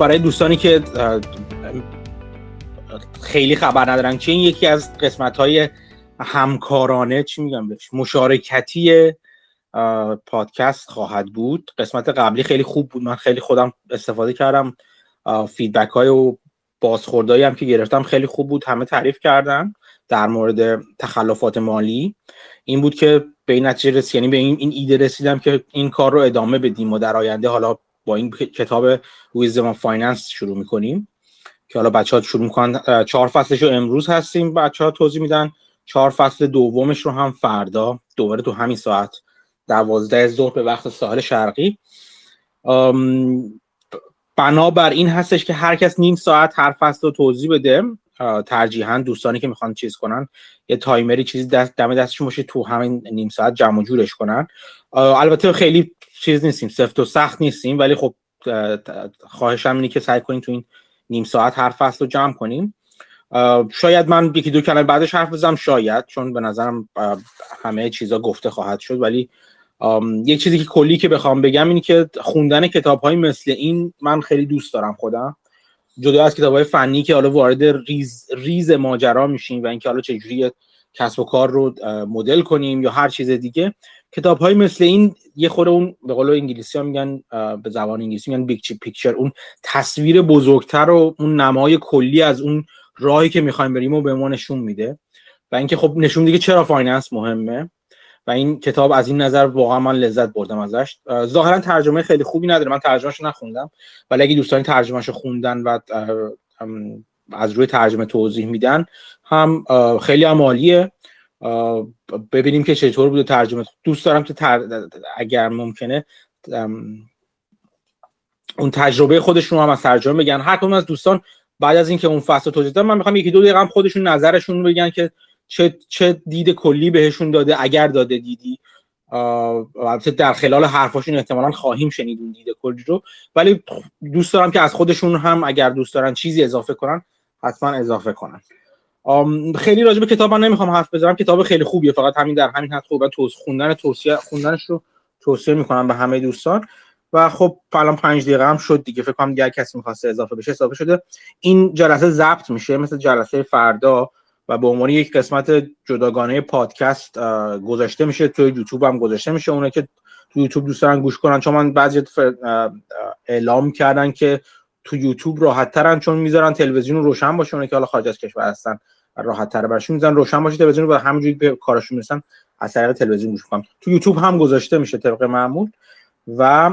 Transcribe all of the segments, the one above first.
برای دوستانی که خیلی خبر ندارن چه این یکی از قسمت های همکارانه چی میگم بهش مشارکتی پادکست خواهد بود. قسمت قبلی خیلی خوب بود. من خیلی خودم استفاده کردم. فیدبک های و بازخوردهایی هم که گرفتم خیلی خوب بود. همه تعریف کردن در مورد تخلفات مالی. این بود که به این نتیجه رسید یعنی به این, این ایده رسیدم که این کار رو ادامه بدیم و در آینده حالا این کتاب Wisdom Finance شروع می‌کنیم که حالا بچه ها شروع می‌کنن. چهار فصلش رو امروز هستیم. بچه ها توضیح میدن چهار فصل دومش رو هم فردا دوباره تو همین ساعت دوازده ظهر به وقت ساحل شرقی. بنابر این هستش که هر کس نیم ساعت هر فصل رو توضیح بده. ترجیحاً دوستانی که می‌خوان چیز کنن یه تایمری چیزی دست دم دستشون باشه تو همین نیم ساعت جمع جورش کنن. البته خیلی چیز نیستیم سفت و سخت نیستیم ولی خب خواهشم اینه که سعی کنیم تو این نیم ساعت هر فصل رو جمع کنیم. شاید من یکی دو کلمه بعدش حرف بزنم شاید چون به نظرم همه چیزا گفته خواهد شد ولی یک چیزی که کلی که بخوام بگم اینه که خوندن کتاب های مثل این من خیلی دوست دارم خودم. جدا از کتاب های فنی که حالا وارد ریز, ریز ماجرا میشیم و اینکه حالا چجوری کسب و کار رو مدل کنیم یا هر چیز دیگه کتاب های مثل این یه خود اون به قول انگلیسی ها میگن به زبان انگلیسی میگن big picture اون تصویر بزرگتر و اون نمای کلی از اون راهی که می‌خوایم بریم و به ما نشون میده. و اینکه خب نشون دیگه چرا finance مهمه. و این کتاب از این نظر واقعا من لذت بردم ازش. ظاهرا ترجمه خیلی خوبی نداره. من ترجمهش نخوندم. ولی اگه دوستان ترجمهش خوندن و از روی ترجمه توضیح میدن هم خیلی عمالیه ببینیم که چطور بوده ترجمه. دوست دارم که اگر ممکنه اون تجربه خودشون رو هم از ترجمه بگن. هر کدوم از دوستان بعد از اینکه اون فصل توضیح دادم من می‌خوام یکی دو دقیقه هم خودشون نظرشون رو بگن که چه چه دید کلی بهشون داده اگر داده دیدی. البته در خلال حرفاشون احتمالا خواهیم شنید اون دید کلی رو. ولی دوست دارم که از خودشون هم اگر دوست دارن چیزی اضافه کنن حتما اضافه کنن. خیلی راجع به کتاب من نمی‌خوام حرف بزنم. کتاب خیلی خوبیه. فقط همین در همین حد خوبه توضیح خوندن توصیه خوندنش رو توصیه می‌کنم به همه دوستان. و خب الان پنج دقیقه هم شد دیگه. فکر کنم دیگه کسی می‌خواسته اضافه بشه اضافه شده. این جلسه ضبط میشه مثل جلسه فردا. و به عنوان یک قسمت جداگانه پادکست گذاشته میشه. تو یوتیوب هم گذاشته میشه. اونه که تو یوتیوب دوست دارن گوش کنن. چون من بعضی اعلام کردن که تو یوتیوب راحت ترن چون می‌ذارن تلویزیون رو روشن باشه اونه که حالا خارج از کشور هستن راحت تر براشون می‌ذارن روشن باشه تلویزیون رو همونجوری به کارشون می‌رسن از طریق تلویزیون گوش کنن تو یوتیوب هم گذاشته میشه طبق معمول و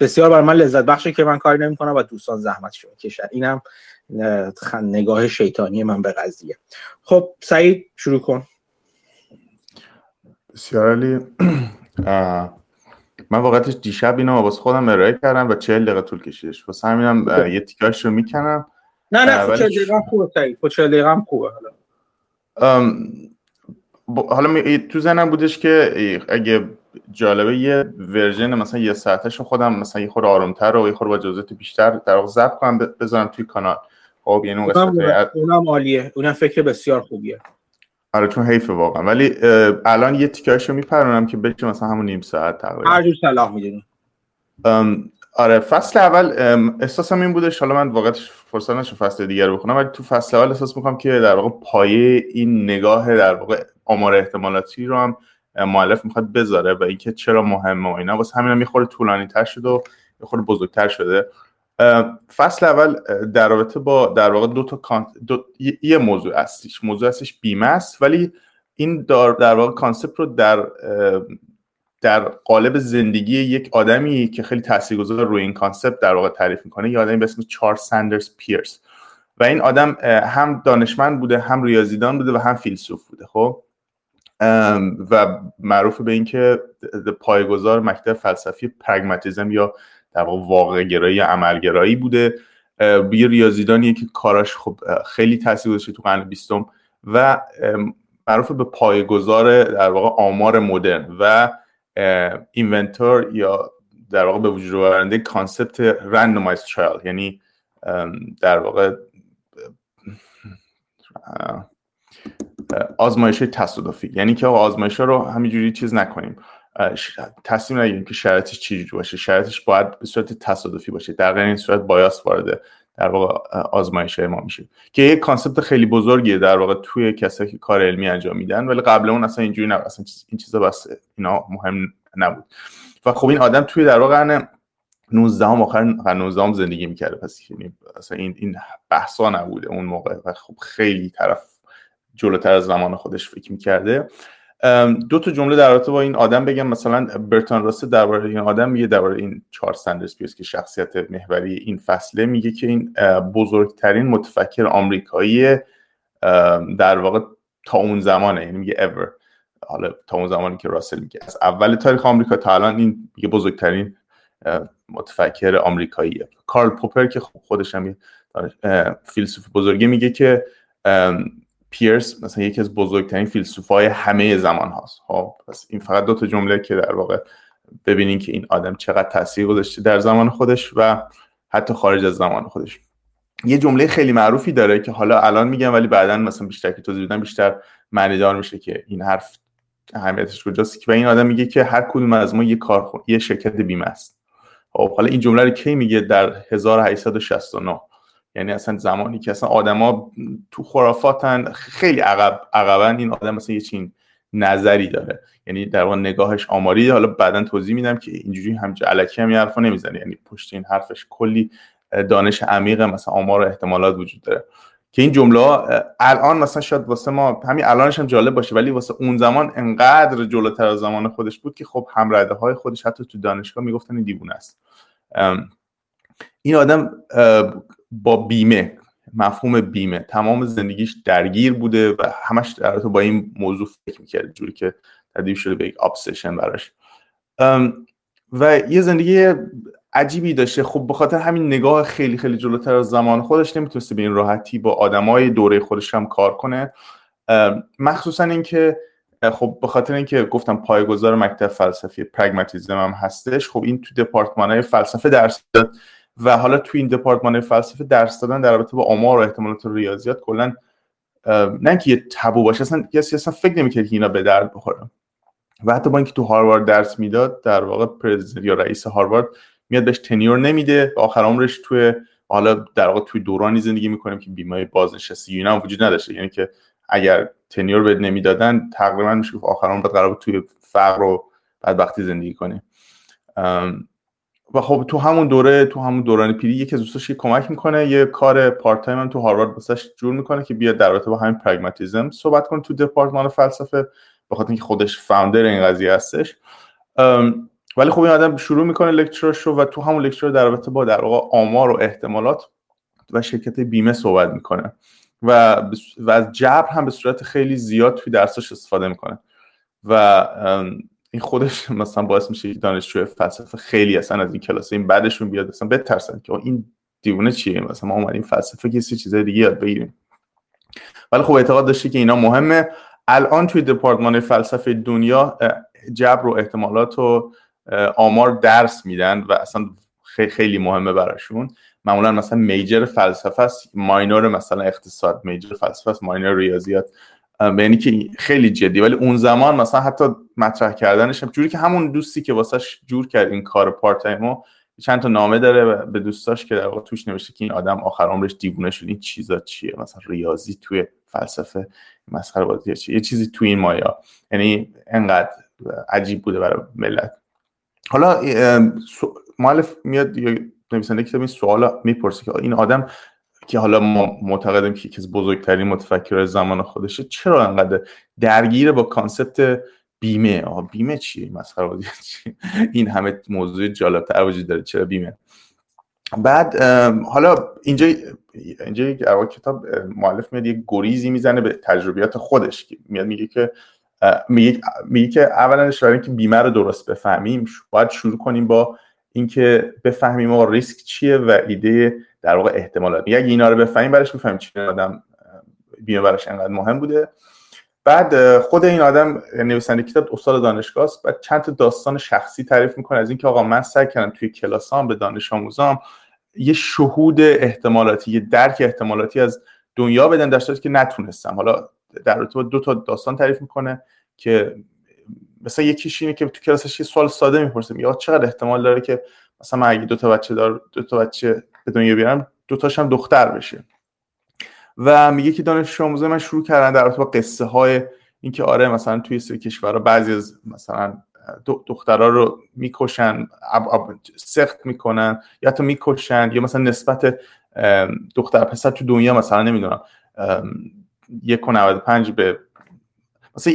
بسیار برای من لذت بخشه که من کاری نمی‌کنم و دوستان زحمت شما کشن اینم نگاه شیطانی من به قضیه. خب سعید شروع کن. بسیار علی من واقعا دیشب اینو واسه خودم ارائه کردم و 40 دقیقه طول کشیدش. واسه همینم یه تیکاش رو می‌کنم. نه نه 40 دقیقه خوبه سعید. 40 دقیقه هم خوبه حالا. حالا تو زنم بودش که اگه جالبه یه ورژن مثلا یه ساعتش خودم مثلا یه خورده آرومتر و یه خورده با جزئیات بیشتر در واقع ضبط کنم بذارم توی کانال. خب یعنی اون قسمت اونم عالیه. اونم فکر بسیار خوبیه. آره چون حیفه واقعا. ولی الان یه تیکایشو میپرونم که بشه مثلا همون نیم ساعت تقریبا. هر جور صلاح می‌دونی آره فصل اول احساسم این بودش حالا من واقعا فرصت نشد فصل دیگر رو بخونم ولی تو فصل اول احساس می‌کنم که در واقع پایه این نگاه در واقع آمار احتمالاتی رو هم مؤلف می‌خواد بذاره و اینکه چرا مهمه و اینا. واسه همینم یه خورده طولانی تر شده و یه خورده بزرگتر شده. فصل اول در رابطه با در واقع دو تا دو... یه موضوع هستش. موضوع هستش بیمه است ولی این در, در واقع concept رو در در قالب زندگی یک آدمی که خیلی تاثیرگذار روی این concept در واقع تعریف می‌کنه یه آدمی به اسم چارلز ساندرز پیرس. و این آدم هم دانشمند بوده هم ریاضیدان بوده و هم فیلسوف بوده خب؟ و معروف به اینکه پایه‌گذار مکتب فلسفی پرگماتیزم یا در واقع واقع گرایی عملگرایی بوده. یه ریاضیدانیه که کاراش خب خیلی تاثیر گذاشته تو قرن بیستم و معروف به پایه‌گذار در واقع آمار مدرن و inventor یا در واقع به وجود آورنده concept randomized trial. یعنی در واقع آزمایش تصادفی. یعنی که آزمایش ها رو همینجوری چیز نکنیم. تصمیم نگیریم که شرایطش چجوری باشه. شرایطش باید به صورت تصادفی باشه. در غیر این صورت بایاس وارد در واقع آزمایش ما میشه که یک کانسپت خیلی بزرگیه در واقع توی کسایی که کار علمی انجام میدن ولی قبل اون اصلا اینجوری نبود. اصلا این چیزا بس اینا مهم نبود. و خب این آدم توی در واقع قرن 19 هم آخر قرن 19 هم زندگی می‌کرده. پس یعنی اصلا این این بحثا نبوده اون موقع. و خب خیلی طرف جلوتر از زمان خودش فکر می‌کرده. دو تا جمله در رابطه با این آدم بگم. مثلا برتان راسته درباره این آدم میگه درباره این چارلز سندرز پیرس که شخصیت محوری این فصله میگه که این بزرگترین متفکر آمریکایی در واقع تا اون زمانه یعنی میگه ever. حالا تا اون زمانی که راسل میگه. از اول تاریخ آمریکا تا الان این میگه بزرگترین متفکر آمریکاییه کارل پوپر که خودش هم فیلسوف بزرگی میگه که پیرس مثلا یکی از بزرگترین فیلسوفای همه زمان هاست. خب پس این فقط دو تا جمله که در واقع ببینین که این آدم چقدر تاثیر گذاشته در زمان خودش و حتی خارج از زمان خودش. یه جمله خیلی معروفی داره که حالا الان میگم ولی بعدا مثلا بیشتر که توضیح بدم بیشتر معنی دار میشه که این حرف اهمیتش کجاست که این آدم میگه که هر کدوم از ما یه کارخونه یه شرکت بیمه است. خب حالا این جمله رو کی میگه در 1869 یعنی اصلا زمانی که اصلا آدما تو خرافاتن خیلی عقب عقبن این آدم مثلا یه چین نظری داره. یعنی در واقع نگاهش آماری حالا بعدا توضیح میدم که اینجوری هم علکی هم حرفا نمی‌زنه. یعنی پشت این حرفش کلی دانش عمیق مثلا آمار و احتمالات وجود داره. که این جمله الان مثلا شاید واسه ما همین الانش هم جالب باشه ولی واسه اون زمان انقدر جلوتر از زمان خودش بود که خب همرده های خودش حتی تو دانشگاه می‌گفتن دیوونه است. این آدم با بیمه مفهوم بیمه. تمام زندگیش درگیر بوده و همش در با این موضوع فکر می‌کرد جوری که تبدیل شده به یک ابسشن براش. و یه زندگی عجیبی داشته. خب به خاطر همین نگاه خیلی خیلی جلوتر از زمان خودش نمی‌تونسته به این راحتی با آدمای دوره خودش هم کار کنه. مخصوصا اینکه خب به خاطر اینکه گفتم پایگذار مکتب فلسفی پرگماتیزم هم هستش خب این تو دپارتمان های فلسفه درس داد و حالا تو این دپارتمان فلسفه درس دادن در رابطه با آمار و احتمالات ریاضیات کلا نه که یه تبو باشه اصلا کسی اصلا فکر نمی‌کرد که اینا به درد بخوره. و حتی با اینکه تو هاروارد درس می‌داد در واقع پرزیدنت یا رئیس هاروارد میاد بهش تنیور نمیده و آخر عمرش توی حالا در واقع توی دورانی زندگی می‌کنیم که بیمه بازنشستی اینا وجود نداشته. یعنی که اگر تنیور بهت نمی‌دادن تقریبا میشه گفت آخر عمر قرار توی فقر و بدبختی زندگی کنی. و خب تو همون دوره تو همون دوران پیری یکی از دوستاش کمک می‌کنه یه کار part time هم تو هاروارد واسش جور می‌کنه که بیاد در رابطه با همین pragmatism صحبت کنه تو دپارتمان فلسفه بخاطر اینکه خودش founder این قضیه هستش. ولی خب این آدم شروع می‌کنه lecture ش رو و تو همون lecture در رابطه با در واقع آمار و احتمالات و شرکت بیمه صحبت می‌کنه و و از جبر هم به صورت خیلی زیاد توی درسش استفاده می‌کنه. و این خودش مثلا باعث میشه دانشجو فلسفه خیلی اصلا از این کلاس این بعدشون بیاد اصلا بترسن که این دیوونه چیه؟ مثلا ما اومدیم فلسفه که چیزای دیگه یاد بگیریم. ولی خب اعتقاد داشته که اینا مهمه. الان توی دپارتمان فلسفه دنیا جبر و احتمالات و آمار درس میدن و اصلا خیلی مهمه براشون. معمولا مثلا میجر فلسفه است ماینور مثلا اقتصاد میجر فلسفه است ماینور ریاضیات. به یعنی که خیلی جدی. ولی اون زمان مثلا حتی مطرح کردنش جوری که همون دوستی که واسش جور کرد این کار پارت تایمو چند تا نامه داره به دوستاش که در واقع توش نوشته که این آدم آخر عمرش دیوونه شد این چیزا چیه؟ مثلا ریاضی توی فلسفه مسخره بازی چیه یه چیزی توی این مایا یعنی انقدر عجیب بوده برای ملت. حالا مؤلف میاد یا نویسنده کتاب این سوالا می‌پرسه که این آدم که حالا ما معتقدیم که یکی از بزرگترین متفکر زمان خودشه چرا انقدر درگیر با کانسپت بیمه؟ آه بیمه چیه مسخره این همه موضوع جالبتر وجود داره چرا بیمه؟ بعد حالا اینجا اینجا کتاب مؤلف میاد یه گریزی می‌زنه به تجربیات خودش میاد میگه که میگه, میگه که اولا اشاره که بیمه رو درست بفهمیم باید شروع کنیم با اینکه بفهمیم ما ریسک چیه و ایده در واقع احتمالات میگه اینا رو بفهمیم برش می‌فهمیم چی آدم بیمه براش انقدر مهم بوده. بعد خود این آدم نویسنده کتاب استاد دانشگاه است بعد چند تا داستان شخصی تعریف می‌کنه. از اینکه آقا من سعی کردم توی کلاسام به دانش آموزام یه شهود احتمالاتی یه درک احتمالاتی از دنیا بدن در که نتونستم. حالا در دو تا داستان تعریف می‌کنه که مثلا یکیش اینه که تو کلاسش یه سوال ساده می‌پرسیم یا چقدر احتمال داره که مثلا من اگه دو تا بچه دار دو تا بچه به دنیا بیارم دو تاش هم دختر بشه. و میگه که دانش آموزای من شروع کردن در با قصه های اینکه آره مثلا توی سری کشورها بعضی از مثلا دخترها رو می‌کشن سخت می‌کنن یا حتی می‌کشن یا مثلا نسبت دختر پسر تو دنیا مثلا نمی‌دونم یک و به مثلا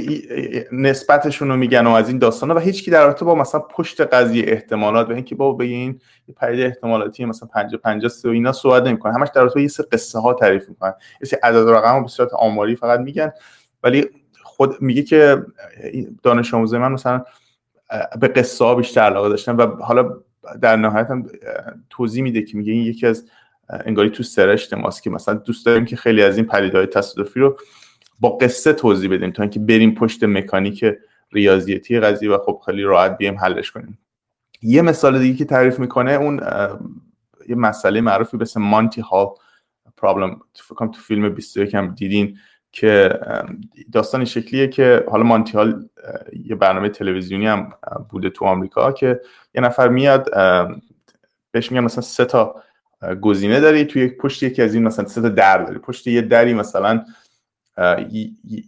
نسبتشون رو میگن و از این داستانا و هیچکی در رابطه با مثلا پشت قضیه احتمالات و اینکه با بگین یه پدیده احتمالاتی مثلا 50 50 و اینا صحبت نمی‌کنه همش در رابطه یه سری قصه ها تعریف می‌کنن. یه سری عدد رقم به صورت آماری فقط میگن. ولی خود میگه که دانش آموزای من مثلا به قصه ها بیشتر علاقه داشتن و حالا در نهایت هم توضیح میده که میگه این یکی از انگاری تو سرشت ماست که مثلا دوست داریم که خیلی از این پدیده‌های تصادفی رو با قصه توضیح بدیم تا اینکه بریم پشت مکانیک ریاضیاتی قضیه و خب خیلی راحت بیایم حلش کنیم. یه مثال دیگه که تعریف می‌کنه اون یه مسئله معروفی به اسم مانتی هال پرابلم فکر تو فیلم 21 هم دیدین که داستان شکلیه که حالا مانتی هال یه برنامه تلویزیونی هم بوده تو آمریکا که یه نفر میاد بهش میگن مثلا سه تا گزینه داری توی پشت یکی از این مثلا سه تا در داری. پشت یه دری مثلا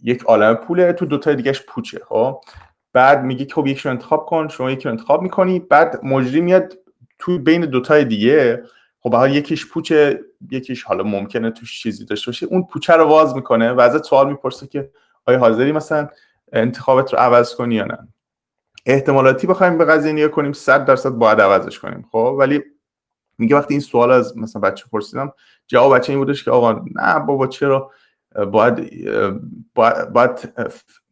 یک عالم پوله تو دوتا دیگهش پوچه خب؟ بعد میگه خب یکی رو انتخاب کن شما یکی رو انتخاب می‌کنی بعد مجری میاد توی بین دوتای دیگه خب حالا یکیش پوچه یکیش حالا ممکنه توش چیزی داشته باشه اون پوچه رو واز می‌کنه و ازت سوال می‌پرسه که آیا حاضری مثلا انتخابت رو عوض کنی یا نه. احتمالاتی بخوایم به قضیه نگاه کنیم 100 درصد باید عوضش کنیم خب؟ ولی میگه وقتی این سوال از مثلا بچه پرسیدم جواب بچه این بودش که آقا نه بابا چرا؟ باید باید,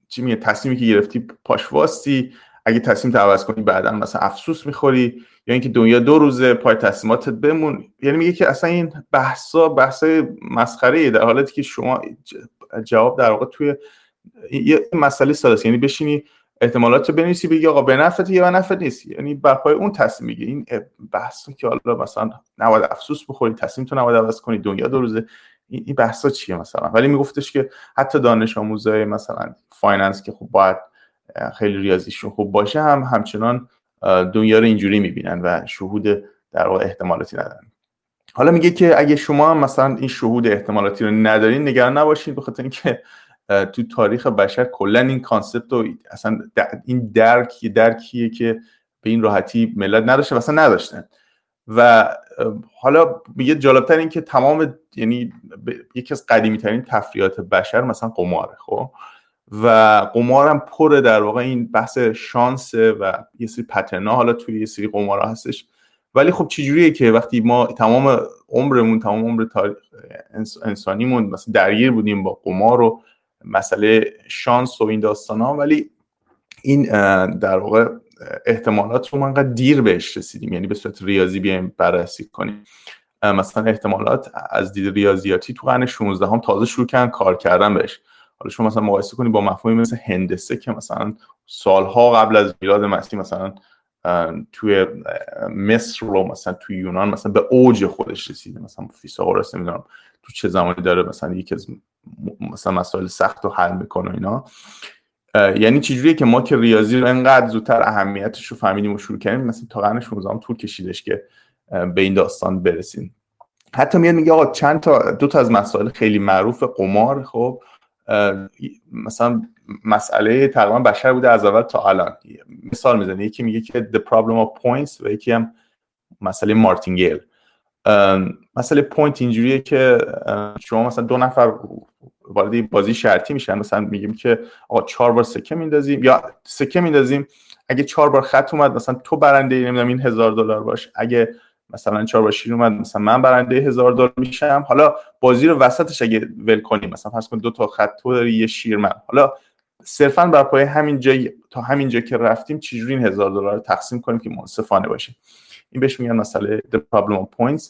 چی میگه تصمیمی که گرفتی پاش واستی. اگه تصمیم عوض کنی بعدا مثلا افسوس می‌خوری. یا اینکه دنیا دو روزه پای تصمیماتت بمون. یعنی میگه که اصلا این بحثا بحثای مسخره در حالتی که شما جواب در واقع توی یه مسئله ساده یعنی بشینی احتمالات رو بنویسی بگی آقا به نفعت یا به نفعت نیست. یعنی بر پایه اون تصمیم میگه این بحث که حالا مثلا نباید افسوس بخوری تصمیم تو نباید عوض کنی. دنیا دو روزه. این بحثا چیه مثلا؟ ولی میگفتش که حتی دانش آموزای مثلا finance که خب باید خیلی ریاضیشون خوب باشه هم همچنان دنیا رو اینجوری می‌بینن و شهود در واقع احتمالاتی ندارن. حالا میگه که اگه شما هم مثلا این شهود احتمالاتی رو ندارین نگران نباشین بخاطر اینکه تو تاریخ بشر کلا این کانسپت و اصلا این درک درکیه که به این راحتی ملت نداشته و اصلا نداشتن. و حالا میگه جالبتر این که تمام یعنی یکی از قدیمی ترین تفریحات بشر مثلا قماره خب؟ و قمار هم پر در واقع این بحث شانس و یه سری پترنا حالا توی یه سری قمارها هستش. ولی خب چجوریه که وقتی ما تمام عمرمون تمام عمر تاریخ انسانیمون مثلا درگیر بودیم با قمار و مسئله شانس و این داستان ها ولی این در واقع احتمالات رو ما انقدر دیر بهش رسیدیم. یعنی به صورت ریاضی بیایم بررسی کنیم. مثلا احتمالات از دید ریاضیاتی تو قرن 16 هم تازه شروع کردن کار کردن بهش. حالا شما مثلا مقایسه کنید با مفهومی مثل هندسه که مثلا سالها قبل از میلاد مسیح مثلا توی مصر رو مثلا توی یونان مثلا به اوج خودش رسیده. مثلا فیثاغورس نمی‌دونم تو چه زمانی داره مثلا یکی از مثلا مسائل سخت رو حل می‌کنه اینا. یعنی چجوریه که ما که ریاضی رو انقدر زودتر اهمیتش رو فهمیدیم و شروع کردیم مثلا تا قرن 16 طول کشیدش که به این داستان برسیم. حتی میاد میگه آقا چند تا دو تا از مسائل خیلی معروف قمار خب مثلا مسئله تقریبا بشر بوده از اول تا الان. مثال می‌زنه یکی میگه که the problem of points و یکی هم مسئله مارتینگل. مسئله point اینجوریه که شما مثلا دو نفر وارد بازی شرطی میشن. مثلا میگیم که آقا چهار بار سکه میندازیم یا سکه میندازیم اگه چهار بار خط اومد مثلا تو برنده نمی‌دونم این هزار دلار باش. اگه مثلا چهار بار شیر اومد مثلا من برنده هزار دلار میشم. حالا بازی رو وسطش اگه ول کنیم مثلا فرض کن دو تا خط تو داری یه شیر من. حالا صرفا بر پای همین جای تا همین جا که رفتیم چجوری این هزار دلار رو تقسیم کنیم که منصفانه باشه. این بهش میگن مسئله the problem of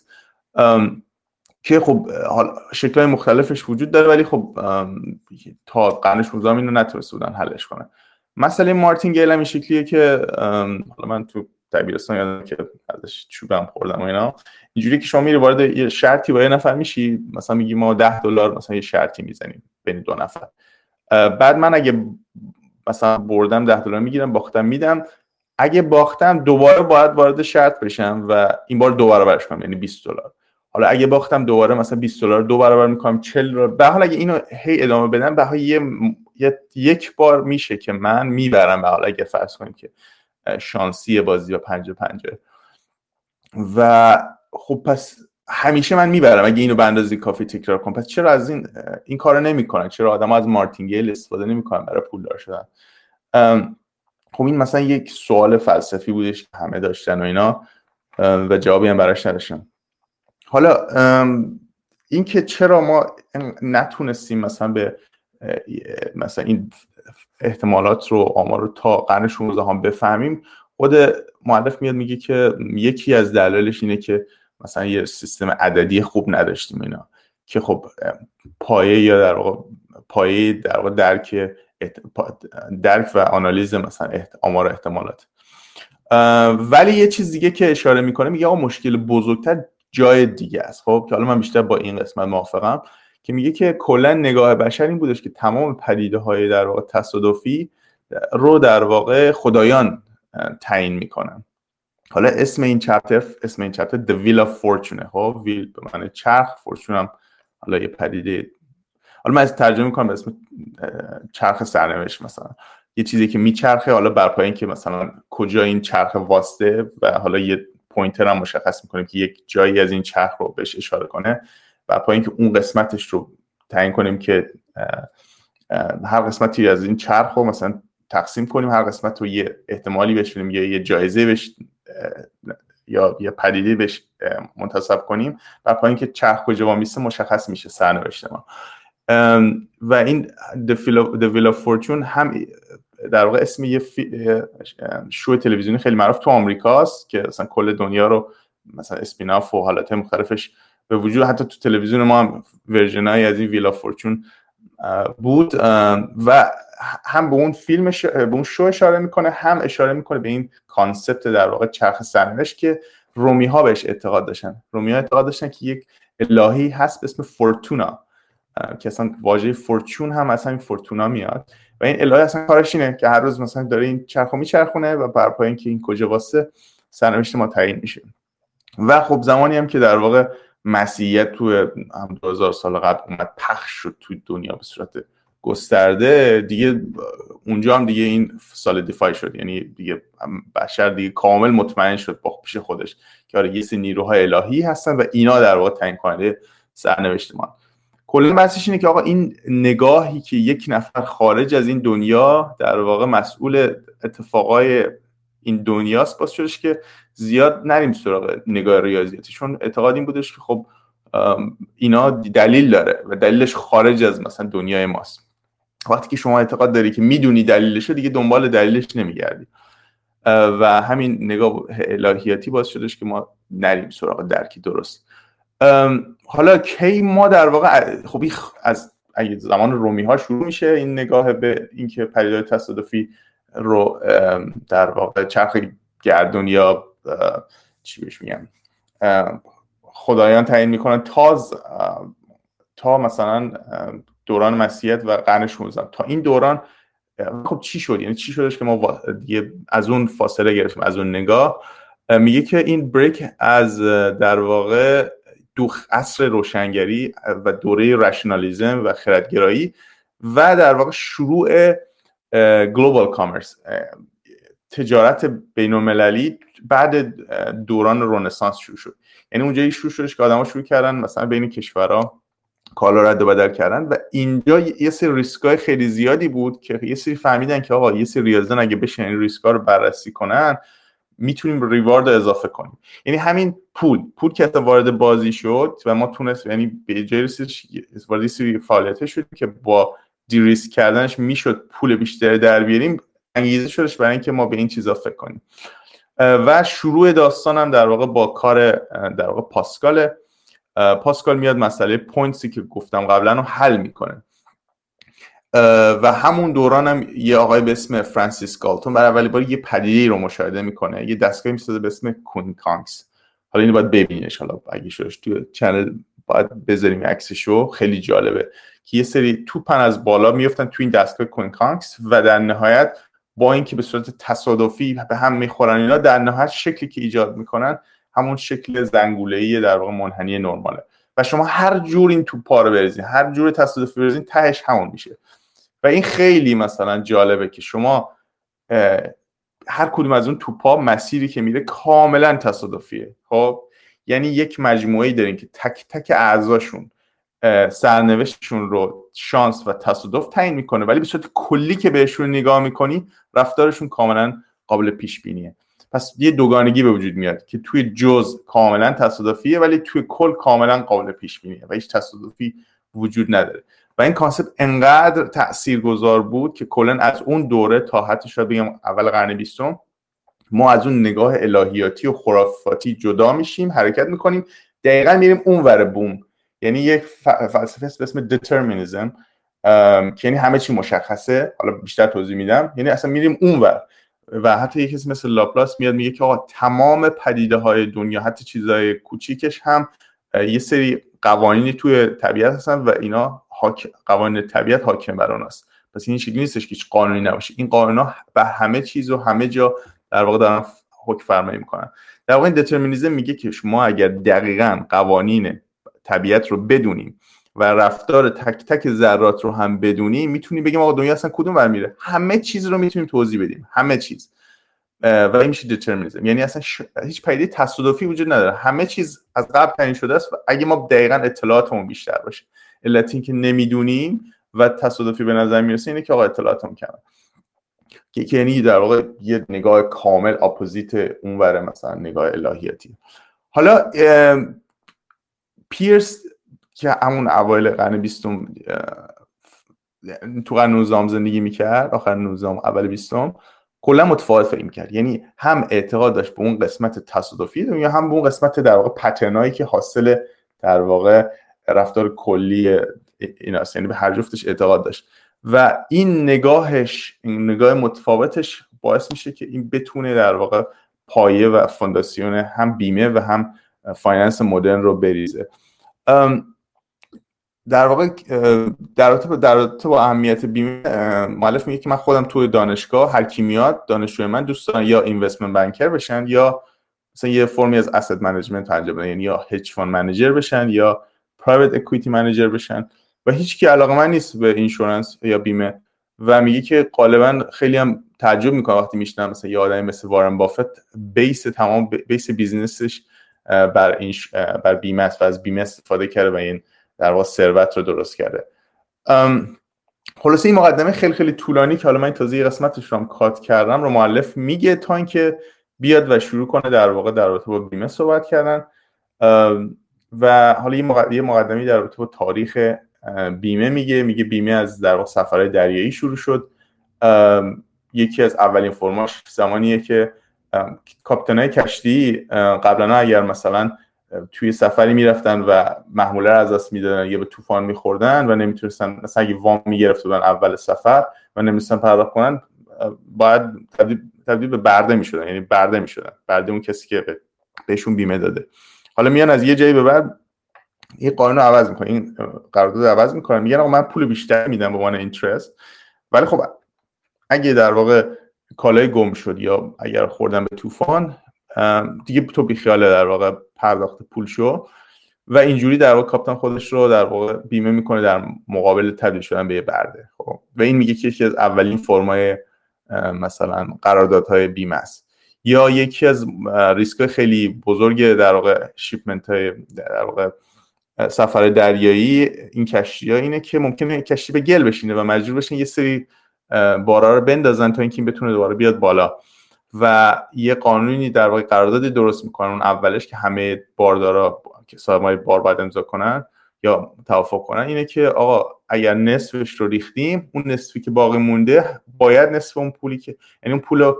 که خب حالا مختلفش وجود داره ولی خب تا قرن 16 اینو نتونسته بودن حلش کنن. مسئله مارتین گیل هم این شکلیه که حالا من تو دبیرستان یادم که ازش چوبم خوردم و اینا. اینجوری که شما میری وارد یه شرطی با یه نفر میشی مثلا میگی ما 10 دلار مثلا یه شرطی می‌زنیم بین دو نفر. بعد من اگه مثلا بردم ده دلار می‌گیرم باختم میدم. اگه باختم دوباره باید وارد شرط بشم و این بار دو برابرش کنم یعنی 20 دلار. حالا اگه باختم دوباره مثلا 20 دلار دو برابر می‌کنم 40 دلار به حال اگه اینو هی ادامه بدم به حال یه یک بار میشه که من می‌برم به حال اگه فرض کنیم که شانسی بازی و پنجه. پنجه و خب پس همیشه من می‌برم اگه اینو به اندازه کافی تکرار کنم. پس چرا از این این کارو نمی‌کنن؟ چرا آدم از مارتینگل استفاده نمی‌کنن برای پولدار شدن؟ خب این مثلا یک سوال فلسفی بودش همه داشتن و اینا و جوابی هم براش نداشتم. حالا این که چرا ما نتونستیم مثلا به مثلا این احتمالات رو آمار رو تا قرن 16 هم بفهمیم خود معلف میاد میگه که یکی از دلایلش اینه که مثلا یه سیستم عددی خوب نداشتیم اینا که خب پایه یا در واقع پایه در واقع درک درک و آنالیز مثلا آمار احتمالات. ولی یه چیز دیگه که اشاره می‌کنه میگه آقا مشکل بزرگتر جای دیگه است. خب که حالا من بیشتر با این قسمت موافقم که میگه که کلا نگاه بشر این بودش که تمام پدیده های در واقع تصادفی رو در واقع خدایان تعیین می‌کنن. حالا اسم این چپتر اسم این چپتر The Wheel of Fortune خب ویل به معنی چرخ فورچون هم حالا یه پدیده. حالا من از ترجمه می‌کنم به اسم چرخ سرنوشت مثلا. یه چیزی که میچرخه حالا بر پایین که مثلا کجا این چرخ واسطه و حالا یه پوینتر هم مشخص می‌کنیم که یک جایی از این چرخ رو بهش اشاره کنه و پایین که اون قسمتش رو تعیین کنیم که هر قسمتی از این چرخ رو مثلا تقسیم کنیم هر قسمت رو یه احتمالی بهش بدیم یا یه جایزه بهش یا یه پدیده بهش منتصب کنیم و پایین که چرخ کجا وامیسته مشخص میشه سرنوشت ما و این The Wheel of Fortune هم در واقع اسم یه شو تلویزیونی خیلی معروف تو آمریکاست که مثلا کل دنیا رو مثلا spin-off و حالات مختلفش به وجود حتی تو تلویزیون ما هم version از این Wheel of Fortune بود. و هم به اون فیلم به اون شو اشاره می‌کنه هم اشاره می‌کنه به این concept در واقع چرخ سرنوشت که رومی ها بهش اعتقاد داشتن. رومی ها اعتقاد داشتن که یک الهه‌ای هست به اسم فورتونا. که اصلا واژه fortune هم اصلا این فورتونا میاد. و این الهه اصلا کارش اینه که هر روز مثلا داره این چرخو میچرخونه و بر پایه این که این کجا واسه سرنوشت ما تعیین میشه. و خب زمانی هم که در واقع مسیحیت تو هم 2000 سال قبل اومد پخش شد تو دنیا به صورت گسترده دیگه اونجا هم دیگه این دیفای شد. یعنی دیگه بشر دیگه کامل مطمئن شد با پیش خودش که آره یه سری نیروهای الهی هستن و اینا در واقع تعیین کننده سرنوشت ما کلا بحثش اینه که آقا این نگاهی که یک نفر خارج از این دنیا در واقع مسئول اتفاقای این دنیاست باز شدش که زیاد نریم سراغ نگاه ریاضیاتی. چون اعتقاد این بودش که خب اینا دلیل داره و دلیلش خارج از مثلا دنیای ماست. وقتی که شما اعتقاد داری که می‌دونی دلیلش دیگه دنبال دلیلش نمیگردی. و همین نگاه الهیاتی باز شدش که ما نریم سراغ درکی درست. حالا کی ما در واقع خب از اگه زمان رومی ها شروع میشه این نگاه به اینکه پدیدهای تصادفی رو در واقع چرخ گردون یا چی بهش میگم خدایان تعیین می‌کنن تا تا مثلا دوران مسیحیت و قرن 16 تا این دوران خب چی شد؟ یعنی چی شدش که ما دیگه از اون فاصله گرفتیم از اون نگاه؟ میگه که این بریک از در واقع دو عصر روشنگری و دوره رشنالیزم و خردگرایی و در واقع شروع گلوبال کامرس تجارت بین المللی بعد دوران رونسانس شروع شد. یعنی اونجایی شروع شدش که آدما شروع کردن مثلا بین کشورها کالا رد و بدل کردن و اینجا یه سری ریسکای خیلی زیادی بود که یه سری فهمیدن که آقا یه سری ریاضیدان اگه بشن این ریسکا رو بررسی کنن می‌تونیم ریوارد اضافه کنیم. یعنی همین پول پول که وارد بازی شد و ما تونست یعنی به جای وارد سری فعالیت شد که با de-risk کردنش می‌شد پول بیشتر در بیاریم انگیزه شدش برای اینکه ما به این چیزا فکر کنیم. و شروع داستانم در واقع با کار در واقع پاسکال پاسکال میاد مسئله points ی که گفتم قبلا رو حل می‌کنه. و همون دوران هم یه آقای به اسم فرانسیس گالتون برای اولین بار یه پدیده رو مشاهده می‌کنه. یه دستگاهی می‌سازه به اسم quincunx حالا اینو باید ببینیش. حالا اگه شدش تو channel باید بذاریم عکسشو. خیلی جالبه که یه سری توپن از بالا میفتن تو این دستگاه quincunx و در نهایت با اینکه به صورت تصادفی به هم می‌خورن اینا در نهایت شکلی که ایجاد می‌کنن همون شکل زنگوله‌ای در واقع منحنی نرماله. و شما هر جور این توپا رو بریزین هر جور تصادفی بریزین تهش همون میشه. این خیلی مثلا جالبه که شما هر کدوم از اون توپا مسیری که میره کاملا تصادفیه. خب؟ یعنی یک مجموعه دارین که تک تک اعضاشون سرنوشتشون رو شانس و تصادف تعیین می‌کنه ولی به صورت کلی که بهشون نگاه می‌کنی رفتارشون کاملا قابل پیش بینیه پس یه دوگانگی به وجود میاد که توی جزء کاملا تصادفیه ولی توی کل کاملا قابل پیش بینیه و هیچ تصادفی وجود نداره. و این concept انقدر تاثیرگذار بود که کلا از اون دوره تا حتی شاید بگم اول قرن بیستم ما از اون نگاه الهیاتی و خرافاتی جدا میشیم حرکت می‌کنیم دقیقا میریم اون ور بوم. یعنی یک فلسفه به اسم determinism که یعنی همه چی مشخصه. حالا بیشتر توضیح میدم. یعنی اصلا میریم اون ور. و حتی یکی مثل لاپلاس میاد میگه که آقا تمام پدیده های دنیا حتی چیزهای کوچیکش هم یه سری قوانینی توی طبیعت هستن و اینا قوانین طبیعت حاکم بر اون است. پس این شکلی نیستش که هیچ قانونی نباشه. این قانونا به همه چیز و همه جا در واقع دارن حکم فرمایی می‌کنن. در واقع این میگه که شما اگر دقیقا قوانین طبیعت رو بدونیم و رفتار تک تک ذرات رو هم بدونیم می‌تونیم بگیم آقا دنیا اصلا کدوم ور میره؟ همه چیز رو می‌تونیم توضیح بدیم. همه چیز. و این میشه دترمینیزم یعنی اصلا هیچ پدیده تصادفی وجود نداره. همه چیز از قبل تعیین شده است و اگه ما دقیقا اطلاعاتمون بیشتر باشه. علت اینکه نمی‌دونیم و تصادفی به نظر می‌رسه اینه که آقا اطلاعاتمون کمه. که یعنی در واقع یه نگاه کامل اپوزیت اونور مثلا نگاه الهیاتی. حالا پیرس که همون اوایل قرن بیستم تو قرن 19 زندگی می‌کرد آخر 19 اول بیستم کلا متفاوت فکر می‌کرد یعنی هم اعتقاد داشت به اون قسمت تصادفی یا هم به اون قسمت در واقع پترنایی که حاصل در واقع رفتار کلی ایناست یعنی به هر جفتش اعتقاد داشت. و این نگاهش این نگاه متفاوتش باعث میشه که این بتونه در واقع پایه و فونداسیون هم بیمه و هم finance مدرن رو بریزه. در واقع در رابطه در با اهمیت بیمه مؤلف میگه که من خودم توی دانشگاه هر کی میاد دانشجوی من دوست دارن یا investment banker بشن یا مثلا یه فرمی از asset management انجام بدن یعنی یا hedge fund manager بشن یا private equity manager بشن. و هیچ کی علاقه‌مند نیست به insurance یا بیمه. و میگه که غالبا خیلی هم تعجب می‌کنه وقتی میشنون مثلا یه آدمی مثل وارن بافت بیس تمام بیس business ش بر این بر بیمه است و از بیمه استفاده کرده و این در واقع ثروت رو درست کرده. خلاصه این مقدمه خیلی خیلی طولانی که حالا من تازه قسمتش رو هم cut کردم رو مؤلف میگه تا اینکه بیاد و شروع کنه در واقع در رابطه با بیمه صحبت کردن. و حالا یه مقدمی در رابطه با تاریخ بیمه میگه. میگه بیمه از در واقع سفرهای دریایی شروع شد. یکی از اولین فرماش زمانیه که کاپیتانای کشتی قبلا اگر مثلا توی سفری می‌رفتن و محموله رو از دست می‌دادن یا به طوفان میخوردن و نمی‌تونستن مثلا اگه وام می‌گرفت بودن اول سفر و نمی‌تونستن پرداخت کنن باید تبدیل, تبدیل به برده می‌شدن. یعنی برده می‌شدن. برده اون کسی که بهشون بیمه داده. حالا میان از یه جایی به بعد این قانون عوض می‌کنن. این قرارداد عوض می‌کنن. میگن آقا من پول بیشتر میدم به عنوان اینترست ولی خب اگه در واقع کالای گم شد یا اگر خوردن به طوفان دیگه تو بیخیال در واقع پرداخت پول شو. و اینجوری در واقع کاپتان خودش رو در واقع بیمه می‌کنه در مقابل تبدیل شدن به یه برده. خب و این میگه که یکی از اولین فرمای مثلا قراردادهای بیمه است. یا یکی از ریسک خیلی بزرگ در واقع شیپمنت های در واقع سفر دریایی این کشتی ها اینه که ممکنه کشتی به گل بشینه و مجبور بشین یه سری بارا رو بندازن تا اینکه این بتونه دوباره بیاد بالا. و یه قانونی در واقع قراردادی درست می‌کنن اون اولش که همه باردارا که صاحبای بار باید امضا کنن یا توافق کنن اینه که آقا اگر نصفش رو ریختیم اون نصفی که باقی مونده باید نصف اون پولی که یعنی اون پول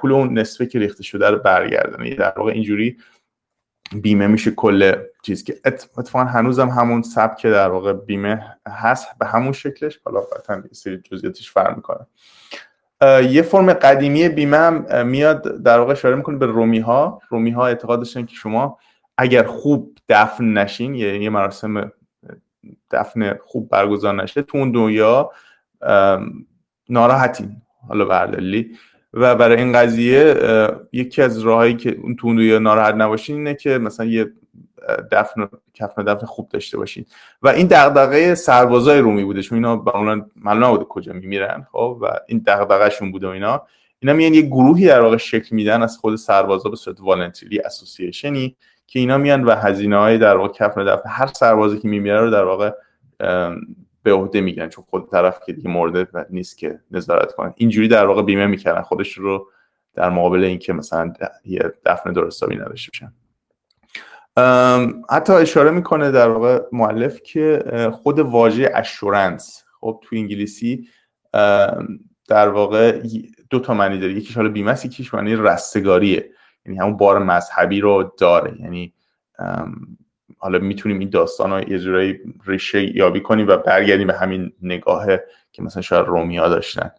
پول اون نصفی که ریخته شده رو برگردن یعنی در واقع اینجوری بیمه میشه کل چیز که اتفاقا هنوزم همون سبک در واقع بیمه هست به همون شکلش. حالا قطعا سری جزئیاتش فرق می‌کنه. یه فرم قدیمی بیمه هم میاد در واقع اشاره می‌کنه به رومی ها رومی ها اعتقاد داشتن که شما اگر خوب دفن نشین یه مراسم دفن خوب برگزار نشه تو اون دنیا ناراحتین. حالا بردلی و برای این قضیه یکی از راهایی که اون تو دنیا ناراحت نباشین اینه که مثلا یه دفن کفن دفن خوب داشته باشین. و این دغدغه سربازای رومی بوده چون اینا معلوم نبوده کجا میمیرن خب؟ و این دغدغه‌شون بوده و اینا. اینا میان یه گروهی در واقع شکل میدن از خود سربازا به صورت والنتری اسوسییشنی که اینا میان و هزینه های در واقع کفن دفن هر سربازی که میمیره رو در واقع به عهده میگن چون خود طرف که دیگه مورد نیست که نظارت کنه اینجوری در واقع بیمه می‌کردن خودش رو در مقابل اینکه مثلا یه دفن درستابی نداشته باشن. حتی اشاره می‌کنه در واقع معلف که خود واژه اشورنس خب تو انگلیسی در واقع دو تا معنی داره. یکیش حالا بیمه است یکیش معنی رستگاریه. یعنی همون بار مذهبی رو داره. یعنی حالا می‌تونیم این داستان رو یه جورایی ریشه یابی کنیم و برگردیم به همین نگاه که مثلا شاید رومیا داشتن.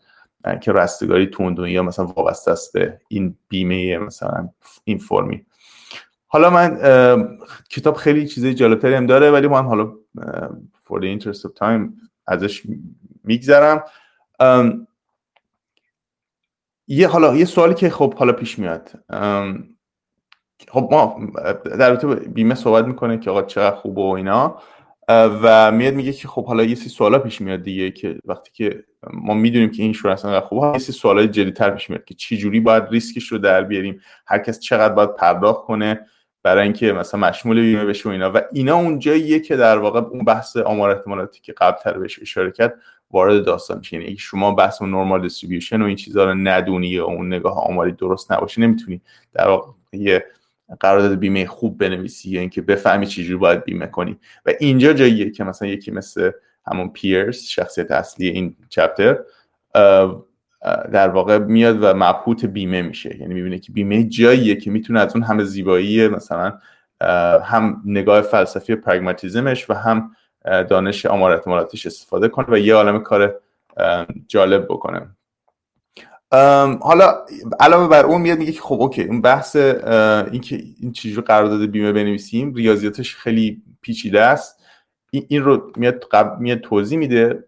که رستگاری تو دنیا مثلا وابسته است به این بیمه مثلا این فرمی. حالا من کتاب خیلی چیزای جالبتری هم داره ولی من حالا for the interest of time ازش میگذرم. یه حالا یه سوالی که خب حالا پیش میاد. خب ما در رابطه بیمه صحبت می‌کنه که آقا چقدر خوبه و اینا و میاد میگه که خب حالا یه سری سوالا پیش میاد دیگه که وقتی که ما می‌دونیم که این insurance انقدر خوبه یه سری سوالای جدیتر پیش میاد که چی جوری باید ریسکش رو در بیاریم هر کس چقدر باید پرداخت کنه برای اینکه مثلا مشمول بیمه بشه و اینا. و اینا اون جاییه که در واقع اون بحث آمار احتمالاتی که قبل بهش اشاره کرد وارد داستان میشه. یعنی شما بحث اون normal distribution و این چیزها رو ندونی و اون نگاه آماری درست نباشه نمی‌تونی در واقع یه قرارداد بیمه خوب بنویسی یا اینکه بفهمی چجوری باید بیمه کنی. و اینجا جاییه که مثلا یکی مثل همون پیرس شخصیت اصلی این چپتر در واقع میاد و مبهوت بیمه میشه. یعنی می‌بینه که بیمه جاییه که می‌تونه از اون همه زیبایی مثلا هم نگاه فلسفی پرگماتیزمش و هم دانش آمار استفاده کنه و یه عالم کار جالب بکنه. حالا علاوه بر اون میاد میگه که خب اوکی اون بحث این که این چجوری قرارداد بیمه بنویسیم ریاضیاتش خیلی پیچیده است. این رو میاد قبل میاد توضیح میده.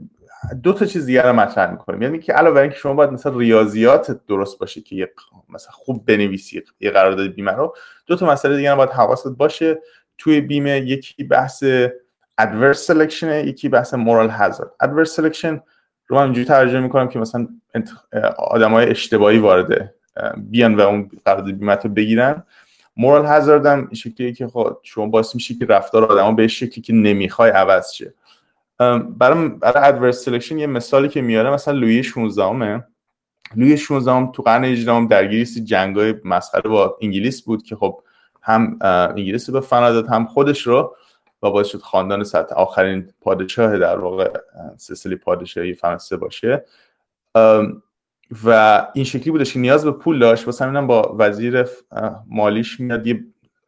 دو تا چیز دیگه رو مطرح می‌کنه. میاد میگه که علاوه بر اینکه شما باید مثلا ریاضیات درست باشه که یه مثلا خوب بنویسی یه قرارداد بیمه رو دو تا مسئله دیگه هم باید حواست باشه. توی بیمه یکی بحث adverse selection یکی بحث moral hazard. adverse selection رو من اینجوری ترجمه می‌کنم که مثلا آدم های اشتباهی وارد بیان و اون قرارداد بیمت رو بگیرن. moral hazard هم شکلیه که خب شما باعث میشه که رفتار آدما به شکلی که نمی‌خوای عوض شه. برای برای adverse selection یه مثالی که میاره مثلا لویی 16 همه لویی 16 تو قرن 18 درگیری جنگای مسخره با انگلیس بود که خب هم انگلیس به فنا داد هم خودش رو و باعث شد خاندان سطح. آخرین پادشاه در واقع سلسله پادشاهی فرانسه باشه. و این شکلی بودش که نیاز به پول داشت. واسه همینم با وزیر مالیش میاد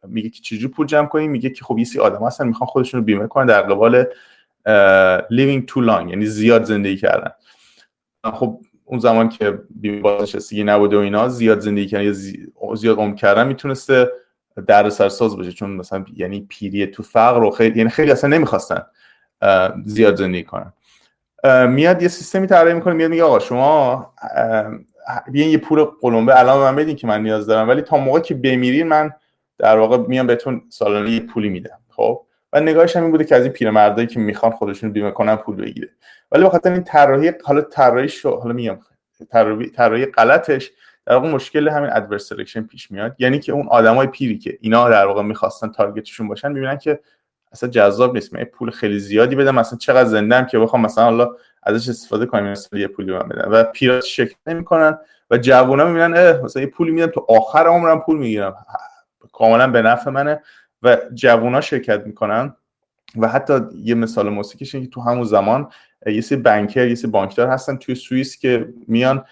میگه که چجوری پول جمع کنیم؟ میگه که خب یه سی آدم هستن می‌خوان خودشون رو بیمه کنن در قبال living too long یعنی زیاد زندگی کردن. خب اون زمان که بیمه بازنشستگی نبوده و اینا زیاد زندگی کردن یا زیاد عمر کردن می‌تونسته در سرساز باشه چون مثلا یعنی پیری تو فقر رو خیلی یعنی خیلی اصلا نمی‌خواستن زیاد زندگی کنن. میاد یه سیستمی طراحی می‌کنه میاد میگه آقا شما بیاین یه پول قلمبه. الان من بدین که من نیاز دارم. ولی تا موقع که بمیرین من در واقع میام بهتون سالانه یه پولی میدم خب؟ و نگاهش همین بوده که از این پیرمردایی که می‌خوان خودشون بیمه کنن پول بگیره. ولی بخاطر این طراحی حالا طراحی شو حالا میگم طراحی غلطش. در واقع مشکل همین adverse selection پیش میاد. یعنی که اون آدمای پیری که اینا در واقع می‌خواستن target شون باشن می‌بینن که اصلا جذاب نیست. من پول خیلی زیادی بدم مثلا چقدر زنده که بخوام مثلا حالا ازش استفاده کنم مثلا یه پولی من بدم و پیرا شرکت نمی‌کنن و جوونا می‌بینن مثلا یه پولی میدم تو آخر عمرم پول می‌گیرم. کاملا به نفع منه. و جوونا شرکت می‌کنن. و حتی یه مثال موسیقیش که تو همون زمان یه سری بانکر یه سری بانکدار هستن توی سوئیس که میان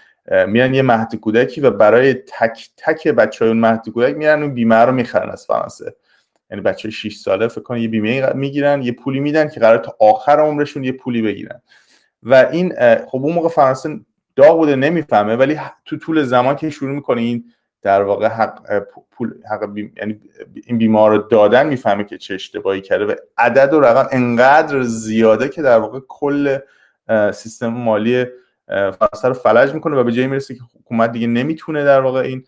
میرن یه مهد کودکی و برای تک تک بچه های اون مهد کودک میرن اون بیمه رو می‌خرن از فرانسه. یعنی بچه 6 ساله فکر کن یه بیمه می‌گیرن یه پولی میدن که قرار تا آخر عمرشون یه پولی بگیرن. و این خب اون موقع فرانسه داغ بوده نمی‌فهمه ولی تو طول زمان که شروع می‌کنه این در واقع حق پول حق یعنی این بیمار رو دادن می‌فهمه که چه اشتباهی کرده و عدد و رقم انقدر زیاده که در واقع کل سیستم مالی فرانسه رو فلج می‌کنه و به جایی می‌رسه که حکومت دیگه نمی‌تونه در واقع این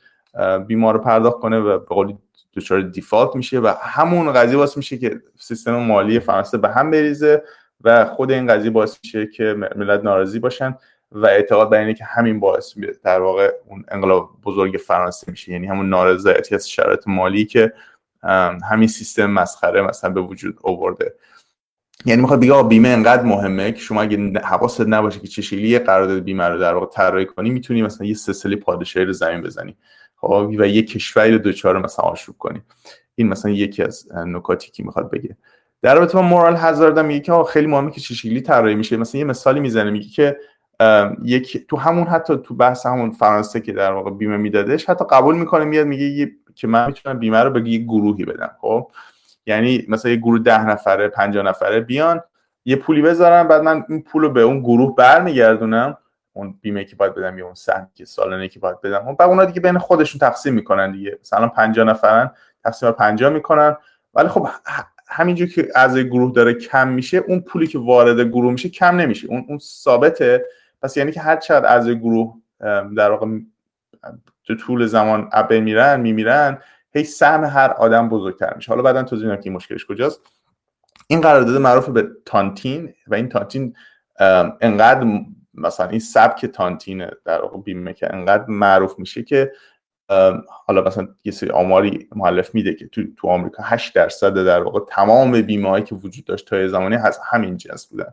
بیمار رو پرداخت کنه و به قولی دچار دیفالت میشه و همون قضیه باعث میشه که سیستم مالی فرانسه به هم بریزه و خود این قضیه باعث میشه که ملت ناراضی باشن و اعتقاد بر اینه که همین باعث در واقع اون انقلاب بزرگ فرانسه میشه. یعنی همون نارضایتی از شرایط مالی که همین سیستم مسخره مثلا به وجود آورده. یعنی می‌خواد بگه بیمه انقدر مهمه که شما اگه حواست نباشه که چه شکلی قرارداد بیمه رو در واقع طراحی کنی می‌تونی مثلا یه سلسله پادشاهی رو زمین بزنی خب و یه کشوری رو دوچار مثلا آشوب کنی. این مثلا یکی از نکاتی که می‌خواد بگه. در رابطه با مورال هزارد میگه که خیلی مهمه که چه شکلی طراحی میشه. مثلا یه مثالی می‌زنه میگه که یک تو همون حتی تو بحث همون فرانسه که در واقع بیمه میدادش حتی قبول می‌کنه میاد میگه که من می‌تونم بیمه رو به یه گروهی بدم خب؟ یعنی مثلا یه گروه ده نفره 50 نفره بیان یه پولی بذارم بعد من این پول رو به اون گروه برمیگردونم. اون بیمه که باید بدم یا اون سهم که سالانه که باید بدم. اون بعد اونا دیگه بین خودشون تقسیم می‌کنن دیگه. مثلا 50 نفرن تقسیم 50 می‌کنن. ولی خب همینجور که از گروه داره کم میشه اون پولی که وارد گروه میشه کم نمیشه. اون اون ثابته. پس یعنی که هر چقدر از گروه در واقع تو طول زمان ابه میرن میمیرن هی سهم هر آدم بزرگتر میشه. حالا بعدا توضیح میدم که این مشکلش کجاست. این قرارداد معروف به تانتین و این تانتین انقدر مثلا این سبک تانتین در واقع بیمه که انقدر معروف میشه که حالا مثلا یه سری آماری مؤلف میده که تو, تو آمریکا 8 درصد در واقع تمام بیمه که وجود داشت تا زمانی از همین جنس بودن.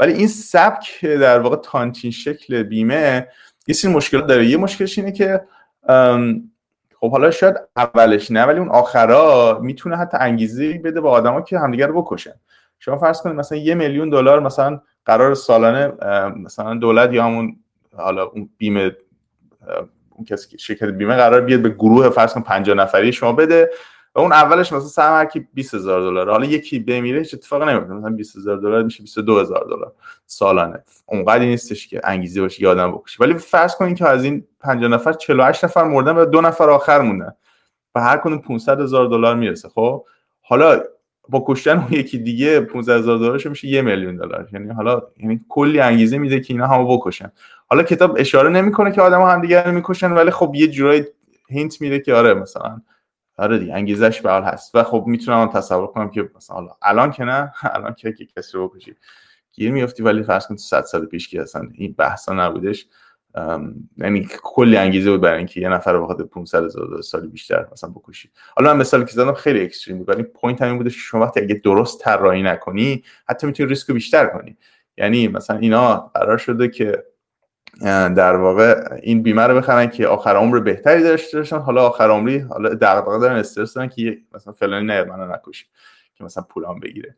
ولی این سبک در واقع تانتین شکل بیمه یه سری مشکلات داره. یه مشکلش اینه که خب حالا شاید اولش نه ولی اون آخرا می‌تونه حتی انگیزه بده به آدما که همدیگه رو بکشن. شما فرض کنید مثلا یه میلیون دلار مثلا قرار سالانه مثلا دولت یا همون حالا اون بیمه اون کسی شرکت بیمه قرار بیاد به گروه فرض کن 50 نفری شما بده. اون اولش مثلا سهم هر کی 20000 دلار حالا یکی بمیره هیچ اتفاقی نمیفته. مثلا 20000 دلار میشه 22000 دلار سالانه. اونقدر نیستش که انگیزه باشه یادم بکشه ولی فرض کنید که از این 50 نفر 48 نفر مردن و دو نفر آخر موندن و هر کدوم 500 هزار دلار می‌رسه. خب؟ حالا با کشتن اون یکی دیگه 15 هزار دلارش میشه یه میلیون دلار. یعنی حالا یعنی کلی انگیزه میده که اینا همو بکشن. حالا کتاب اشاره نمی‌کنه که آدم هم دیگه رو می‌کشن ولی خب یه جورایی هینت میده که آره مثلا آره دیگه انگیزش به هست. و خب می‌تونم تصور کنم که مثلا الان که نه الان که کسی رو بکشی گیر میافتی. ولی فرض کن تو 100 سال پیش که اصلا این بحثا نبودش یعنی کلی انگیزه بود برای اینکه یه نفر رو بخاطر 500 هزار سال بیشتر مثلا بکشی. حالا من مثال که زدم خیلی extreme بود ولی point همین بوده که شما وقتی اگه درست طراحی نکنی حتی می‌تونی ریسک بیشتر کنی. یعنی مثلا اینا قرار شده که در واقع این بیمه رو بخرن که آخر عمر بهتری داشته باشن. حالا آخر عمری حالا دغدغه دارن استرس دارن که مثلا فلانی نه منو نکشی که مثلا پولام بگیره.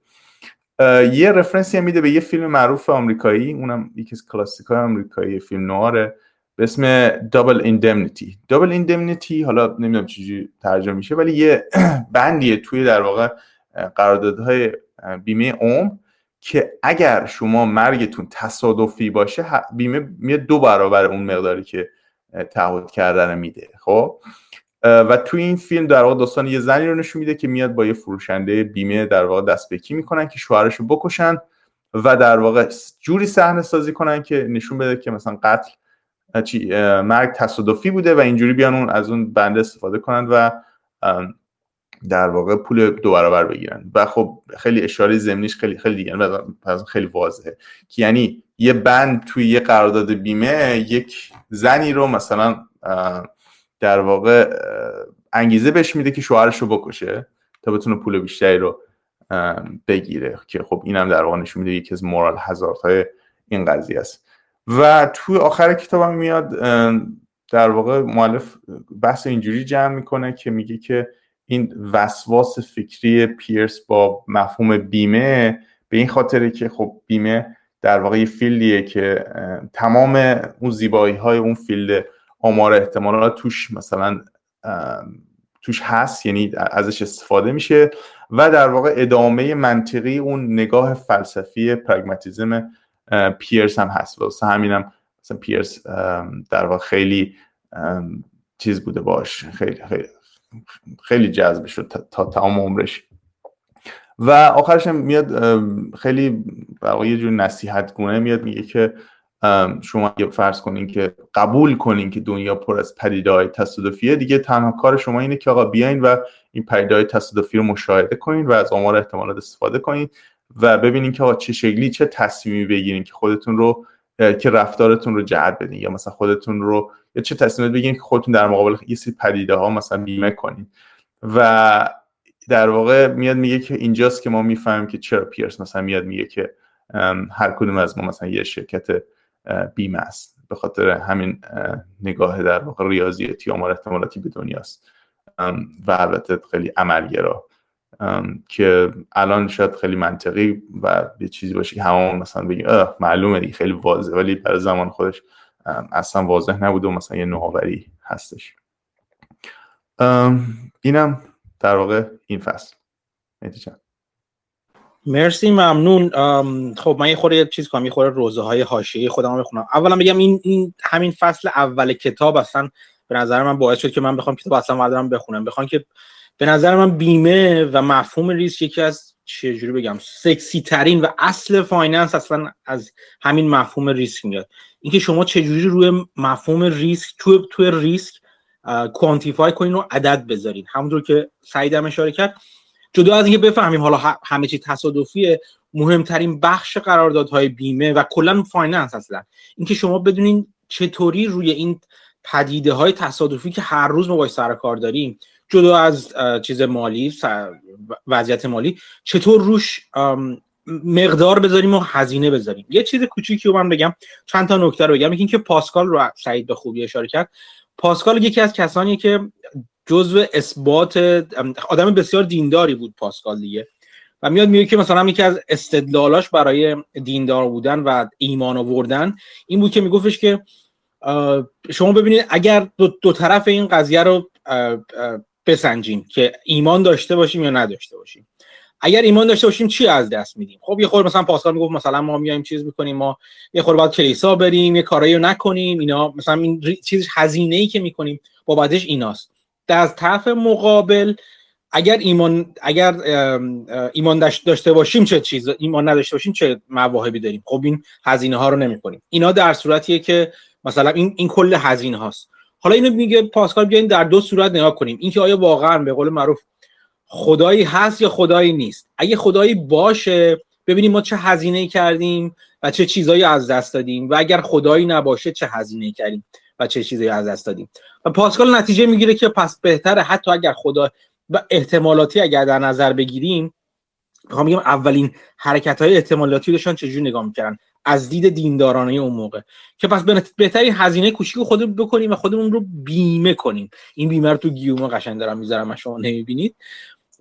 یه رفرنسی هم میده به یه فیلم معروف آمریکایی اونم یکی از کلاسیک آمریکایی فیلم نواره به اسم دابل ایندمنیتی دابل ایندمنیتی حالا نمی‌دونم چجوری ترجمه میشه ولی یه بندیه توی در واقع قراردادهای بیمه عمر. که اگر شما مرگتون تصادفی باشه بیمه میاد دو برابر اون مقداری که تعهد کردن میده خب؟ و توی این فیلم در واقع داستان یه زنی رو نشون میده که میاد با یه فروشنده بیمه در واقع دستبکی می‌کنن که شوهرش رو بکشن و در واقع جوری صحنه سازی کنن که نشون بده که مثلا قتل مرگ تصادفی بوده و اینجوری بیان اون از اون بنده استفاده کنن و در واقع پول دو برابر بگیرن. و خب خیلی اشاره زمینیش خیلی خیلی دیگه خیلی واضحه که یعنی یه بند توی یه قرارداد بیمه یک زنی رو مثلا در واقع انگیزه بهش میده که شوهرش رو بکشه تا بتونه پول بیشتری رو بگیره. که خب اینم در واقع نشون میده یکی از مورال های این قضیه است. و توی آخر کتابم میاد در واقع مؤلف بحث اینجوری جمع می‌کنه که میگه که این وسواس فکری پیرس با مفهوم بیمه به این خاطره که خب بیمه در واقع یه فیلدیه که تمام اون زیبایی های اون فیلد آمار احتمالات توش مثلا توش هست یعنی ازش استفاده میشه و در واقع ادامه منطقی اون نگاه فلسفی پرگماتیزم پیرس هم هست. واسه همینم مثلا پیرس در واقع خیلی چیز بوده باش خیلی خیلی خیلی جذب شد تا تمام عمرش. و آخرش میاد خیلی برای یه جور نصیحت گونه میاد میگه که شما یه فرض کنین که قبول کنین که دنیا پر از پدیدهای تصادفیه دیگه تنها کار شما اینه که آقا بیاین و این پدیدهای تصادفی رو مشاهده کنین و از آمار احتمالات استفاده کنین و ببینین که آقا چه شکلی چه تصمیمی بگیرین که خودتون رو که رفتارتون رو جهت بدین یا مثلا خودتون رو یا چه تصمیمی بگیرین که خودتون در مقابل یه سری پدیده ها مثلا بیمه کنین و در واقع میاد میگه که اینجاست که ما می‌فهمیم که چرا پیرس مثلا میاد میگه که هر کدوم از ما مثلا یه شرکت بیمه است. به خاطر همین نگاه در واقع ریاضیاتی آمار احتمالاتی به دنیاست. و البته خیلی عملگرا. که الان شاید خیلی منطقی و یه چیزی باشه که همون مثلا بگیم معلومه دیگه خیلی واضحه ولی برای زمان خودش اصلا واضح نبوده و مثلا یه نوآوری هستش. اینم در واقع این فصل. مرسی ممنون. خب من یه خورده چیز کنم یه خورده روضه های حاشیه خودم بخونم. اولا بگم این, این همین فصل اول کتاب اصلا به نظر من باعث شد که من بخوام کتاب اصلا بردارم بخونم. بخوام که به نظر من بیمه و مفهوم ریسک یکی از چجوری بگم سکسی ترین و اصل finance اصلا از همین مفهوم ریسک میاد. اینکه شما چجوری روی مفهوم ریسک تو تو ریسک quantify کنین و عدد بذارین. همونطور که سعیدم اشاره کرد جدا از اینکه بفهمیم حالا همه چی تصادفیه مهمترین بخش قراردادهای بیمه و کلا finance اصلا. اینکه شما بدونین چطوری روی این پدیده های تصادفی که هر روز ما باید سر کار داریم جدا از چیز مالی وضعیت مالی چطور روش مقدار بذاریم و هزینه بذاریم؟ یه چیز کوچیکی رو من بگم چند تا نکته رو بگم. اینکه پاسکال رو سعید به خوبی اشاره کرد. پاسکال یکی از کسانی که جزو اثبات آدم بسیار دینداری بود پاسکال دیگه. و میاد میگه که مثلا یکی از استدلالاش برای دیندار بودن و ایمان آوردن این بود که میگفتش که شما ببینید اگر دو, دو طرف این قضیه رو بسنجیم که ایمان داشته باشیم یا نداشته باشیم. اگر ایمان داشته باشیم چی از دست میدیم؟ خب یه خورده مثلا پاسکال می‌گفت مثلا ما میایم چیز می‌کنیم ما یه خورده باید کلیسا بریم یه کارایی رو نکنیم اینا مثلا این چیز هزینه ای که می‌کنیم بابتش ایناست. در طرف مقابل اگر ایمان اگر ایمان داشته باشیم چه چیز ایمان نداشته باشیم چه مواهبی داریم؟ خب این هزینه ها رو نمی‌کنیم. اینا در صورتیه که مثلا این این کل هزینه هاست حالا اینو میگه پاسکال بیاین در دو صورت نگاه کنیم. اینکه آیا واقعا به قول معروف خدایی هست یا خدایی نیست. اگه خدایی باشه ببینیم ما چه هزینه کردیم و چه چیزایی از دست دادیم. و اگر خدایی نباشه چه هزینه کردیم و چه چیزایی از دست دادیم. و پاسکال نتیجه می‌گیره که پس بهتره حتی اگر خدا و احتمالاتی اگر در نظر بگیریم می‌خوام بگم اولین حرکت های احتمالاتی داشتن چجوری نگاه می‌کردن؟ از دید دیندارانه اون موقع. که پس بهتری هزینه کوچیک خودمون بکنیم و خودمون رو بیمه کنیم. این بیمه رو تو گیومه قشنگ دارم می‌ذارم شما نمی‌بینید.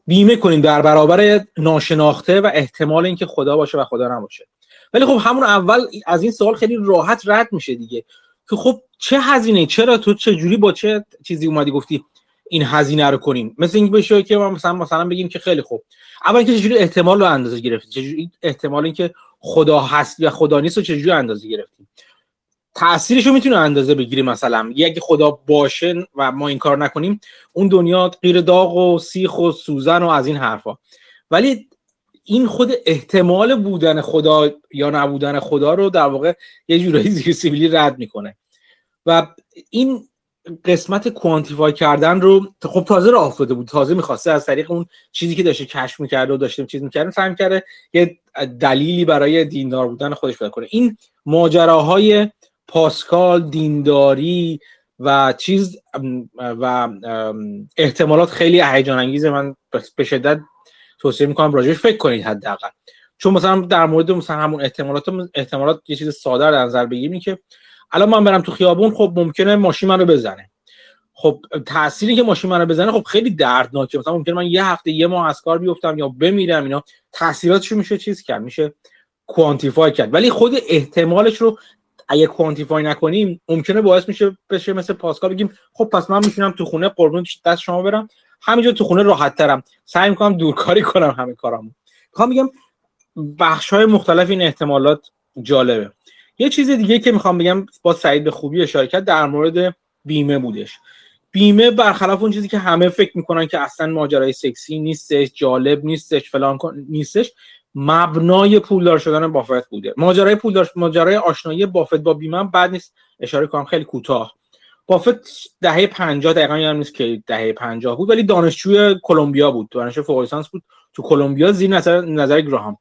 بیمه کنیم در برابر ناشناخته و احتمال اینکه خدا باشه و خدا نباشه. ولی خب همون اول از این سوال خیلی راحت رد میشه دیگه. که خب چه هزینه؟ چرا؟ تو چه جوری با چه چیزی اومدی گفتی این هزینه رو کنیم. مثل اینکه بشه که ما مثلا مثلا بگیم که خیلی خوب. اول که چجوری احتمال رو اندازه گرفتی چجوری احتمال اینکه خدا هست یا خدا نیست رو چجوری اندازه گرفتیم؟ تاثیرش رو می‌تونه اندازه بگیری مثلا. اگه خدا باشه و ما این کار نکنیم اون دنیا غیر داغ و سیخ و سوزن و از این حرفا. ولی این خود احتمال بودن خدا یا نبودن خدا رو در واقع یه جورایی زیر سیبیلی رد می‌کنه. و این قسمت کوانتیفای کردن رو خب تازه راه افتاده بود. تازه می‌خواسته از طریق اون چیزی که داشته کشف می‌کرده و داشته چیز می‌کرده سعی کرده یه دلیلی برای دیندار بودن خودش پیدا کنه. این ماجراهای پاسکال دینداری و چیز و احتمالات خیلی هیجان انگیزه من به شدت توصیه می‌کنم راجعش فکر کنید حداقل. چون مثلا در مورد مثلا همون احتمالات احتمالات یه چیز ساده در نظر بگیریم که الان من برم تو خیابون خب ممکنه ماشین منو بزنه. خب تأثیری که ماشین منو بزنه خب خیلی دردناکه. مثلا ممکنه من یه هفته یه ماه از کار بیفتم یا بمیرم اینا. تاثیراتش میشه چیز کرد؟ میشه کوانتیفای کرد. ولی خود احتمالش رو اگه کوانتیفای نکنیم ممکنه باعث میشه بشه مثل پاسکال بگیم خب پس من میشونم تو خونه قربون دست شما برم. همینجا تو خونه راحت ترم. سعی می‌کنم دورکاری کنم همه کارامو. می‌خوام بگم بخش های مختلف این احتمالات جالبه. یه چیز دیگه که می‌خوام بگم با سعید به خوبی اشاره کرد در مورد بیمه بودش. بیمه برخلاف اون چیزی که همه فکر می‌کنن که اصلا ماجرای سکسی نیستش جالب نیستش فلان نیستش مبنای پولدار شدن بافت بوده. ماجرای پولدار ماجرای آشنایی بافت با بیمه بعد نیست. اشاره کنم خیلی کوتاه. بافت دهه 50 دقیقا یادم نیست که دهه 50 بود ولی دانشجوی کلمبیا بود. دانشجو فوق بود. تو کلمبیا زیر نظر نظر گراهام.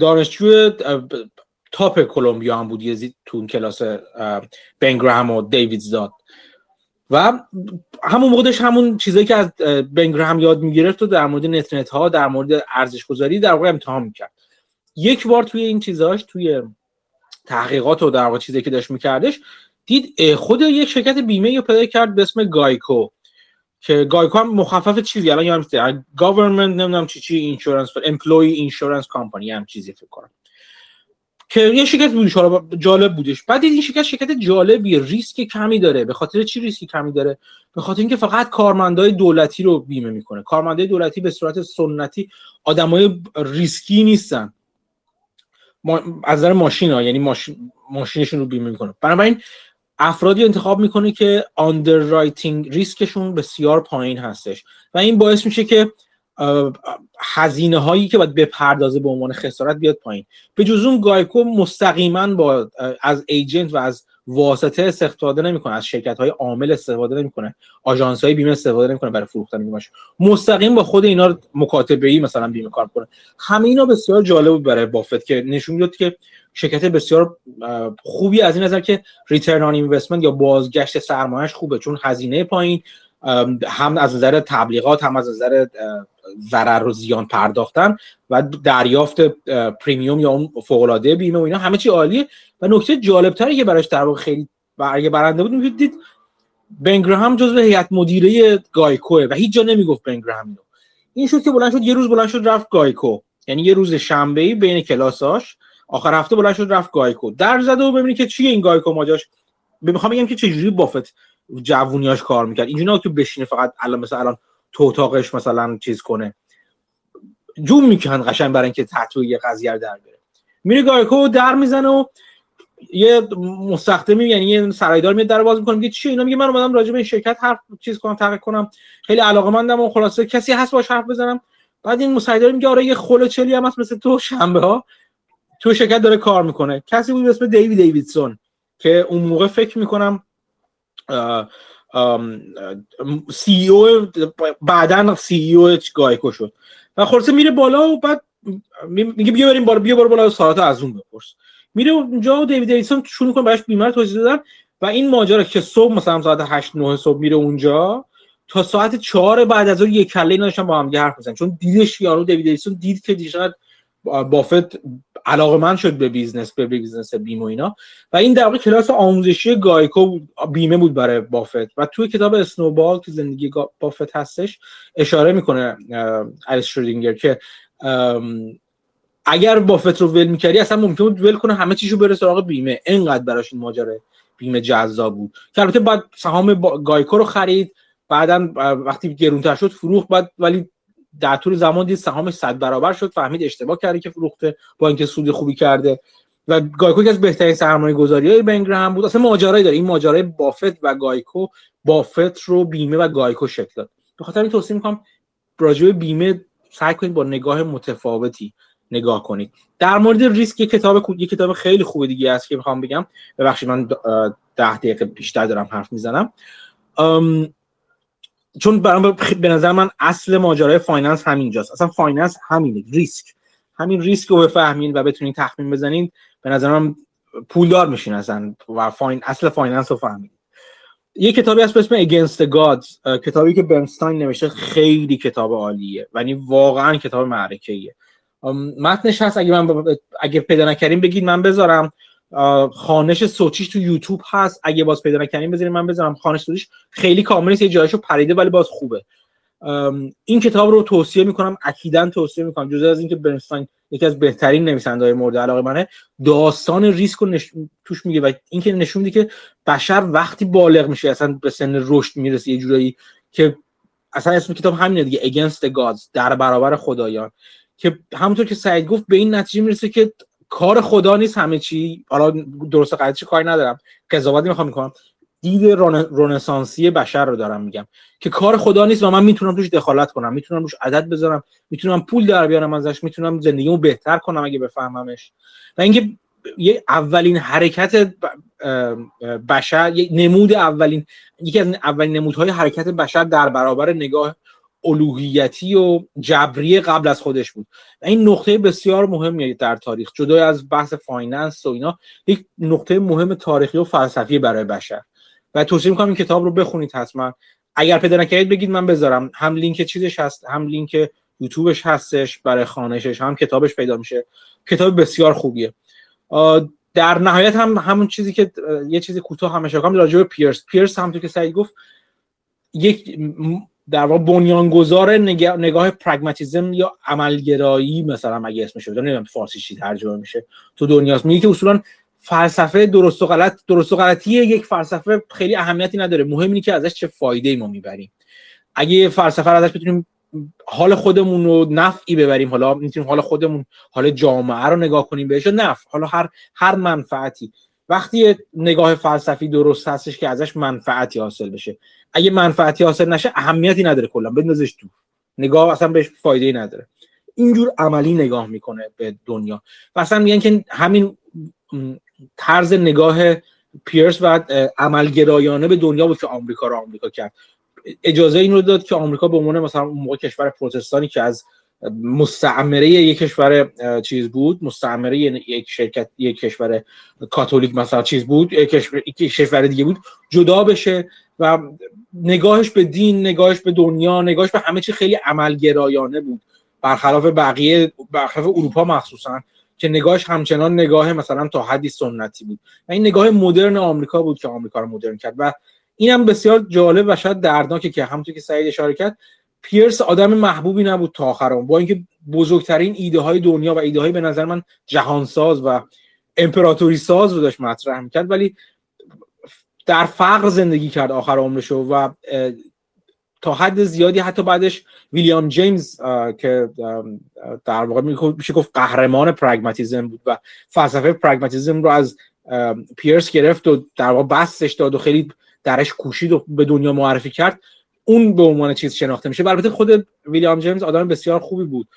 دانشجو تاپ کلمبیا هم بود یه تو اون کلاس بنگرام و دیوید زاد. و همون موقعش همون چیزایی که از بن گراهام یاد می‌گرفت و در مورد نت ها در مورد ارزش گذاری در واقع امتحان می‌کرد. یک بار توی این چیزاش توی تحقیقات و در واقع چیزی که داشت میکردش دید خود یک شرکت بیمه رو پیدا کرد به اسم GEICO که GEICO هم مخفف چیزی الان یادم نیست Government نمی‌دونم چی چی Insurance Employee Insurance Company هم چیزی فکر کنم. که یه شرکت بودش حالا جالب بودش. بعد این شرکت شرکت جالبی ریسک کمی داره. به خاطر چی ریسک کمی داره؟ به خاطر اینکه فقط کارمندای دولتی رو بیمه می‌کنه. کارمندای دولتی به صورت سنتی آدمای ریسکی نیستن. ما از نظر ماشین یعنی ماشین ماشینشون رو بیمه می‌کنه. بنابراین افرادی انتخاب می‌کنه که rating ریسکشون بسیار پایین هستش. و این باعث میشه که هزینه هایی که باید بپردازه به عنوان خسارت بیاد پایین. به جز اون GEICO مستقیما با از ایجنت و از واسطه استفاده نمی‌کنه از شرکت های عامل استفاده نمی‌کنه آژانس های بیمه استفاده نمی‌کنه برای فروختن بیمهش. مستقیم با خود اینا مکاتبه ای مثلا بیمه کار کنه. همه اینا بسیار جالب بود برای بافت که نشون می‌داد که شرکت بسیار خوبی از این نظر که ریترن آن اینوستمنت یا بازگشت سرمایهش خوبه چون هزینه پایین هم از نظر تبلیغات هم از نظر ضرر و زیان پرداختن و دریافت premium یا اون فوق العاده بیمه و اینا همه چی عالیه. و نکته جالب تری که براش در واقع خیلی اگه برنده بود می‌دید بن گراهام جزو هیئت مدیره GEICO ه و هیچ جا نمی‌گفت بن گراهام اینو. این شد که بلند شد یه روز بلند شد رفت GEICO. یعنی یه روز شنبه ای بین کلاساش آخر هفته بلند شد رفت GEICO. در زده و ببینید که چیه این GEICO ماجراش می‌خوام بگم که چجوری بافت جوونیاش کار می‌کرد. اینجوری که بشینه فقط الان مثلا الان تو اتاقش مثلا چیز کنه. جون می‌کنن قشنگ برای اینکه تحتوی یه قضیه در بره میره گایکو در می‌زنه و یه مستخدمی یعنی یه سرایدار میاد در باز می‌کنه. میگه چی؟ اینا میگه من اومدم راجع به این شرکت حرف چیز کنم تحقیق کنم. خیلی علاقه مندم و خلاصه کسی هست باش حرف بزنم. بعد این مساعدار میگه آره یه خل چلی هم هست مثل تو شنبه ها تو شرکت داره کار می‌کنه. کسی بود به اسم دیوید دیویدسون که اون موقع فکر می‌کنم CEO بعدا CEO GEICO شد. و خلاصه میره بالا و بعد میگه بیا بریم بالا بیا برو بالا ساعت از اون بپرس. میره اونجا و دیوید دیویدسون شروع می‌کنه براش بیمه رو توضیح دادن و این ماجرا که صبح مثلا ساعت 8 9 صبح میره اونجا تا ساعت 4 بعد از اون یک کله اینا با هم حرف بزنن چون دیدش یارو دیوید دیویدسون دید که دیشب بافت علاقه‌مند شد به business به business بیمه اینا. و این در واقع کلاس آموزشی GEICO بیمه بود برای بافت. و توی کتاب اسنوبال که زندگی بافت هستش اشاره می‌کنه الیس شرودینگر که اگر بافت رو ول می‌کردی اصلا ممکن بود ول کنه همه چیشو بره سراغ بیمه. انقدر براش این ماجرا بیمه جذاب بود. که البته بعد سهام گایکو رو خرید بعدا وقتی گرونتر شد فروخت بعد ولی در طول زمان دید سهامش صد برابر شد فهمید اشتباه کرده که فروخته با اینکه سود خوبی کرده. و GEICO که از بهترین سرمایه گذاری های بن گراهام بود. اصلا ماجرایی داره. این ماجرای بافت و GEICO بافت رو بیمه و GEICO شکل داد. به خاطر این توصیه می‌کنم راجع بیمه سعی کنید با نگاه متفاوتی نگاه کنید. در مورد ریسک یه کتاب یه کتاب خیلی خوب دیگه است که می‌خوام بگم. ببخشید من ده دقیقه بیشتر دارم حرف می‌زنم. چون به نظر من اصل ماجرای finance همینجاست. اصلا finance همینه ریسک. همین ریسک رو بفهمین و بتونین تخمین بزنین به نظر من پولدار میشین اصلا و finance اصل finance رو فهمید یه کتابی هست به اسم Against the Gods کتابی که برنستاین نوشته خیلی کتاب عالیه. یعنی واقعا کتاب معرکه متنش هست اگه من اگه پیدا نکردیم بگید من بذارم. خوانش صوتیش تو یوتیوب هست. اگه باز پیدا نکنیم بذاریم من بذارم. خوانش صوتیش خیلی کامل نیست یه جایشو پریده ولی باز خوبه. این کتاب رو توصیه می‌کنم اکیدا توصیه می‌کنم. جزء از اینکه برنستاین یکی از بهترین نویسنده های مورد علاقه منه. داستان ریسک رو توش میگه و اینکه نشون میده که بشر وقتی بالغ میشه اصلا به سن رشد می‌رسه. یه جورایی که اصلا اسم کتاب همینه دیگه Against the در برابر خدایان. که همونطور که سعید گفت به این نتیجه می‌رسه که کار خدا نیست همه چی. حالا درست قضیه کاری ندارم. قضاوتی می‌خوام می‌کنم دید رنسانسی بشر رو دارم میگم که کار خدا نیست و من می‌تونم توش دخالت کنم. می‌تونم روش عدد بذارم. می‌تونم پول در بیارم ازش. می‌تونم زندگیمو بهتر کنم اگه بفهممش. و اینکه یه اولین حرکت بشر یه نمود اولین یکی از اولین نمودهای حرکت بشر در برابر نگاه الوهیتی و جبری قبل از خودش بود. و این نقطه بسیار مهمیه در تاریخ جدای از بحث finance و اینا یک نقطه مهم تاریخی و فلسفی برای بشر. و توصیه می‌کنم این کتاب رو بخونید حتما. اگر پیدا نکردید بگید من بذارم. هم لینک چیزش هست هم لینک یوتیوبش هستش برای خانشش هم کتابش پیدا میشه. کتاب بسیار خوبیه. در نهایت هم همون چیزی که یه چیزی کوتاه کنم راجع به پیرس. پیرس هم تو که سعید گفت یک در واقع بنیانگذار نگاه, نگاه پرگماتیزم یا عملگرایی مثلا اگه اسمش بذارم نمی‌دونم فارسی چی ترجمه میشه تو دنیاست. میگه که اصولا فلسفه درست و غلط درست و غلطی یک فلسفه خیلی اهمیتی نداره. مهم اینه که ازش چه فایده ای ما می‌بریم. اگه فلسفه رو ازش بتونیم حال خودمون رو نفعی ببریم حالا می‌تونیم حال خودمون حال جامعه رو نگاه کنیم بهش نفع. حالا هر هر منفعتی. وقتی نگاه فلسفی درست هستش که ازش منفعتی حاصل بشه. اگه منفعتی حاصل نشه اهمیتی نداره کلا. بندازش تو نگاه اصلا بهش فایده ای نداره. اینجور عملی نگاه می‌کنه به دنیا. و اصلا میگن که همین طرز نگاه پیرس و عملگرایانه به دنیا بود که آمریکا رو آمریکا کرد. اجازه این رو داد که آمریکا به عنوان مثلا موقع کشور پروتستانی که از مستعمره یک کشور چیز بود مستعمره یک شرکت یک کشور کاتولیک مثلا چیز بود یک کشور دیگه بود جدا بشه و نگاهش به دین نگاهش به دنیا نگاهش به همه چی خیلی عملگرایانه بود. برخلاف بقیه برخلاف اروپا مخصوصا که نگاهش همچنان نگاه مثلا تا حدی سنتی بود. و این نگاه مدرن آمریکا بود که آمریکا رو مدرن کرد. و اینم بسیار جالب و شاید دردناکه که همونطور که سعید اشاره کرد پیرس آدم محبوبی نبود تا آخرم با اینکه بزرگترین ایده های دنیا و ایده های به نظر من جهانساز و امپراتوری ساز رو داشت مطرح می‌کرد ولی در فقر زندگی کرد آخر عمرشو و تا حد زیادی حتی بعدش ویلیام جیمز که در واقع میشه گفت قهرمان پرگماتیزم بود و فلسفه پرگماتیزم رو از پیرس گرفت و در واقع بستش داد و خیلی درش کوشید و به دنیا معرفی کرد. اون به عنوان چیز شناخته میشه. البته خود ویلیام جیمز آدم بسیار خوبی بود.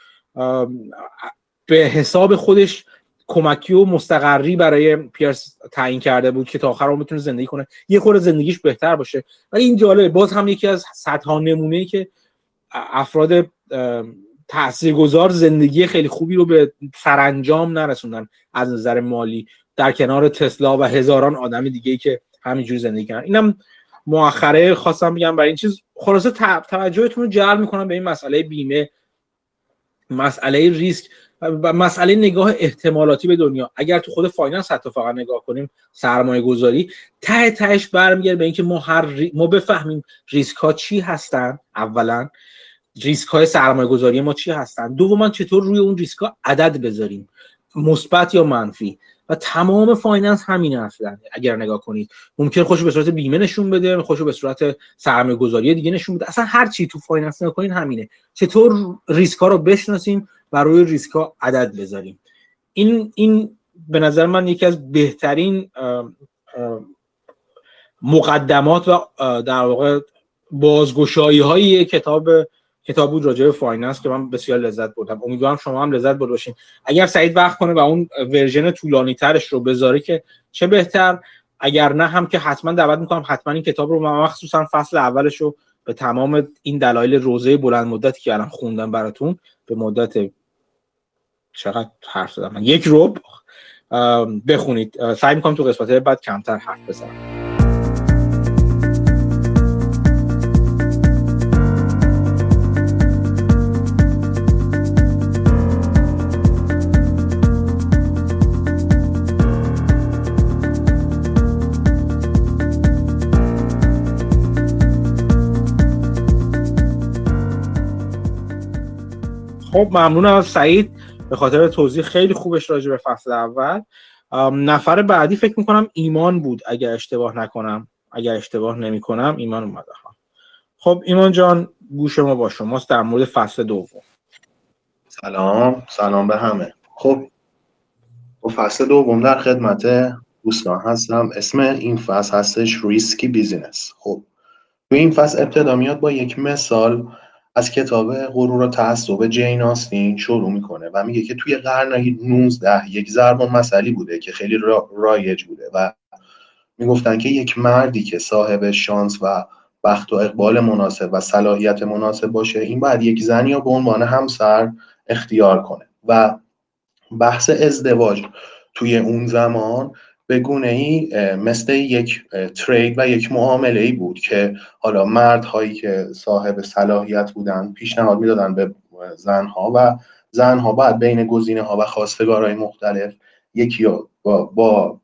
به حساب خودش کمکی و مستقری برای پیرس تعیین کرده بود که تا آخر رو بتونه زندگی کنه. یه خورده زندگیش بهتر باشه. ولی این جالبه باز هم یکی از صدها نمونه که افراد تاثیرگذار زندگی خیلی خوبی رو به سرانجام نرسوندن از نظر مالی. در کنار تسلا و هزاران آدم دیگه که همینجوری زندگی کردن. اینم مؤخره خواستم بگم برای این چیز. خلاصه توجهتون رو جلب می‌کنم به این مسئله بیمه مسئله ریسک. و مسئله نگاه احتمالاتی به دنیا. اگر تو خود finance حتی فقط نگاه کنیم سرمایه گذاری ته تهش برمیگرده به اینکه ما هر ما بفهمیم ریسک ها چی هستن اولا ریسک های سرمایه گذاری ما چی هستن. دوما چطور روی اون ریسک ها عدد بذاریم مثبت یا منفی. و تمام finance همین اصلا اگر نگاه کنید ممکن خودشو به صورت بیمه نشون بده خودشو به صورت سرمایه گذاری دیگه نشون بده. اصلا هر چی تو finance نگاه همینه. چطور ریسک ها رو بشناسیم و روی ریسک ها عدد بذاریم. این این به نظر من یکی از بهترین مقدمات و در واقع بازگشایی های کتاب کتاب بود راجع finance که من بسیار لذت بردم. امیدوارم شما هم لذت برد باشین. اگر سعید وقت کنه و اون version طولانی ترش رو بذاره که چه بهتر. اگر نه هم که حتما دعوت می‌کنم حتما این کتاب رو مخصوصا فصل اولش رو به تمام این دلایل روزه بلند مدتی که الان خوندم براتون به مدت چقدر حرف زدم. یک روب بخونید. سعی می‌کنم تو قسمت بعد کمتر حرف بزنم. خب ممنون از سعید به خاطر توضیح خیلی خوبش راجع به فصل اول. نفر بعدی فکر می‌کنم ایمان بود اگر اشتباه نکنم. اگر اشتباه نمی کنم ایمان اومده خب ایمان جان گوش ما با شماست در مورد فصل دوم. سلام. سلام به همه. خب و فصل دوم در خدمت دوستان هستم. اسم این فصل هستش Risky Business خب تو این فصل ابتدا میاد با یک مثال از کتاب غرور و تعصب جین آستین شروع می‌کنه و میگه که توی قرن 19 یک ضرب مسئله بوده که خیلی رایج بوده و می‌گفتن که یک مردی که صاحب شانس و بخت و اقبال مناسب و صلاحیت مناسب باشه این باید یک زنی رو به عنوان همسر اختیار کنه و بحث ازدواج توی اون زمان به گونه ای مثل یک trade و یک معامله ای بود که حالا مردهایی که صاحب صلاحیت بودن پیشنهاد می‌دادن به زنها و زنها باید بین گزینه ها و خواستگارهای مختلف یکی با, با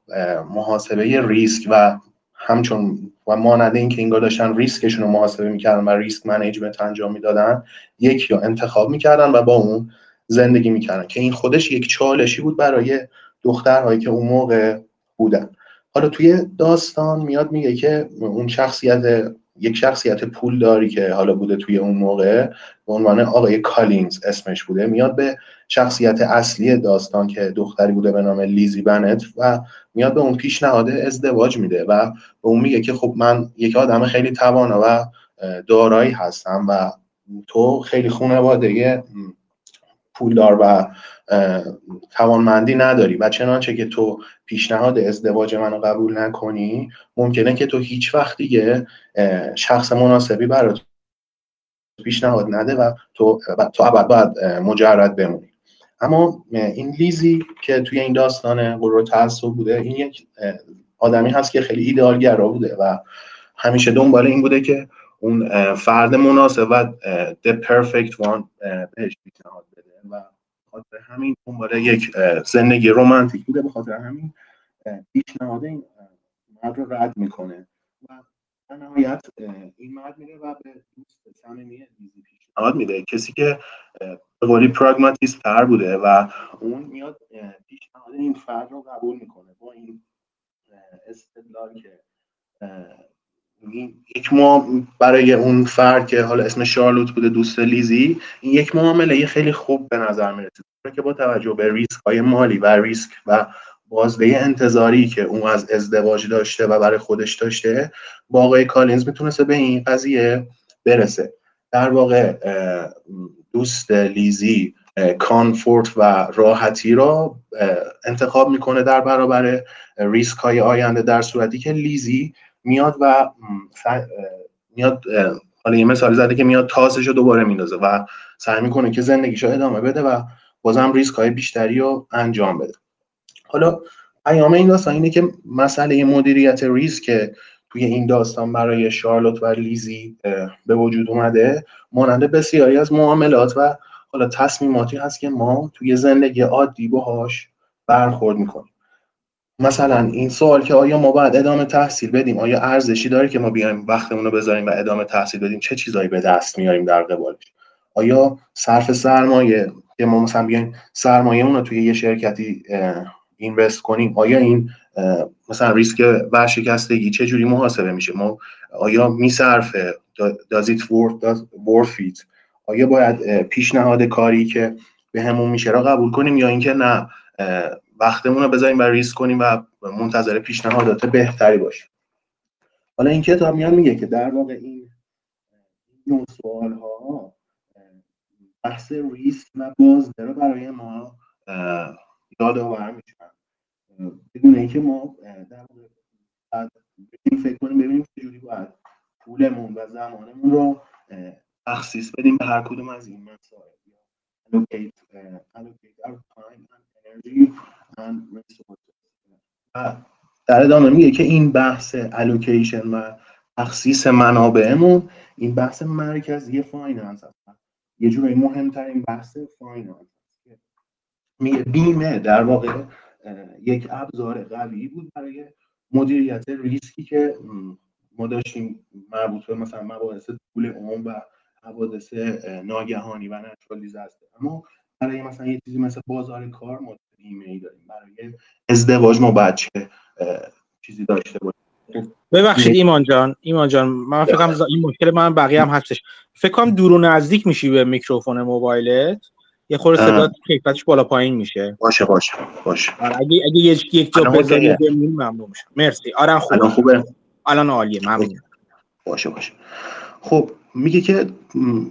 محاسبه ریسک و همچون و مانند اینکه انگار داشتن ریسکشون رو محاسبه می‌کردن و risk management انجام می‌دادن یکی رو انتخاب می‌کردن و با اون زندگی می‌کردن که این خودش یک چالشی بود برای دخترهایی که اون موقع بودن. حالا توی داستان میاد میگه که اون شخصیت یک شخصیت پولداری که حالا بوده توی اون موقع به عنوان آقای کالینز اسمش بوده میاد به شخصیت اصلی داستان که دختری بوده به نام لیزی بنت و میاد به اون پیشنهاد ازدواج میده و به اون میگه که خب من یک آدم خیلی توانا و دارایی هستم و تو خیلی خانواده پولدار و توانمندی نداری و چنانچه که تو پیشنهاد ازدواج منو قبول نکنی ممکنه که تو هیچ وقت دیگه شخص مناسبی برات پیشنهاد نده و تو تو ابد باید مجرد بمونی. اما این لیزی که توی این داستان غرور تعصب بوده این یک آدمی هست که خیلی ایدئالگرا بوده و همیشه دنبال این بوده که اون فرد مناسب و the perfect one بهش پیشنهاد خاطر همین دنبال یک زندگی رومانتیک بوده به خاطر همین پیشنهاد این مرد رو رد می‌کنه. و در نهایت این مرد میره و به دوست صمیمی پیشنهاد میده. کسی که به قولی پراگماتیست تر بوده و اون میاد پیشنهاد این فرد رو قبول می‌کنه. با این استدلال که یک ما برای اون فرد که حالا اسم شارلوت بوده دوست لیزی این یک معامله خیلی خوب به نظر می‌رسه. که با توجه به ریسک های مالی و ریسک و بازده انتظاری که اون از ازدواج داشته و برای خودش داشته با آقای کالینز می‌تونسته به این قضیه برسه. در واقع دوست لیزی comfort و راحتی را انتخاب می‌کنه در برابر ریسک های آینده در صورتی که لیزی میاد و میاد حالا یه مثال زده که میاد تاسش رو دوباره میندازه و سعی می‌کنه که زندگیش رو ادامه بده و بازم ریسک های بیشتری رو انجام بده. حالا پیام این داستان اینه که مسئله مدیریت ریسک توی این داستان برای شارلوت و لیزی به وجود اومده مانند بسیاری از معاملات و حالا تصمیماتی هست که ما توی زندگی عادی باهاش برخورد می‌کنیم. مثلا این سوال که آیا ما باید ادامه تحصیل بدیم؟ آیا ارزشی داره که ما بیایم وقتمون رو بذاریم و ادامه تحصیل بدیم؟ چه چیزایی به دست میاریم در قبالش؟ آیا صرف سرمایه که ما مثلا بیایم سرمایه اون رو توی یه شرکتی اینوست کنیم آیا این مثلا ریسک ورشکستگی چه جوری محاسبه میشه؟ ما آیا میصرفه؟ دازیت فیت آیا باید پیشنهاد کاری که به همون میشه را قبول کنیم یا اینکه نه؟ وقتمون رو بذاریم و ریسک کنیم و منتظر پیشنهادات بهتری باشیم. حالا این کتاب میاد میگه که در واقع این نوع سوال ها بحث ریسک و بازده رو برای ما یادآور میشن بدون اینکه ما در واقع فکر کنیم ببینیم چجوری باید پولمون و زمانمون رو تخصیص بدیم به هر کدوم از این مسائل. allocate, allocate our time and energy و در ادامه میگه که این بحث الوکیشن و تخصیص منابعمون این بحث مرکزی finance هست. یه جورایی مهمترین بحث finance میگه بیمه در واقع یک ابزار قوی بود برای مدیریت ریسکی که ما داشتیم مربوط به مثلا مباحث پول عموم و حوادث ناگهانی و natural disaster اما برای مثلا یه چیزی مثل بازار کار ما ایمیل داریم. برای ازدواج ما بچه چیزی داشته باشیم؟ ببخشید ایمان جان ایمان جان من فکر کنم این مشکل من بقیه هم هستش. فکر کنم دور و نزدیک میشی به میکروفون موبایلت. یه خورده صدا کیفیتش بالا پایین میشه. باشه باشه باشه. آره، اگه اگه یک یک جا بذاری ممنون میشم. مرسی. آره خوبه الان خوبه؟ الان عالیه ممنون. باشه باشه. خب میگه که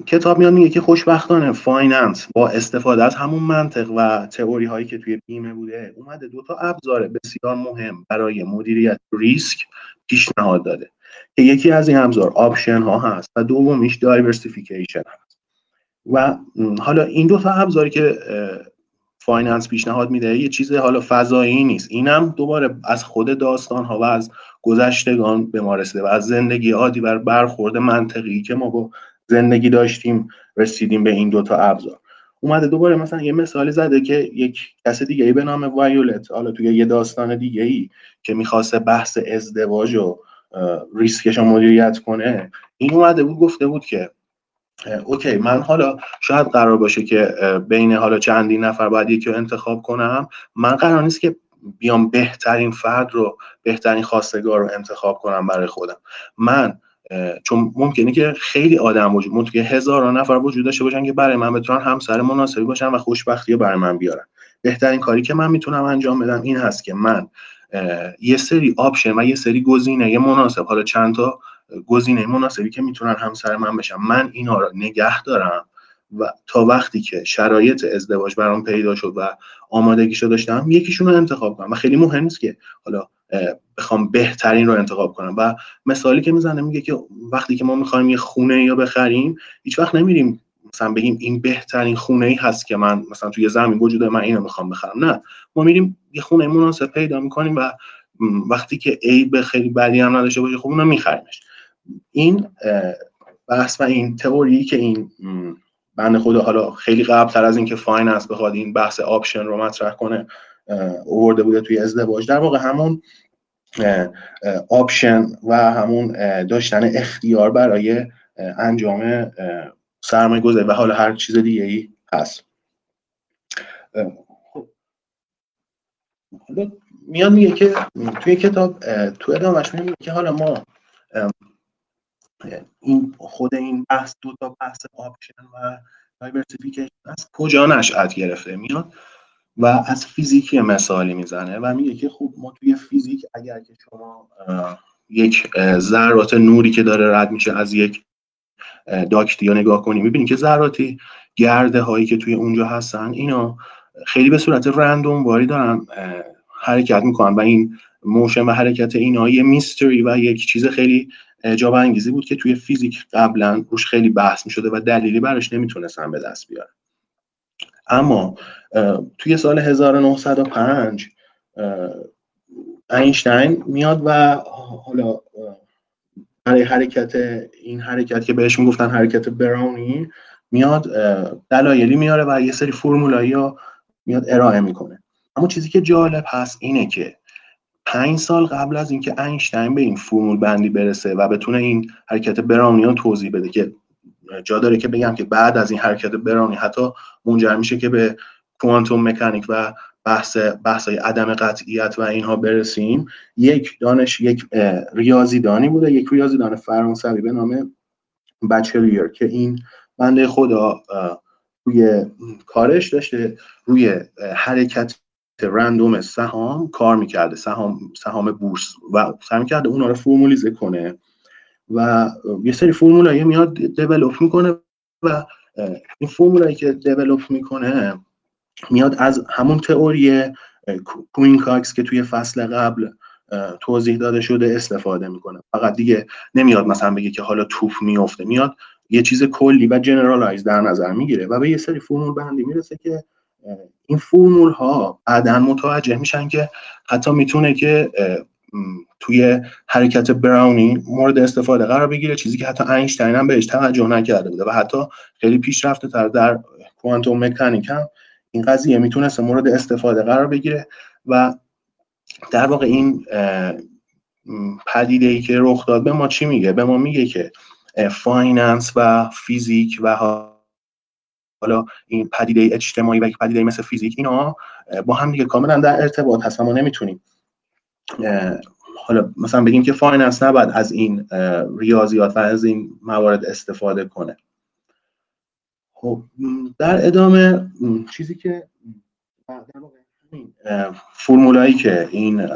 کتاب میاد میگه که خوشبختانه finance با استفاده از همون منطق و تئوری هایی که توی بیمه بوده اومده دو تا ابزار بسیار مهم برای مدیریت ریسک پیشنهاد داده که یکی از این ابزار option ها هست و دومیش diversification هست. و حالا این دو تا ابزاری که finance پیشنهاد میده یه چیز حالا فضایی نیست. اینم دوباره از خود داستان ها و از گذشتگان به ما رسیده و از زندگی عادی بر برخورد منطقی که ما با زندگی داشتیم رسیدیم به این دوتا ابزار. اومده دوباره مثلا یه مثالی زده که یک کس دیگه ای به نام وایولت حالا توی یه داستان دیگه ای که می‌خواسته بحث ازدواج و ریسکش رو مدیریت کنه این اومده بود گفته بود که اوکی من حالا شاید قرار باشه که بین حالا چندین نفر باید یکی رو انتخاب کنم من قرار نیست که بیام بهترین فرد رو بهترین خواستگار رو انتخاب کنم برای خودم. من چون ممکنه که خیلی آدم وجود ممکنه که هزاران نفر وجود داشته باشن که برای من بتونن همسر مناسبی باشن و خوشبختی رو برای من بیارن. بهترین کاری که من می‌تونم انجام بدم این هست که من یه سری آپشن و یه سری گزینه یه مناسب حالا چند تا گزینه مناسبی که می‌تونن همسر من بشن من اینا رو نگه دارم. و تا وقتی که شرایط ازدواج برام پیدا شد و آمادگیشو داشتم یکیشون رو انتخاب کنم. و خیلی مهم نیست که حالا بخوام بهترین رو انتخاب کنم. و مثالی که می‌زنه میگه که وقتی که ما می‌خوایم یه خونه یا بخریم هیچ وقت نمیریم مثلا بگیم این بهترین خونه ای هست که من مثلا توی زمین وجود من اینو می‌خوام بخرم. نه. ما میریم یه خونه مناسب پیدا می‌کنیم و وقتی که عیب خیلی بدی هم نداشته باشه خب اونو میخریمش. این بحث و این تئوری که این بنده خدا حالا خیلی قبل تر از اینکه finance بخواد این بحث option رو مطرح کنه اوورده بوده توی ازدواج در واقع همون option و همون داشتن اختیار برای انجام سرمایه گذاری و حالا هر چیز دیگه ای هست خب. میاد میگه که توی کتاب تو ادامهش میگه که حالا ما این خود این بحث دو تا بحث option و diversification از کجا نشأت گرفته میاد و از فیزیکی مثالی می‌زنه و میگه که خب ما توی فیزیک اگر که شما یک ذرات نوری که داره رد میشه از یک duct ی یا نگاه کنیم می‌بینید که ذراتی گرده هایی که توی اونجا هستن اینا خیلی به صورت random واری دارن حرکت می‌کنن و این motion و حرکت اینا یه mystery و یک چیز خیلی جالب انگیزی بود که توی فیزیک قبلا روش خیلی بحث می شده و دلیلی براش نمی‌تونستن به دست بیارن. اما توی سال 1905 اینشتین میاد و حالا برای حرکت این حرکت که بهش می‌گفتن حرکت براونی میاد دلایلی میاره و یه سری فرمولایی ها میاد ارائه می‌کنه. اما چیزی که جالب هست اینه که پنج سال قبل از اینکه اینشتین به این فرمول بندی برسه و بتونه این حرکت براونیان توضیح بده که جا داره که بگم که بعد از این حرکت برانی حتی منجر میشه که به کوانتوم مکانیک و بحث بحث عدم قطعیت و اینها برسیم. یک دانش یک ریاضیدانی بوده. یک ریاضیدان فرانسوی به نام بچلیر که این بنده خدا روی کارش داشته روی حرکت رندوم سهام کار می‌کرده سهام سهام بورس. و سعی می‌کرده اونا رو فرمولیزه کنه و یه سری فرمولایی میاد develop می‌کنه و این فرمولایی که develop می‌کنه میاد از همون تئوری coin toss که توی فصل قبل توضیح داده شده استفاده می‌کنه. فقط دیگه نمیاد مثلا بگه که حالا توپ میفته میاد یه چیز کلی و generalize در نظر می‌گیره و به یه سری فرمول بندی می‌رسه که این فرمول ها بعدا متوجه میشن که حتی می‌تونه که توی حرکت براونی مورد استفاده قرار بگیره چیزی که حتی اینشتین هم بهش توجه نکرده بوده و حتی خیلی پیشرفته تر در quantum mechanics هم این قضیه می‌تونست مورد استفاده قرار بگیره و در واقع این پدیده ای که رخ داد به ما چی میگه؟ به ما میگه که finance و فیزیک و حالا این پدیده اجتماعی و پدیده مثل فیزیک اینا با هم دیگه کاملا در ارتباط هست ما نمی‌تونیم حالا مثلا بگیم که finance نباید از این ریاضیات و از این موارد استفاده کنه. خب در ادامه چیزی که فرمولایی که این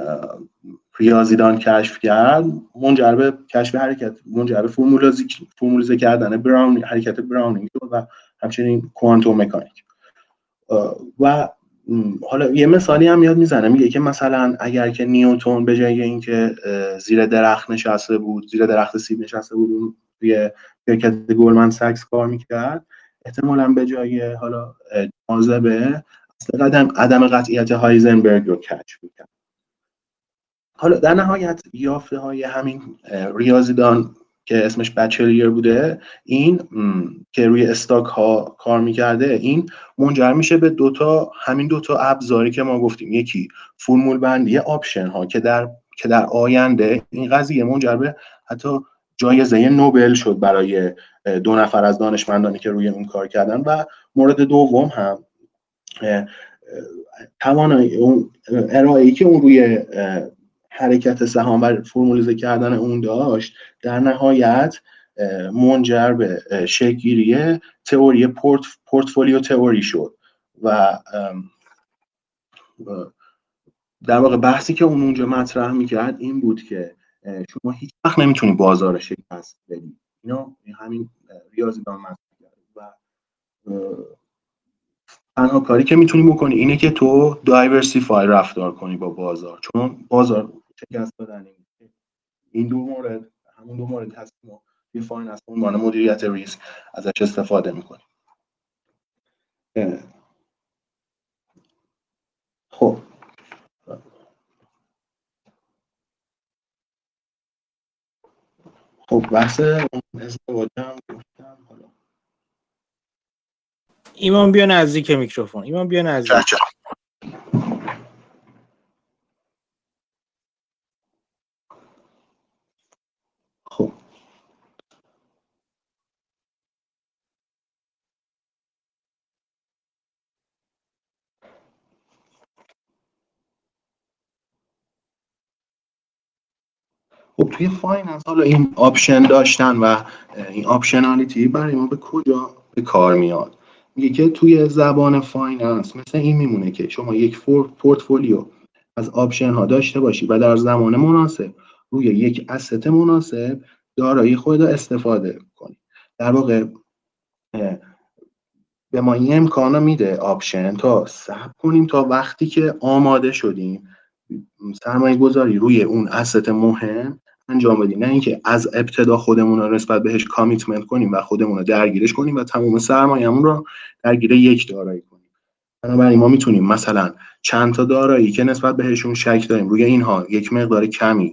ریاضیدان کشف کرد منجر به کشف حرکت منجر به فرمولیزه کردن براون حرکت براونی و همچنین کوانتوم مکانیک. و حالا یه مثالی هم یاد می‌زنه. میگه که مثلا اگر که نیوتون به جای اینکه زیر درخت نشسته بود زیر درخت سیب نشسته بود توی شرکت گلمن سکس کار می‌کرد احتمالا به جای حالا جاذبه قدم عدم قطعیت هایزنبرگ رو کشف می‌کرد. حالا در نهایت یافته های همین ریاضیدان که اسمش Bachelier بوده این که روی stock ها کار می‌کرده این منجر میشه به دوتا همین دوتا ابزاری که ما گفتیم. یکی فرمول بندی option ها که در که در آینده این قضیه منجر به حتی جایزه نوبل شد برای دو نفر از دانشمندانی که روی اون کار کردن. و مورد دوم هم توانایی اون ارائه‌ای که اون روی حرکت سهام و فرمولیزه کردن اون داشت در نهایت منجر به شکلگیری تئوری پورت، پورتفولیو تئوری شد و در واقع بحثی که اون اونجا مطرح می‌کرد این بود که شما هیچ وقت نمی‌تونی بازار شکست بدی. اینا همین ریاضیدان مطرح کرد و تنها کاری که می‌تونی بکنی اینه که تو دایورسیفای رفتار کنی با بازار چون بازار شکست دادن این دو مورد همون دو مورد هست ما توی finance عنوان مدیریت ریسک ازش استفاده می‌کنیم. خب. خب بحث ازدواج هم گفتم حالا. ایمان بیا نزدیک میکروفون. ایمان بیا نزدیک. خب توی finance حالا این option داشتن و این optionality برای ما به کجا به کار میاد؟ میگه که توی زبان finance مثل این میمونه که شما یک پورتفولیو از option ها داشته باشی و در زمان مناسب روی یک asset مناسب دارایی خود استفاده کنی. در واقع به ما این امکانو میده option تا صبر کنیم تا وقتی که آماده شدیم سرمایه گذاری روی اون اسست مهم انجام بدیم. نه اینکه از ابتدا خودمون رو نسبت بهش کامیتمنت کنیم و خودمون رو درگیرش کنیم و تمام سرمایه‌مون رو درگیر یک دارایی کنیم. بنابراین ما می‌تونیم مثلا چند تا دارایی که نسبت بهشون شک داریم روی اینها یک مقدار کمی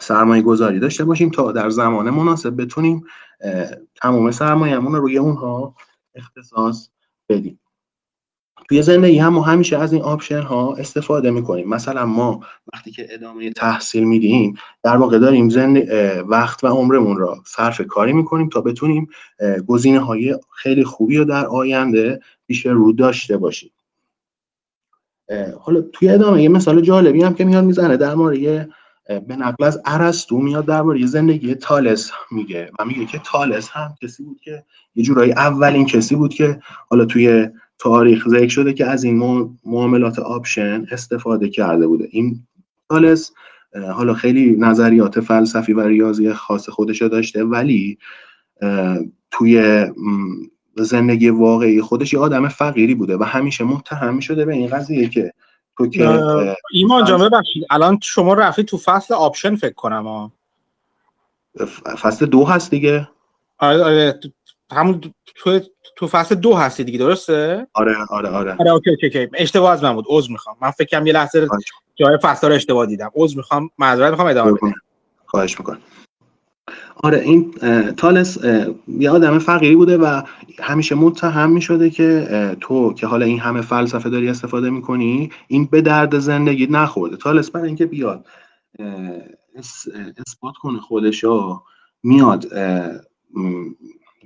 سرمایه گذاری داشته باشیم تا در زمان مناسب بتونیم تمام سرمایه‌مون رو روی اونها اختصاص بدیم. توی زندگی هم ما همیشه از این آپشن ها استفاده می‌کنیم. مثلا ما وقتی که ادامه تحصیل میدیم در واقع داریم زند... وقت و عمرمون را صرف کاری می‌کنیم تا بتونیم گزینه های خیلی خوبی رو در آینده پیش رو داشته باشیم. حالا توی ادامه یه مثال جالبی هم که میاد می‌زنه در مورد به نقل از ارسطو میاد درباره زندگی تالس میگه و میگه که تالس هم کسی بود که یه جورایی اولین کسی بود که حالا توی تاریخ ذکر شده که از این معاملات option استفاده کرده بوده. این تالس حالا خیلی نظریات فلسفی و ریاضی خاص خودش داشته ولی توی زندگی واقعی خودش یه آدم فقیری بوده و همیشه متهم شده به این قضیه که تو که ایمان جان ببخشید الان شما رفتی تو فصل option فکر کنم ها. فصل دو هست دیگه. آره آره همون تو تو فصل دو هستی دیگه درسته؟ آره آره آره. آره okay okay, okay. اشتباه از من بود عذر می‌خوام. من فکر کنم یه لحظه جای فصل رو اشتباه دیدم. عذر می‌خوام معذرت می‌خوام ادامه بدم خواهش می‌کنم. آره این تالس یه آدم فقیری بوده و همیشه متهم می‌شده که تو که حالا این همه فلسفه داری استفاده می‌کنی این به درد زندگی نخورده. تالس برای اینکه بیاد اثبات کنه خودشو میاد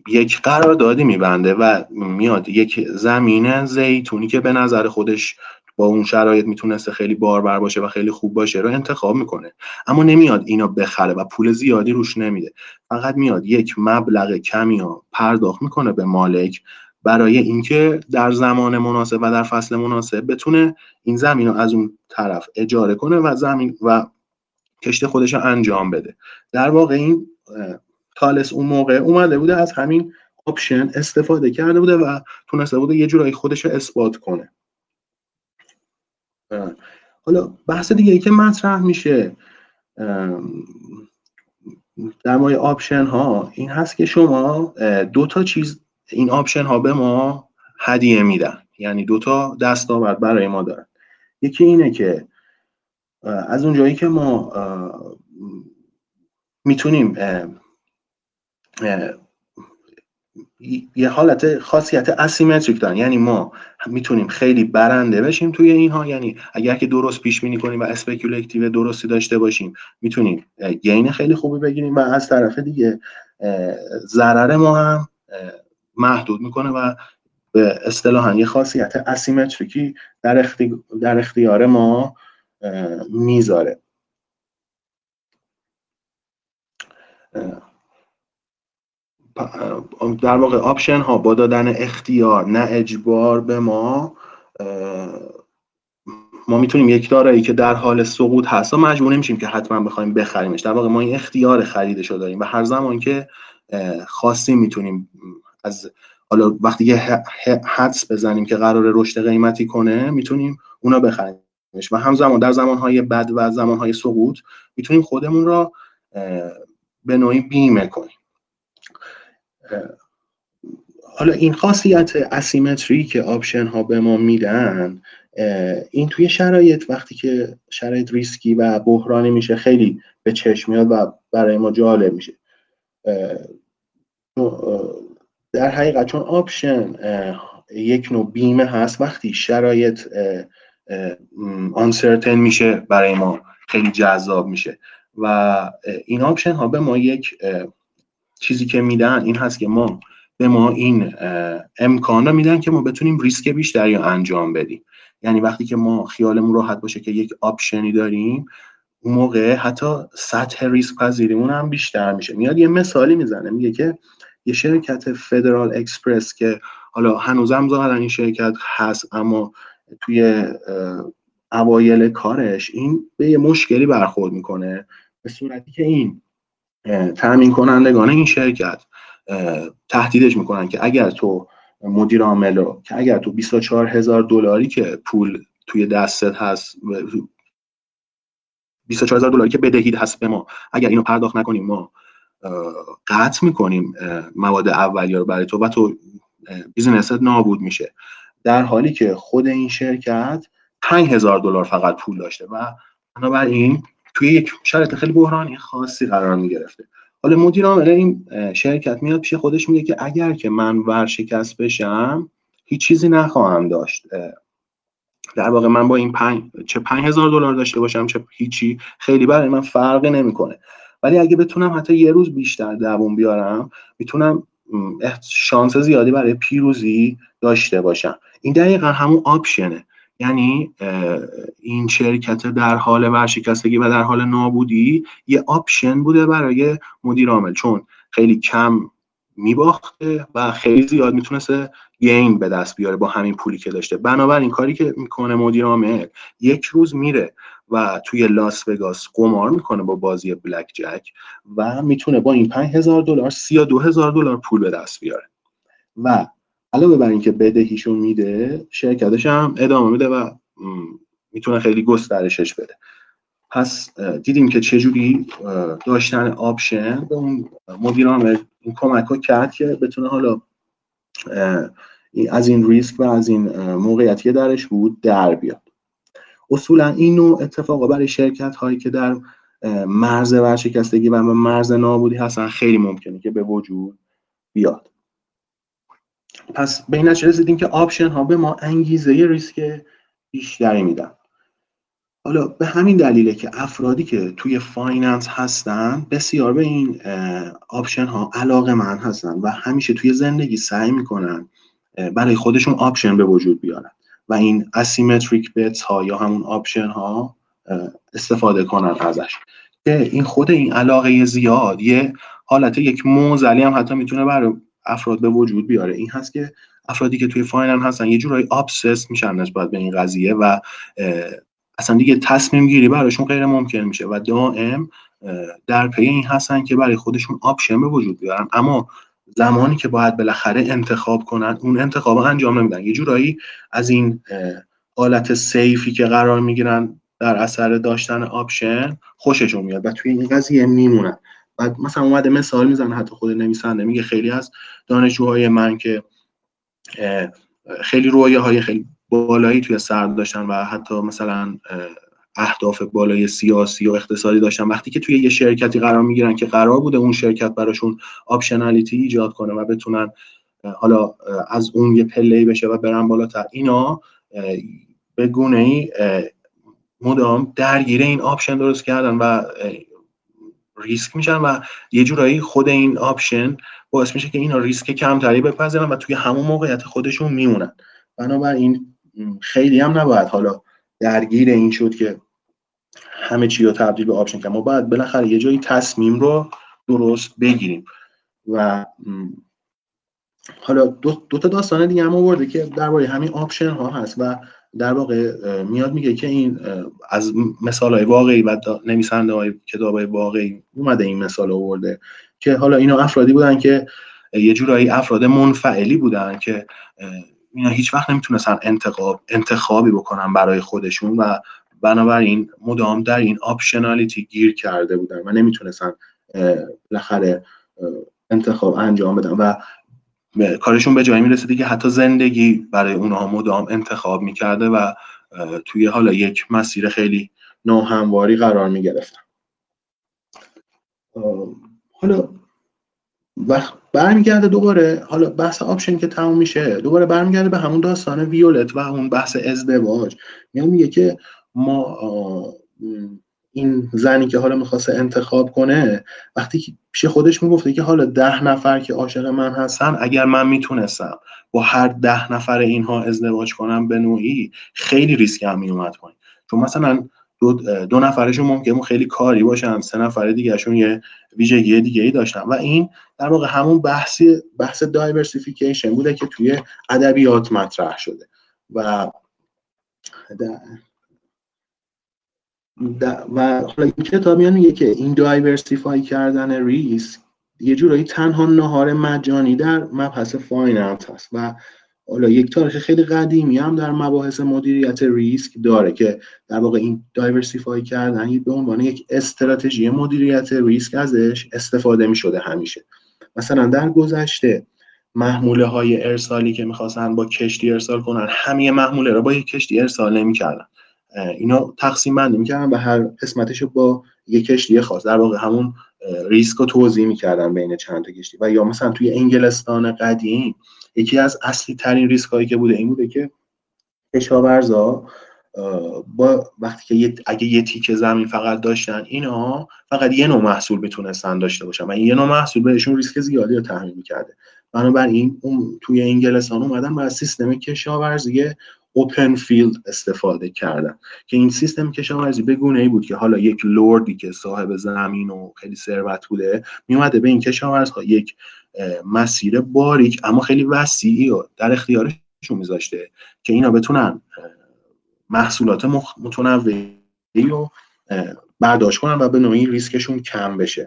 یک قراردادی میبنده و میاد یک زمین زیتونی که به نظر خودش با اون شرایط می‌تونسته خیلی باربر باشه و خیلی خوب باشه رو انتخاب می‌کنه. اما نمیاد اینو بخره و پول زیادی روش نمیده. فقط میاد یک مبلغ کمی رو پرداخت می‌کنه به مالک برای اینکه در زمان مناسب و در فصل مناسب بتونه این زمین رو از اون طرف اجاره کنه و زمین و کشت خودش رو انجام بده. در واقع این تالس اون موقع اومده بوده از همین option استفاده کرده بوده و تونسته بوده یه جورایی خودش رو اثبات کنه. حالا بحث دیگه ای که مطرح میشه در مورد option ها این هست که شما دو تا چیز این option ها به ما هدیه میدن. یعنی دو تا دستاورد برای ما دارن. یکی اینه که از اونجایی که ما می‌تونیم یه حالت خاصیت asymmetric دارن. یعنی ما می‌تونیم خیلی برنده بشیم توی اینها. یعنی اگر که درست پیش بینی کنیم و speculative درستی داشته باشیم می‌تونیم gain خیلی خوبی بگیریم و از طرف دیگه ضرر ما هم محدود می‌کنه و به اصطلاحا یه خاصیت اسیمتریکی در, در اختیار ما می‌ذاره. در واقع آپشن ها با دادن اختیار نه اجبار به ما ما می‌تونیم یک دارایی که در حال سقوط هست و مجبور نمیشیم که حتما بخوایم بخریمش. در واقع ما این اختیار خریدش رو داریم و هر زمان که خواستیم می‌تونیم از حالا وقتی یه حدس بزنیم که قرار رشد قیمتی کنه می‌تونیم اونا بخریمش و همزمان در زمانهای بد و زمانهای سقوط می‌تونیم خودمون را به نوعی بیمه کنیم. حالا این خاصیت asymmetry که option ها به ما میدن این توی شرایط وقتی که شرایط ریسکی و بحرانی میشه خیلی به چشم میاد و برای ما جالب میشه. در حقیقت چون option یک نوع بیمه هست وقتی شرایط uncertain میشه برای ما خیلی جذاب میشه. و این option ها به ما یک چیزی که میدن این هست که ما به ما این امکان رو میدن که ما بتونیم ریسک بیشتری انجام بدیم. یعنی وقتی که ما خیالمون راحت باشه که یک option ی داریم اون موقع حتی سطح ریسک پذیریمون هم بیشتر میشه. میاد یه مثالی می‌زنه میگه که یه شرکت فدرال اکسپرس که حالا هنوزم ظاهرا این شرکت هست اما توی اوایل کارش این به یه مشکلی برخورد می‌کنه به صورتی که این تامین کنندگان این شرکت تهدیدش می‌کنن که اگر تو مدیر عامل که اگر تو 24 هزار دلاری که پول توی دستت هست 24 هزار دلاری که بدهید هست به ما اگر اینو پرداخت نکنیم ما قطع می‌کنیم مواد اولیه رو برای تو و تو بیزنست نابود میشه. در حالی که خود این شرکت 5000 دلار فقط پول داشته و بنابراین توی یک شرایط خیلی بحرانی خاصی قرار می‌گرفته. حالا مدیر عامل این شرکت میاد پیش خودش میگه که اگر که من ورشکست بشم هیچ چیزی نخواهم داشت. در واقع من با این پنج چه پنج هزار دلار داشته باشم چه هیچی خیلی برای من فرقی نمی‌کنه. ولی اگه بتونم حتی یه روز بیشتر دووم بیارم می‌تونم شانس زیادی برای پیروزی داشته باشم. این دقیقا همون option ه. یعنی این شرکت در حال ورشکستگی و در حال نابودی یه option بوده برای مدیر عامل. چون خیلی کم میباخته و خیلی زیاد می‌تونسته gain به دست بیاره با همین پولی که داشته. بنابراین کاری که می‌کنه مدیر عامل یک روز میره و توی لاس وگاس قمار می‌کنه با بازی blackjack و می‌تونه با این 5000 دلار 32000 دلار پول به دست بیاره. و علاوه بر اینکه بدهیشو میده شرکتش هم ادامه میده و می‌تونه خیلی گسترشش بده. پس دیدیم که چجوری داشتن option به اون مدیر عامل این کمک ها کرد که بتونه حالا از این ریسک و از این موقعیتی درش بود در بیاد. اصولا این نوع اتفاقا برای شرکت هایی که در مرز ورشکستگی و مرز نابودی هستن خیلی ممکنه که به وجود بیاد. پس به این رسیدیم که option ها به ما انگیزه ریسک بیشتری میدن. حالا به همین دلیله که افرادی که توی finance هستن بسیار به این option ها علاقه مند هستن و همیشه توی زندگی سعی می‌کنن برای خودشون option به وجود بیارن و این asymmetric bets ها یا همون option ها استفاده کنن ازش. که این خود این علاقه زیاد یه حالت یک معضلی هم حتی می‌تونه برای افراد به وجود بیاره. این هست که افرادی که توی finance هستن یه جورایی obsess میشن نسبت به این قضیه و اصلا دیگه تصمیم گیری براشون غیر ممکن میشه و دائم در پی این هستن که برای خودشون option به وجود بیارن. اما زمانی که باید بالاخره انتخاب کنن اون انتخاب انجام نمیدن. یه جورایی از این حالت safe ی که قرار می‌گیرن در اثر داشتن option خوششون میاد و توی این قضیه میمونن. بعد مثلا اومده مثال می‌زنه حتی خود نویسنده میگه خیلی از دانشجوهای من که خیلی رویاهای خیلی بالایی توی سر داشتن و حتی مثلا اهداف بالای سیاسی و اقتصادی داشتن وقتی که توی یه شرکتی قرار می‌گیرن که قرار بوده اون شرکت براشون optionality ایجاد کنه و بتونن حالا از اون یه پله بشه و برن بالاتر اینا به گونه ای مدام درگیر این option درست کردن و ریسک میشن و یه جورایی خود این option باعث میشه که اینا ریسک کمتری بپذیرن و توی همون موقعیت خودشون میمونن. بنابراین خیلی هم نباید حالا درگیر این شد که همه چی رو تبدیل به option که ما باید بالاخره یه جایی تصمیم رو درست بگیریم. و حالا دو, دو تا داستان دیگه هم آورده که درباره همین option ها هست و در واقع میاد میگه که این از مثال های واقعی و نویسنده های کتاب های واقعی اومده این مثال آورده که حالا اینا افرادی بودن که یه جورایی افراد منفعلی بودن که اینا هیچ وقت نمی‌تونستن انتخاب انتخابی بکنن برای خودشون و بنابراین مدام در این آپشنالیتی گیر کرده بودن و نمی‌تونستن بالاخره انتخاب انجام بدن و کارشون به جایی می‌رسیده که حتی زندگی برای اونها مدام انتخاب می‌کرده و توی حالا یک مسیر خیلی ناهمواری قرار می‌گرفتن. حالا وقت برمیگرده دوباره حالا بحث option که تموم میشه دوباره برمیگرده به همون داستان ویولت و اون بحث ازدواج. میگه میگه که ما این زنی که حالا می‌خواسته انتخاب کنه وقتی که پیش خودش می‌گفته که حالا ده نفر که عاشق من هستن اگر من می‌تونستم با هر ده نفر اینها ازدواج کنم به نوعی خیلی ریسک هم میومد پایین. چون مثلا دو, دو نفرشون ممکنه خیلی کاری باشن سه نفر دیگهشون یه ویژگی دیگه ای داشتن. و این در واقع همون بحثی بحث diversification بوده که توی ادبیات مطرح شده. و و حالا این کتاب میگه که این diversify کردن ریسک یه جورایی تنها نهار مجانی در مبحث finance هست. و حالا یک تاریخ خیلی قدیمی هم در مباحث مدیریت ریسک داره که در واقع این دایورسیفای کردن به عنوان یک استراتژی مدیریت ریسک ازش استفاده می شده همیشه. مثلا در گذشته محموله های ارسالی که می‌خواستن با کشتی ارسال کنن همه محموله رو با یک کشتی ارسال نمی‌کردن. اینا تقسیم بندی می‌کردن و هر قسمتش با یک کشتی خاص. در واقع همون ریسک رو توضیح می‌کردن بین چند تا کشتی. و یا مثلا توی انگلستان قدیم یکی از اصلی ترین ریسک هایی که بوده این بوده که کشاورزا با وقتی که اگه یه تیکه زمین فقط داشتن اینا فقط یه نوع محصول می‌تونستن داشته باشن. و یه نوع محصول بهشون ریسک زیادی رو تحمیل می‌کرده. بنابراین اون توی انگلستان اومدن از سیستم کشاورزی open field استفاده کردن. که این سیستم کشاورزی به گونه ای بود که حالا یک لوردی که صاحب زمین و خیلی ثروت بوده میومده به این کشاورزها یک مسیر باریک اما خیلی وسیعی رو در اختیارشون میذاشته که اینا بتونن محصولات متنوعی رو برداشت کنن و به نوعی ریسکشون کم بشه.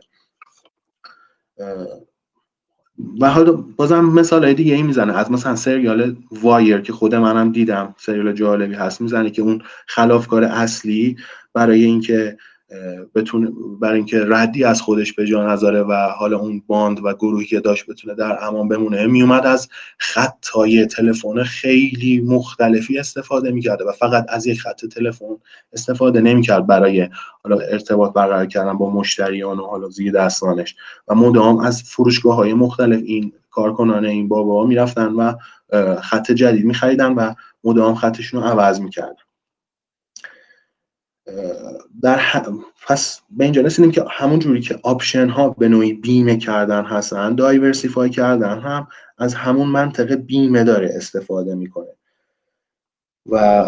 و حالا بازم مثال دیگه ای می‌زنه. از مثلا سریال وایر که خود منم دیدم سریال جالبی هست می‌زنه که اون خلافکار اصلی برای اینکه بتونه برای اینکه ردی از خودش به جا نذاره و حالا اون باند و گروهی که داشت بتونه در امان بمونه. میومد از خط های تلفن خیلی مختلفی استفاده می‌کرده و فقط از یک خط تلفن استفاده نمی‌کرد برای حالا ارتباط برقرار کردن با مشتریان و حالا زیر دستانش. و مدام از فروشگاه های مختلف این کارکنان این بابا می‌رفتن و خط جدید میخریدن و مدام خطشون رو عوض می‌کردن. در پس به اینجا رسیدیم که همون جوری که option ها به نوعی بیمه کردن هستن diversify کردن هم از همون منطق بیمه داره استفاده می‌کنه. و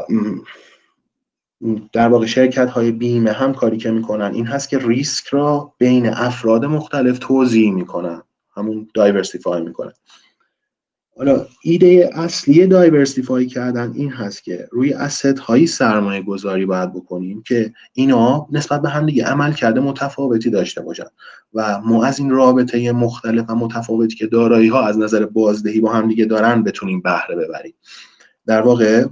در واقع شرکت های بیمه هم کاری که می‌کنن این هست که ریسک را بین افراد مختلف توزیع می‌کنن. همون diversify می‌کنن. حالا ایده اصلی diversify کردن این هست که روی asset هایی سرمایه گذاری باید بکنیم که اینا نسبت به هم دیگه عملکرد متفاوتی داشته باشن و ما از این رابطه مختلف و متفاوتی که دارایی ها از نظر بازدهی با هم دیگه دارن بتونیم بهره ببریم. در واقع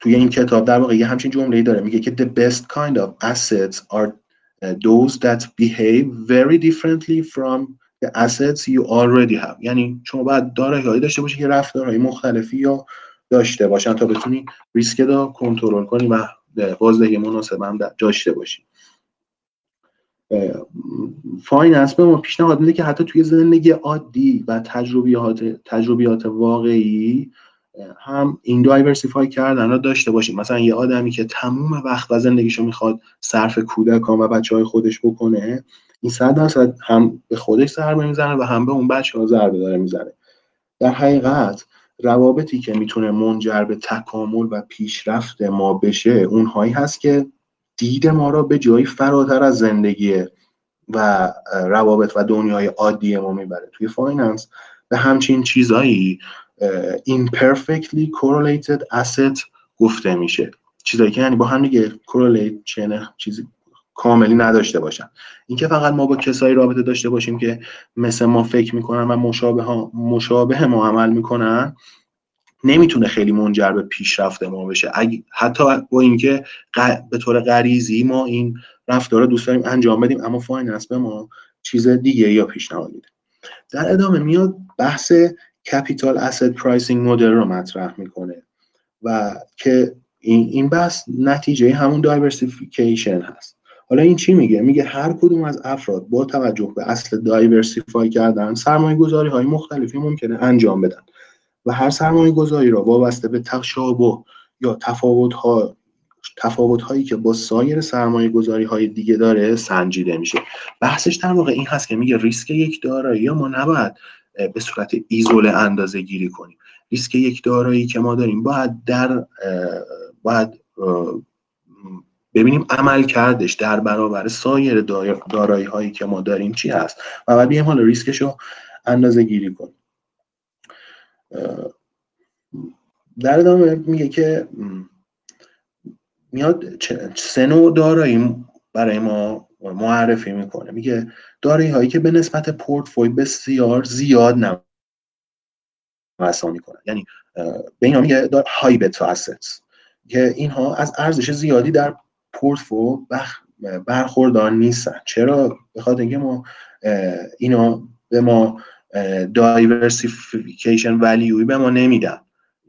توی این کتاب در واقع یه همچین جمله داره. میگه که the best kind of assets are those that behave very differently from the assets you already have. یعنی شما باید دارایی داشته باشی که رفتارهای مختلفی یا داشته باشن تا بتونی ریسک رو کنترل کنی و بازدهی مناسب هم داشته باشی. finance به ما پیشنهاد میده که حتی توی زندگی عادی و تجربیات تجربیات واقعی هم این diversify کردن رو داشته باشیم. مثلا یه آدمی که تموم وقت و زندگیشو می‌خواد صرف کودکان و بچه های خودش بکنه این صد درصد هم به خودش ضربه می‌زنه و هم به اون بچه ها ضربه داره می‌زنه. در حقیقت روابطی که می‌تونه منجر به تکامل و پیشرفت ما بشه اونهایی هست که دید ما را به جایی فراتر از زندگی و روابط و دنیای عادی ما می‌بره. توی فایننس به همچین چیزایی imperfectly correlated asset گفته میشه. چیزایی که یعنی با هم دیگه correlate چیزی کاملی نداشته باشن. اینکه فقط ما با کسایی رابطه داشته باشیم که مثل ما فکر می‌کنن و مشابه, ها مشابه ما عمل می‌کنن نمی‌تونه خیلی منجر به پیشرفت ما بشه. حتی با اینکه به طور غریزی ما این رفتار رو دوست داریم انجام بدیم اما finance به ما چیز دیگه‌ای پیشنهاد میده. در ادامه میاد بحث capital asset pricing model رو مطرح می‌کنه و که این بحث نتیجه همون diversification هست. حالا این چی میگه؟ میگه هر کدوم از افراد با توجه به اصل دایورسیفای کردن سرمایه گذاری های مختلفی ممکنه انجام بدن. و هر سرمایه گذاری را وابسته به تشابه یا تفاوت ها تفاوت هایی که با سایر سرمایه گذاری های دیگه داره سنجیده میشه. بحثش در واقع این هست که میگه ریسک یک دارایی ما نباید به صورت ایزوله اندازه گیری کنیم. ریسک یک دارایی که ما داریم باید در باید ببینیم عمل کردش در برابر سایر دارایی هایی که ما داریم چی هست. و بعد بیایم حالا ریسکش رو اندازه گیری کنیم در ادامه میگه که میاد سه نوع دارایی برای ما معرفی می‌کنه. میگه دارایی هایی که به نسبت پورتفوی بسیار زیاد نوسان می‌کنه یعنی به اینا میگه high assets که اینها از ارزش زیادی در پورتفو برخوردار نیستن. چرا؟ به خاطر اینکه ما اینا به ما diversification value ی به ما نمیدن.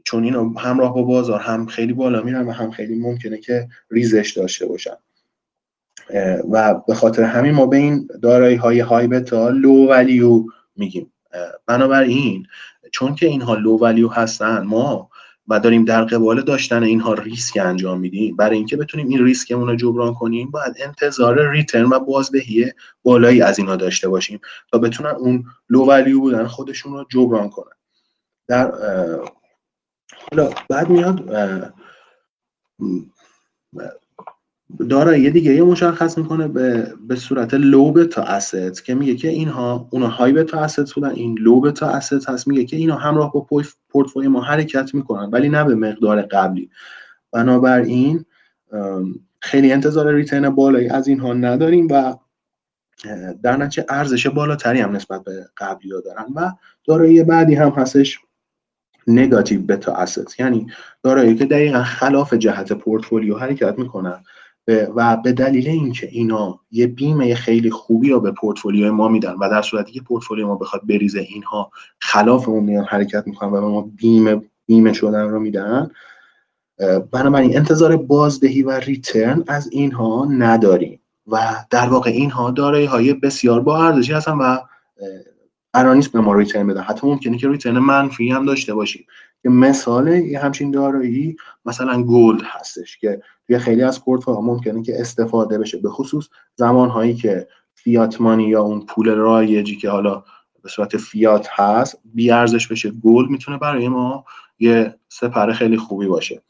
چون اینا همراه با بازار هم خیلی بالا میرن و هم خیلی ممکنه که ریزش داشته باشن. و به خاطر همین ما به این دارایی های high beta low value میگیم بنابراین چون که اینها لو ولیو هستن ما و داریم در قبال داشتن اینها ریسک انجام میدیم. برای اینکه بتونیم این ریسکمون رو جبران کنیم باید انتظار return و بازدهی بالایی از اینها داشته باشیم تا بتونن اون لو ولیو بودن خودشون رو جبران کنن. در حالا بعد میاد یه دیگه یه مشخص می‌کنه به, به صورت low beta asset که میگه که اینها اونا high beta asset بودن این low beta asset هست. میگه که اینا همراه با پورتفوی ما حرکت می‌کنن ولی نه به مقدار قبلی. بنابراین خیلی انتظار return بالایی از اینها نداریم و در نتیجه ارزش بالاتری هم نسبت به قبلی ها دارن و دارایی بعدی هم هستش negative beta asset یعنی دارایی که دقیقا خلاف جهت پورتفولیو حرکت می‌کنن. و به دلیل اینکه اینا یه بیمه خیلی خوبی رو به پورتفولیو ما میدن و در صورتی که پورتفولیو ما بخواد بریزه اینها خلاف اون میان حرکت می‌کنن و ما بیمه بیمه شدن رو میدن بنابراین انتظار بازدهی و return از اینها نداریم و در واقع اینها دارایی های بسیار با ارزشی هستن و قرار نیست به ما return بدن. حتی ممکنه که return منفی هم داشته باشیم. که مثال یه همچین دارایی مثلا gold هستش که توی خیلی از پورتفولیوها ممکنه که استفاده بشه. به خصوص زمانهایی که fiat money یا اون پول رایجی که حالا به صورت فیات هست بی ارزش بشه. gold می‌تونه برای ما یه سپر خیلی خوبی باشه.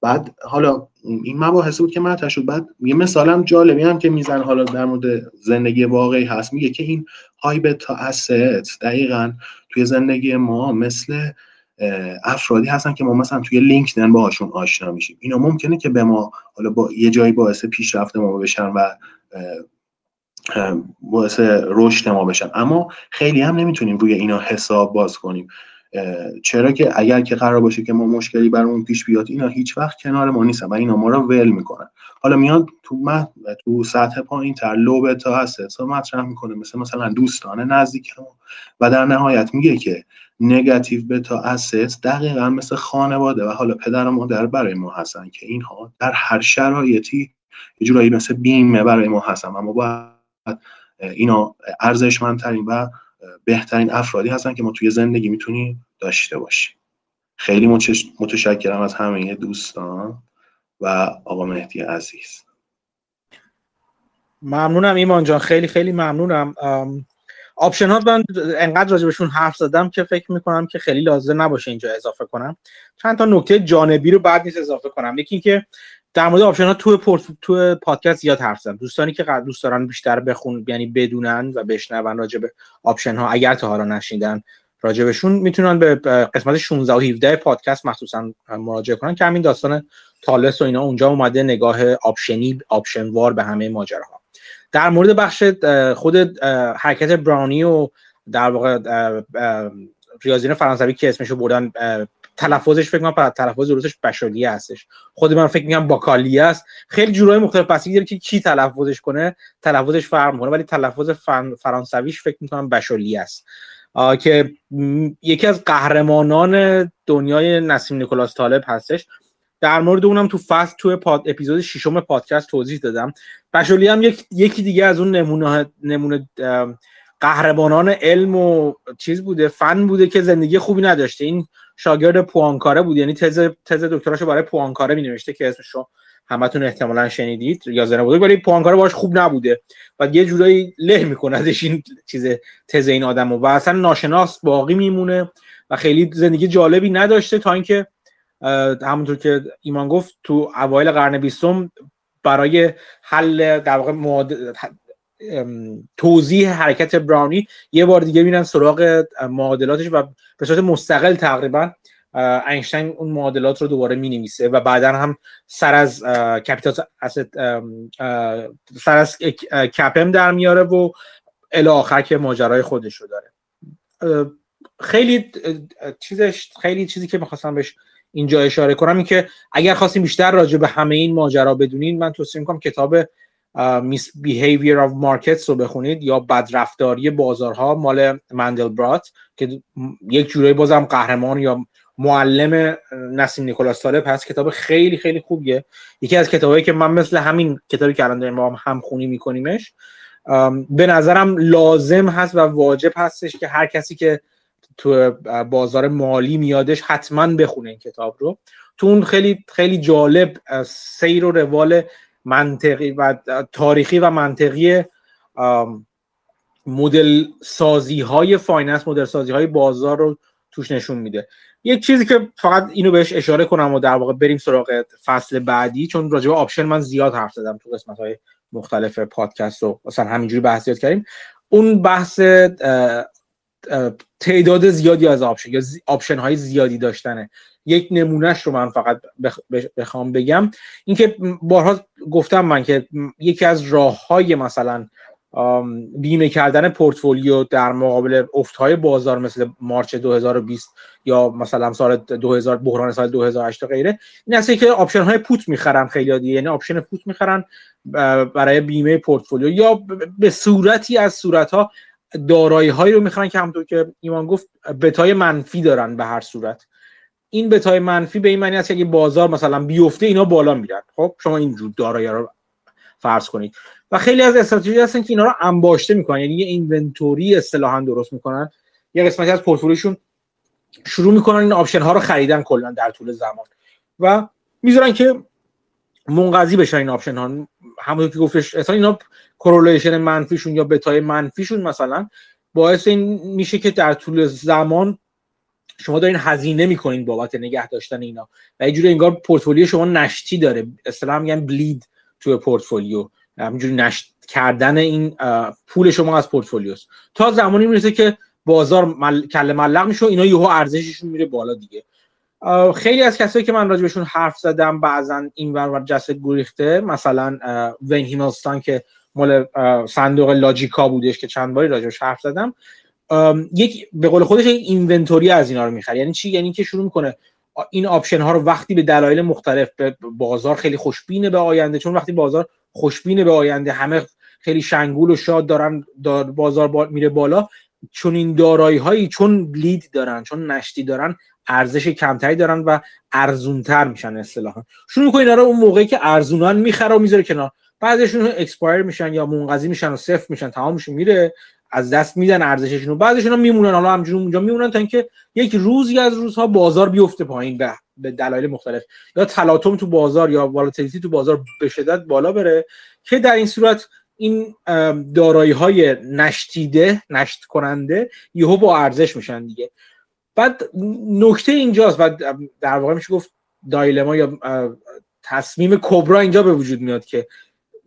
بعد حالا این مباحث بود که مطرح شد. بعد یه مثالم جالبی هم که میزن حالا در مورد زندگی واقعی هست. میگه که این high beta asset دقیقا توی زندگی ما مثل افرادی هستن که ما مثلا توی LinkedIn باهاشون آشنا میشیم. اینا ممکنه که به ما حالا با یه جایی باعث پیشرفت ما بشن و باعث رشد ما بشن. اما خیلی هم نمی‌تونیم روی اینا حساب باز کنیم. چرا که اگر که قرار باشه که ما مشکلی برامون پیش بیاد اینا هیچ وقت کنار ما نیستن و اینا ما رو ول می‌کنن. حالا میاد تو مح... تو سطح پایین تر لو بتا هست مطرح می‌کنه مثل مثلا دوستان نزدیک ما و در نهایت میگه که نگاتیو بتا اسس دقیقا مثل خانواده و حالا پدر و مادر برای ما هستن که اینها در هر شرایطی یه جورایی مثل بیمه برای ما هستن. و ما باید اینا ارزشمندترین و بهترین افرادی هستن که ما توی زندگی می‌تونیم داشته باشیم. خیلی متشکرم از همه دوستان و آقا مهدی عزیز. ممنونم ایمان جان. خیلی خیلی ممنونم. آپشن ها من انقدر راجبشون حرف زدم که فکر می‌کنم که خیلی لازم نباشه اینجا اضافه کنم. چند تا نکته جانبی رو بد نیست اضافه کنم. یکی اینکه در مورد آپشن ها تو پورت تو پادکست زیاد حرف زدم. دوستانی که دوست دارن بیشتر بخون یعنی بدونن و بشنون راجع به آپشن ها اگر تا حالا نشنیدن راجبشون می‌تونن به قسمت 16 و 17 پادکست مخصوصا مراجعه کنن که همین داستان تالس و اینا اونجا اومده نگاه آپشنی آپشن وار به همه ماجراها. در مورد بخش خود حرکت براونی و در واقع ریاضیین فرانسوی که اسمشو بردن تلفظش فکر کنم تلفظ درستش بشالیه هستش. خود من فکر می‌کنم باکالیه است. خیلی جورای مختلف بستگی داره که کی تلفظش کنه تلفظش فرق می‌کنه ولی تلفظ فرانسویش فکر می‌کنم بشالیه است. که یکی از قهرمانان دنیای نسیم نیکولاس طالب هستش. در مورد اونم تو فصل تو پاد اپیزود ششم پادکست توضیح دادم. بشالی هم یک، یکی دیگه از اون نمونه نمونه قهرمانان علم و چیز بوده فن بوده که زندگی خوبی نداشته. این شاگرد پوانکاره بود. یعنی تز تز دکتراشو برای پوانکاره می نوشته که اسمشو همتون احتمالا شنیدید. یا زنه بوده ولی پوانکاره باش خوب نبوده. و یه جورایی له می‌کنه ازش این چیز تز این آدمو. و اصلا ناشناس باقی میمونه و خیلی زندگی جالبی نداشته تا اینکه همونطور که ایمان گفت تو اوایل قرن بیستم برای حل در واقع توضیح حرکت براونی یه بار دیگه میرن سراغ معادلاتش و به صورت مستقل تقریبا اینشتین اون معادلات رو دوباره می نویسه و بعدا هم سر از کپیتال سر از کپم در میاره و الی آخر که ماجرای خودش رو داره. خیلی چیزش خیلی چیزی که می‌خواستم بهش اینجا اشاره کنم این که اگر خواستین بیشتر راجع به همه این ماجرا بدونین من توصیه می‌کنم کتاب Misbehavior of Markets رو بخونید یا بدرفتاری بازارها مال مندلبرات که یک جورایی بازم قهرمان یا معلم نسیم نیکولاس طالب هست. کتاب خیلی خیلی خوبیه. یکی از کتابایی که من مثل همین کتابی که الان داریم با هم همخونی میکنیمش به نظرم لازم هست و واجب هستش که هر کسی که تو بازار مالی میادش حتما بخونه این کتاب رو. تو اون خیلی خیلی جالب سیر و روال منطقی و تاریخی و منطقی مدل سازی های finance مدل سازی های بازار رو توش نشون میده. یک چیزی که فقط اینو بهش اشاره کنم و در واقع بریم سراغ فصل بعدی چون راجع به آپشن من زیاد حرف زدم تو قسمت های مختلف پادکست رو. مثلا همینجوری بحث زیاد کردیم. اون بحث تعداد زیادی از آپشن یا آپشن های زیادی داشتنه. یک نمونهش رو من فقط بخوام بگم. اینکه بارها گفتم من که یکی از راه های مثلا بیمه کردن پورتفولیو در مقابل های بازار مثل March 2020 یا مثلا سال 2000 بحران سال 2008 و غیره این است که آپشن های put می‌خرن خیلی دیگه یعنی آپشن put می‌خرن برای بیمه پورتفولیو یا به صورتی از صورت ها دارایی هایی رو می‌خرن که همونطور که ایمان گفت بتای منفی دارن به هر صورت. این بتای منفی به این معنی است که اگه بازار مثلا بیفته اینا بالا میرن. خب شما اینجور دارایی رو فرض کنید. و خیلی از استراتژی هستن که اینا رو انباشته می‌کنن. یعنی یه inventory اصطلاحا درست می‌کنن. یه قسمتی از پورتفولیوشون شروع می‌کنن این آپشن ها رو خریدن کلا در طول زمان. و می‌ذارن که منقضی بشن این آپشن ها همونطور که گفتش اصلا اینا correlation منفیشون یا بتای منفیشون مثلا باعث این میشه که در طول زمان شما دارین هزینه می‌کنین بابت نگه داشتن اینا. و یه جوری انگار پورتفولیو شما نشتی داره. اصطلاحا میگن bleed توی پورتفولیو. همینجوری نشت کردن این پول شما از پورتفولیوست تا زمانی می‌رسه که بازار مل... کله معلق میشه و اینا یهو ارزششون میره بالا دیگه. خیلی از کسایی که من راجبشون حرف زدم بعضا این ور جسته گریخته مثلا وین هیملستین که مال صندوق لاجیکا بودش که چند باری راجبش حرف زدم. یک به قول خودش یک inventory از اینا رو می‌خره. یعنی چی؟ یعنی که شروع می‌کنه این option ها رو وقتی به دلایل مختلف به بازار خیلی خوشبینه به آینده چون وقتی بازار خوشبینه به آینده همه خیلی شنگول و شاد دارن دار بازار میره بالا چون این دارایی هایی چون bleed دارن چون نشتی دارن ارزش کمتری دارن و ارزونتر میشن اصطلاحا. شروع می‌کنه اینا رو اون موقعی که ارزونن می‌خره و می‌ذاره کنار. بعضیشون expire میشن یا منقضی میشن و صفر میشن تمامشون میره از دست میدن ارزششون بعضیشون میمونن حالا همجوری اونجا میمونن تا اینکه یک روزی از روزها بازار بیفته پایین به به دلایل مختلف. یا تلاطم تو بازار یا volatility تو بازار به شدت بالا بره که در این صورت این دارایی های نشتیده نشت کننده یهو با ارزش میشن دیگه. بعد نکته اینجاست و در واقع میشه گفت دایلما یا تصمیم کبرا اینجا به وجود میاد که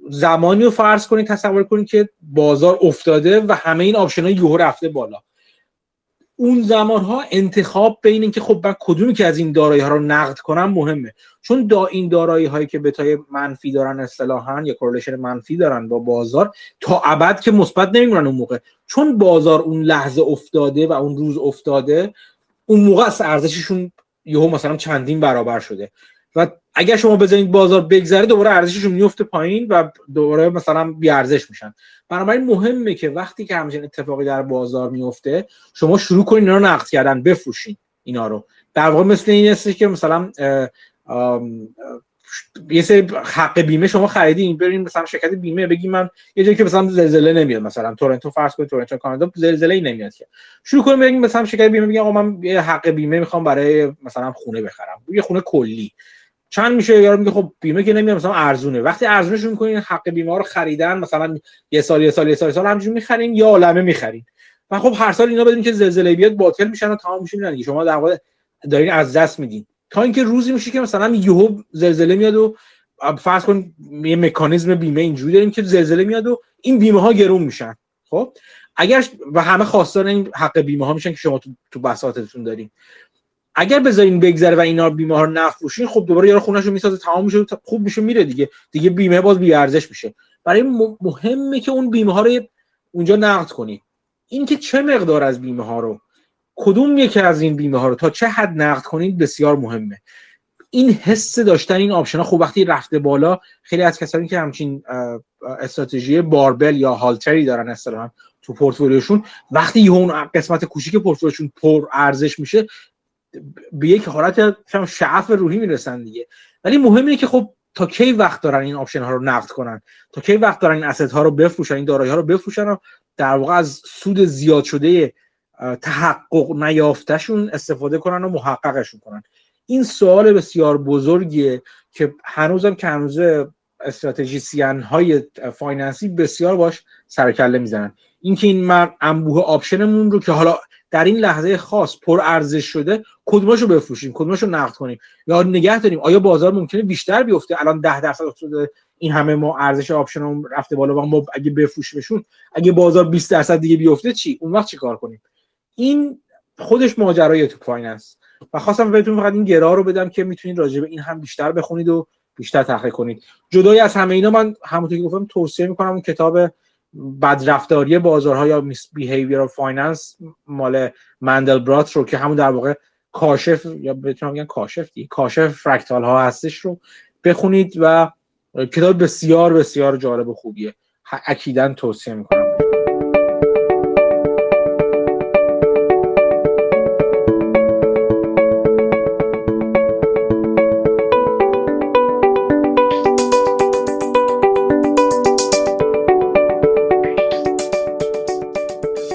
زمانی رو فرض کنید تصور کنید که بازار افتاده و همه این آپشن ها یهو رفته بالا. اون زمان ها انتخاب بین اینکه خب من کدومی که از این دارایی ها رو نقد کنم مهمه. چون دا این دارایی هایی که بتای منفی دارن اصطلاحا یا کورلیشن منفی دارن با بازار تا ابد که مثبت نمیمونن اون موقع. چون بازار اون لحظه افتاده و اون روز افتاده اون موقع ارزششون یهو مثلا چندین برابر شده. و اگر شما بزنید بازار بگذره دوباره ارزششون میفته پایین و دوباره مثلا بی ارزش میشن. بنابراین مهمه که وقتی که همچین اتفاقی در بازار میفته شما شروع کنید اینا رو نقد کردن بفروشین اینا رو. در واقع مثل این است که مثلا یه سری حق بیمه شما خریدین برین مثلا شرکت بیمه بگی من یه جایی که مثلا زلزله نمیاد مثلا تورنتو فرض کنید تورنتو کانادا زلزله ای نمیاد که. شروع کنیم بگیم مثلا شرکت بیمه بگی آقا من یه حق بیمه می‌خوام برای مثلا خونه بخرم یه خونه کلی. چند میشه یارو میگه خب بیمه که نمیاد مثلا ارزونه. وقتی ارزونه شروع می‌کنین حق بیمه رو خریدن مثلا یه سال یه سال یه سال یه سال همینجوری می‌خرین یا عالمه می‌خرین. و خب هر سال اینا بدین که زلزله بیاد باطل میشن و تمام میشن شما در واقع دارین از دست میدین. تا اینکه روزی میشه که مثلا یهو زلزله میاد و فرض کن یه مکانیزم بیمه اینجوری داریم که زلزله میاد و این بیمه ها گرون میشن. خب؟ اگر و همه خواستار این حق بیمه ها میشن که شما تو تو بساطتون دارین. اگر بذارین بگذره و اینا بیمه ها رو نفروشین خب دوباره یارو خونهشو می‌سازه تمام میشه خوب میشه میره دیگه. دیگه بیمه باز بی ارزش میشه. برای مهمه که اون بیمه ها رو اونجا نقد کنید این که چه مقدار از بیمه ها رو کدوم یکی از این بیمه ها رو تا چه حد نقد کنید بسیار مهمه. این حس داشتن این option ها خب وقتی رفته بالا خیلی از کسانی که همچین استراتژی barbell یا هالتری دارن اصطلاحا تو پورتفولیوشون وقتی اون قسمت کوچیک پورتفولیوشون پر ارزش میشه به یک حالت شعف روحی می‌رسن دیگه. ولی مهم اینه که خب تا کی وقت دارن این option ها رو نقد کنن؟ تا کی وقت دارن این asset ها رو بفروشن این دارایی ها رو بفروشن و در واقع از سود زیاد شده تحقق نیافتهشون استفاده کنن و محققشون کنن. این سوال بسیار بزرگیه که هنوزم که هنوز استراتژیسین های finance ی بسیار باش سرکله می‌زنن. اینکه این من انبوه option مون رو که حالا در این لحظه خاص پر ارزش شده کدوماشو بفروشیم؟ کدوماشو نقد کنیم؟ یا نگه داریم آیا بازار ممکنه بیشتر بیفته؟ الان 10 درصد افتاده این همه ما ارزش option رفته بالا و ما اگه بفروشیمشون اگه بازار 20 درصد دیگه بیفته چی؟ اون وقت چیکار کنیم؟ این خودش ماجرای تو finance. و خواستم بهتون فقط این گرا رو بدم که می‌تونید راجع به این هم بیشتر بخونید و بیشتر تحقیق کنید. جدای از همه اینا من همونطور که گفتم توصیه می‌کنم اون کتاب بدرفتاری بازارها یا misbehavior finance مال مندل برات رو که همون در واقع کاشف یا بتونم بگم کاشف دی کاشف فرکتال ها هستش رو بخونید و کتاب بسیار بسیار جالب و خوبیه. اکیدا توصیه می‌کنم.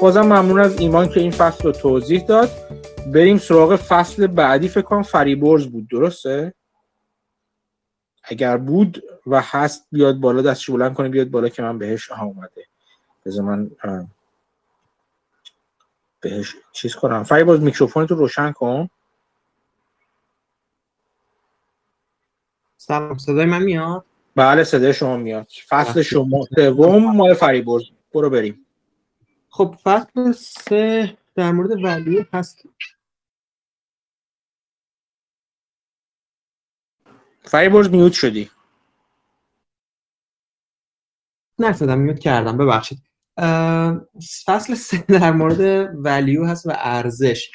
بازم ممنون از ایمان که این فصل رو توضیح داد. بریم سراغ فصل بعدی فکر کنم فریبرز بود درسته؟ اگر بود و هست بیاد بالا دستش بلند کنه بیاد بالا که من بهش ها اومده. بذار من بهش چیز کنم. فریباز میکروفون تو روشن کن. سلام صدای من میاد؟ بله صدای شما میاد. فصل شما سوم مال فریبرز برو بریم. خب فصل سه در مورد ولیو هست. فریبرز میوت شدی. نشدم میوت کردم ببخشید. فصل سه در مورد ولیو هست و ارزش.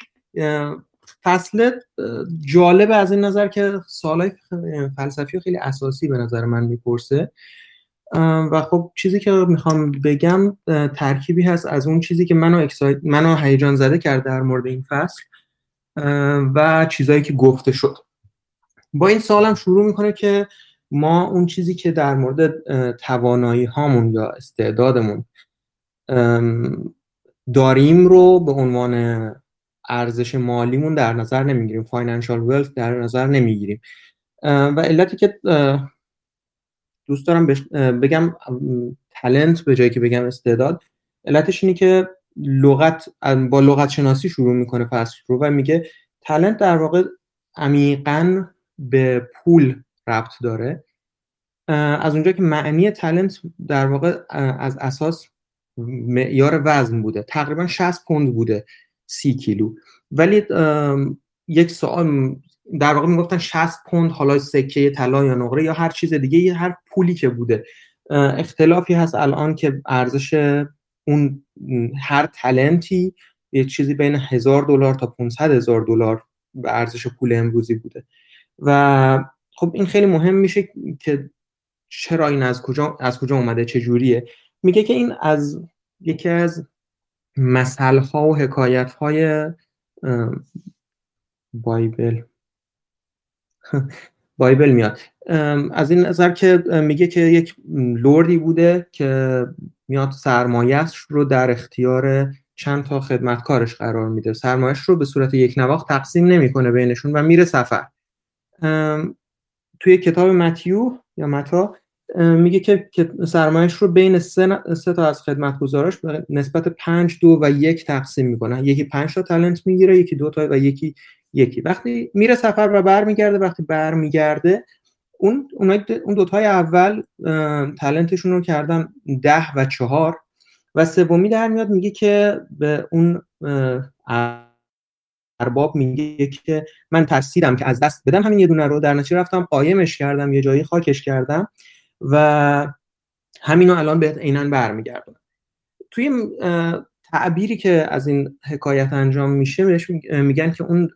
فصل جالب از این نظر که سالهای فلسفی خیلی اساسی به نظر من می‌پرسه. و خب چیزی که می‌خوام بگم ترکیبی هست از اون چیزی که منو excite منو هیجان زده کرد در مورد این فصل و چیزایی که گفته شد. با این سوال شروع می‌کنه که ما اون چیزی که در مورد توانایی هامون یا استعدادمون داریم رو به عنوان ارزش مالیمون در نظر نمی‌گیریم. financial wealth در نظر نمی‌گیریم. و علتی که دوست دارم بگم تلنت به جایی که بگم استعداد. علتش اینه که لغت با لغت شناسی شروع می‌کنه فصل رو و میگه تلنت در واقع عمیقا به پول ربط داره. از اونجا که معنی تلنت در واقع از اساس معیار وزن بوده. تقریبا 60 پوند بوده سی کیلو. ولی یک سوال در واقع می‌گفتن 60 پوند حالا سکه طلا یا نقره یا هر چیز دیگه هر پولی که بوده. اختلافی هست الان که ارزش اون هر تلنتی یه چیزی بین هزار دلار تا 500 هزار دلار به ارزش پول امروزی بوده. و خب این خیلی مهم میشه که چرا این از کجا از کجا اومده چه جوریه؟ میگه که این از یکی از مثل ها و حکایت های بایبل. بایبل میاد. از این نظر که میگه که یک لوردی بوده که میاد سرمایهش رو در اختیار چند تا خدمتکارش قرار میده. سرمایهش رو به صورت یک نواخت تقسیم نمی‌کنه بینشون و میره سفر. توی کتاب متیو یا متا میگه که سرمایش رو بین سه, سه تا از خدمتگزاراش نسبت پنج دو و یک تقسیم می‌کنه. یکی پنج تا تلنت می‌گیره یکی دو تا و یکی یکی. وقتی میره سفر و برمیگرده وقتی برمیگرده اون اون دو تای اول تلنتشون رو کردن ده و چهار و سومی در میاد میگه که به اون ارباب میگه که من ترسیدم که از دست بدم. همین یه دونه رو در نتیجه رفتم قایمش کردم یه جایی خاکش کردم و همینو الان به عینا برمیگردونم. توی تعبیری که از این حکایت انجام میشه بهش میگن که اون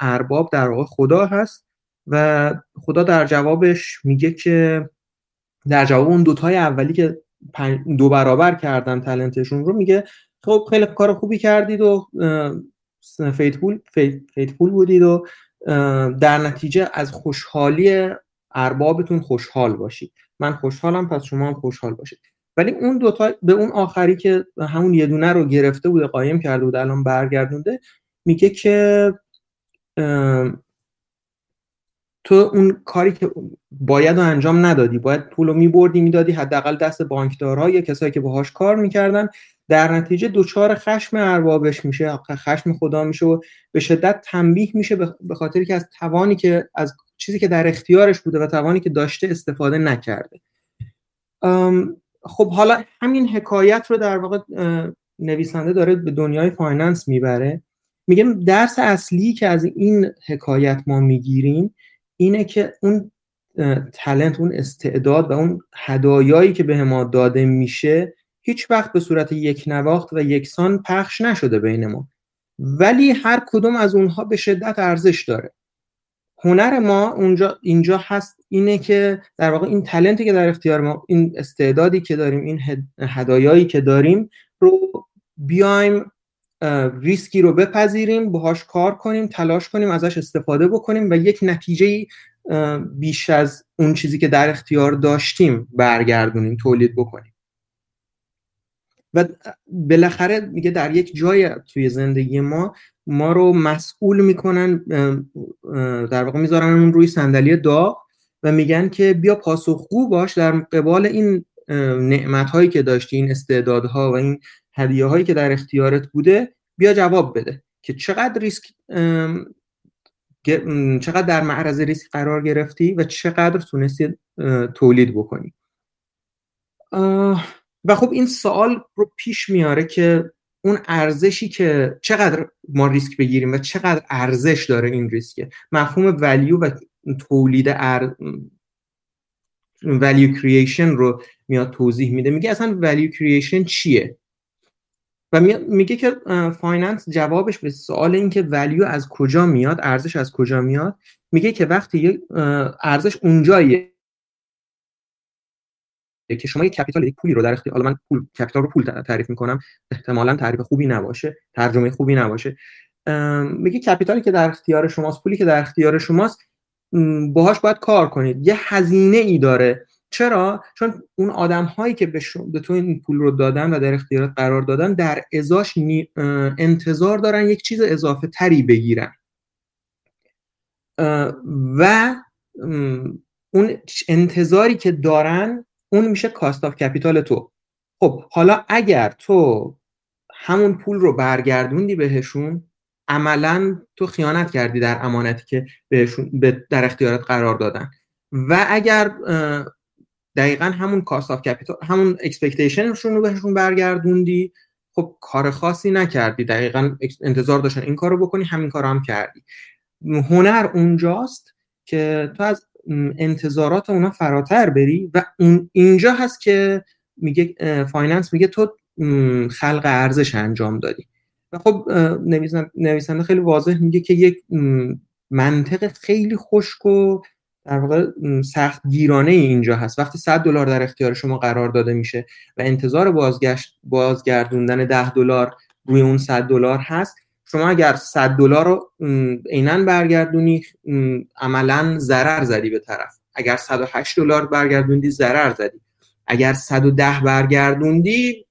ارباب در واقع خدا هست و خدا در جوابش میگه که در جواب اون دوتای اولی که دو برابر کردن تلنتشون رو میگه خب خیلی کار خوبی کردید و فیتفول فیتفول بودید و در نتیجه از خوشحالی اربابتون خوشحال باشید. من خوشحالم پس شما هم خوشحال باشید. ولی اون دوتا به اون آخری که همون یه دونه رو گرفته بوده قایم کرده بوده الان برگردونده میگه که تو اون کاری که باید رو انجام ندادی باید پول رو میبردی می‌دادی حداقل دست بانکدارها یا کسایی که باهاش کار می‌کردن. در نتیجه دوچار خشم اربابش میشه خشم خدا میشه و به شدت تنبیه میشه به خاطر که از توانی که از چیزی که در اختیارش بوده و توانی که داشته استفاده نکرده. خب حالا همین حکایت رو در واقع نویسنده داره به دنیای finance می‌بره. میگه درس اصلی که از این حکایت ما می‌گیریم اینه که اون talent اون استعداد و اون هدایایی که به ما داده میشه هیچ وقت به صورت یک نواخت و یکسان پخش نشده بین ما. ولی هر کدوم از اونها به شدت ارزش داره. هنر ما اونجا اینجا هست اینه که در واقع این تلنتی که در اختیار ما این استعدادی که داریم این هدایایی که داریم رو بیایم ریسکی رو بپذیریم باهاش کار کنیم تلاش کنیم ازش استفاده بکنیم و یک نتیجه بیش از اون چیزی که در اختیار داشتیم برگردونیم تولید بکنیم. و بالاخره میگه در یک جای توی زندگی ما ما رو مسئول می‌کنن در واقع می‌ذارن روی صندلی داغ و میگن که بیا پاسخگو باش در قبال این نعمت هایی که داشتی این استعدادها و این هدیه هایی که در اختیارت بوده بیا جواب بده که چقدر ریسک چقدر در معرض ریسک قرار گرفتی و چقدر تونستی تولید بکنی. و خب این سوال رو پیش میاره که اون ارزشی که چقدر ما ریسک بگیریم و چقدر ارزش داره این ریسک مفهوم value و تولید ار... value creation رو میاد توضیح میده. میگه اصلا value creation چیه؟ و میگه که finance جوابش به سوال این که value از کجا میاد ارزش از کجا میاد؟ میگه که وقتی ارزش اونجاییه که شما یک کپیتال یک پولی رو در اختیار حالا من پول کپیتال رو پول تعریف می‌کنم احتمالا تعریف خوبی نباشه ترجمه خوبی نباشه. میگه کپیتالی که در اختیار شماست پولی که در اختیار شماست باهاش باید کار کنید. یه هزینه ای داره. چرا؟ چون اون آدم هایی که به, به تو این پول رو دادن و در اختیارات قرار دادن در ازاش انتظار دارن یک چیز اضافه تری بگیرن. و اون انتظاری که دارن اون میشه cost of capital تو. خب حالا اگر تو همون پول رو برگردوندی بهشون عملا تو خیانت کردی در امانتی که بهشون در اختیارات قرار دادن. و اگر دقیقا همون cost of capital همون expectation شون رو بهشون برگردوندی خب کار خاصی نکردی. دقیقا انتظار داشتن این کارو بکنی همین کارو هم کردی. هنر اونجاست که تو از انتظارات اونا فراتر بری و اون اینجا هست که میگه finance میگه تو خلق ارزش انجام دادی. و خب نویسنده خیلی واضح میگه که یک منطق خیلی خشک و در واقع سخت گیرانه اینجا هست. وقتی 100 دلار در اختیار شما قرار داده میشه و انتظار بازگشت بازگردوندن 10 دلار روی اون 100 دلار هست شما اگر 100 دلار رو عینا برگردونی عملا ضرر زدی به طرف. اگر 108 دلار برگردوندی ضرر زدی. اگر 110 برگردوندی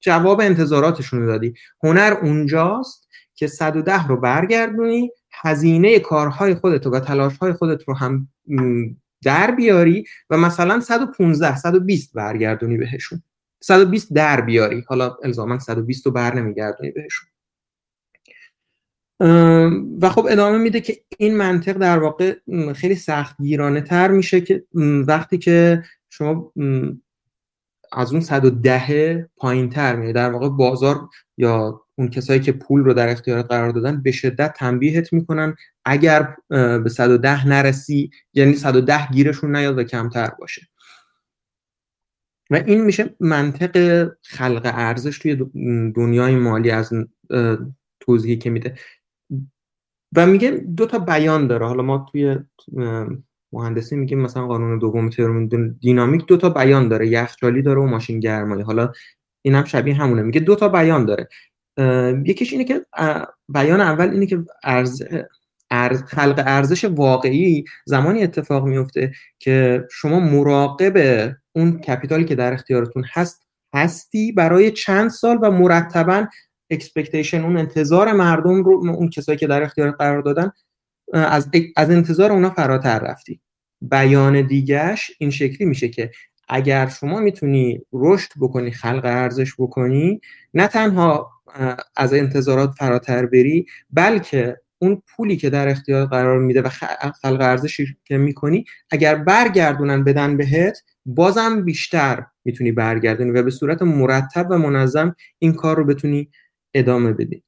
جواب انتظاراتشون رو دادی. هنر اونجاست که 110 رو برگردونی هزینه کارهای خودت و تلاشهای خودت رو هم در بیاری و مثلا 115 120 برگردونی بهشون. 120 در بیاری. حالا الزاما 120 رو بر نمیگردونی بهشون. و خب ادامه میده که این منطق در واقع خیلی سخت گیرانه تر میشه که وقتی که شما از اون 110 پایین تر میره در واقع بازار یا اون کسایی که پول رو در اختیارت قرار دادن به شدت تنبیهت می‌کنن. اگر به 110 نرسی یعنی 110 گیرشون نیاد و کمتر باشه. و این میشه منطق خلق ارزش توی دنیای مالی از توضیحی که میده. و میگه دو تا بیان داره. حالا ما توی مهندسی میگیم مثلا قانون دوم دینامیک دو تا بیان داره. یخچالی داره و ماشین گرمایی حالا این هم شبیه همونه. میگه دو تا بیان داره. یکیش اینه که بیان اول اینه که ارز خلق ارزش واقعی زمانی اتفاق میفته که شما مراقب اون capital ی که در اختیارتون هست هستی برای چند سال و مرتبا expectation اون انتظار مردم رو اون کسایی که در اختیار قرار دادن از از انتظار اونا فراتر رفتی. بیان دیگهش این شکلی میشه که اگر شما می‌تونی رشد بکنی خلق ارزش بکنی نه تنها از انتظارات فراتر بری بلکه اون پولی که در اختیار قرار میده و خلق ارزشی که می‌کنی اگر برگردونن بدن بهت بازم بیشتر می‌تونی برگردونی و به صورت مرتب و منظم این کار رو بتونی ادامه بدی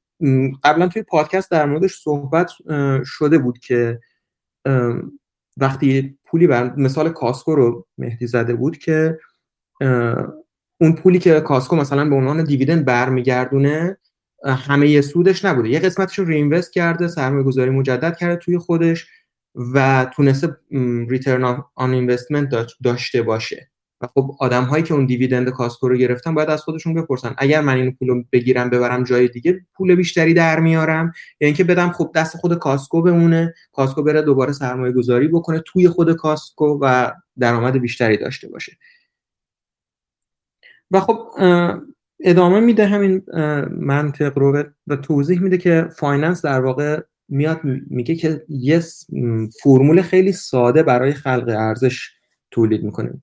قبلا توی پادکست در موردش صحبت شده بود که وقتی پولی بر مثال کاسکو رو مهدی زده بود که اون پولی که Costco مثلا به عنوان dividend برمیگردونه همه سودش نبوده. یه قسمتش رو reinvest کرده سرمایه گذاری مجدد کرده توی خودش و تونسته return on investment داشته باشه. و خب آدم هایی که اون dividend Costco رو گرفتن باید از خودشون بپرسن. اگر من این پول رو بگیرم ببرم جای دیگه پول بیشتری در میارم. یا یعنی اینکه بدم خب دست خود Costco بمونه. Costco بره دوباره سرمایه گذاری بکنه توی خود Costco و درآمد بیشتری داشته باشه. و خب ادامه میده همین منطق رو و توضیح میده که فایننس در واقع میاد میگه که یه فرمول خیلی ساده برای خلق ارزش تولید می‌کنه.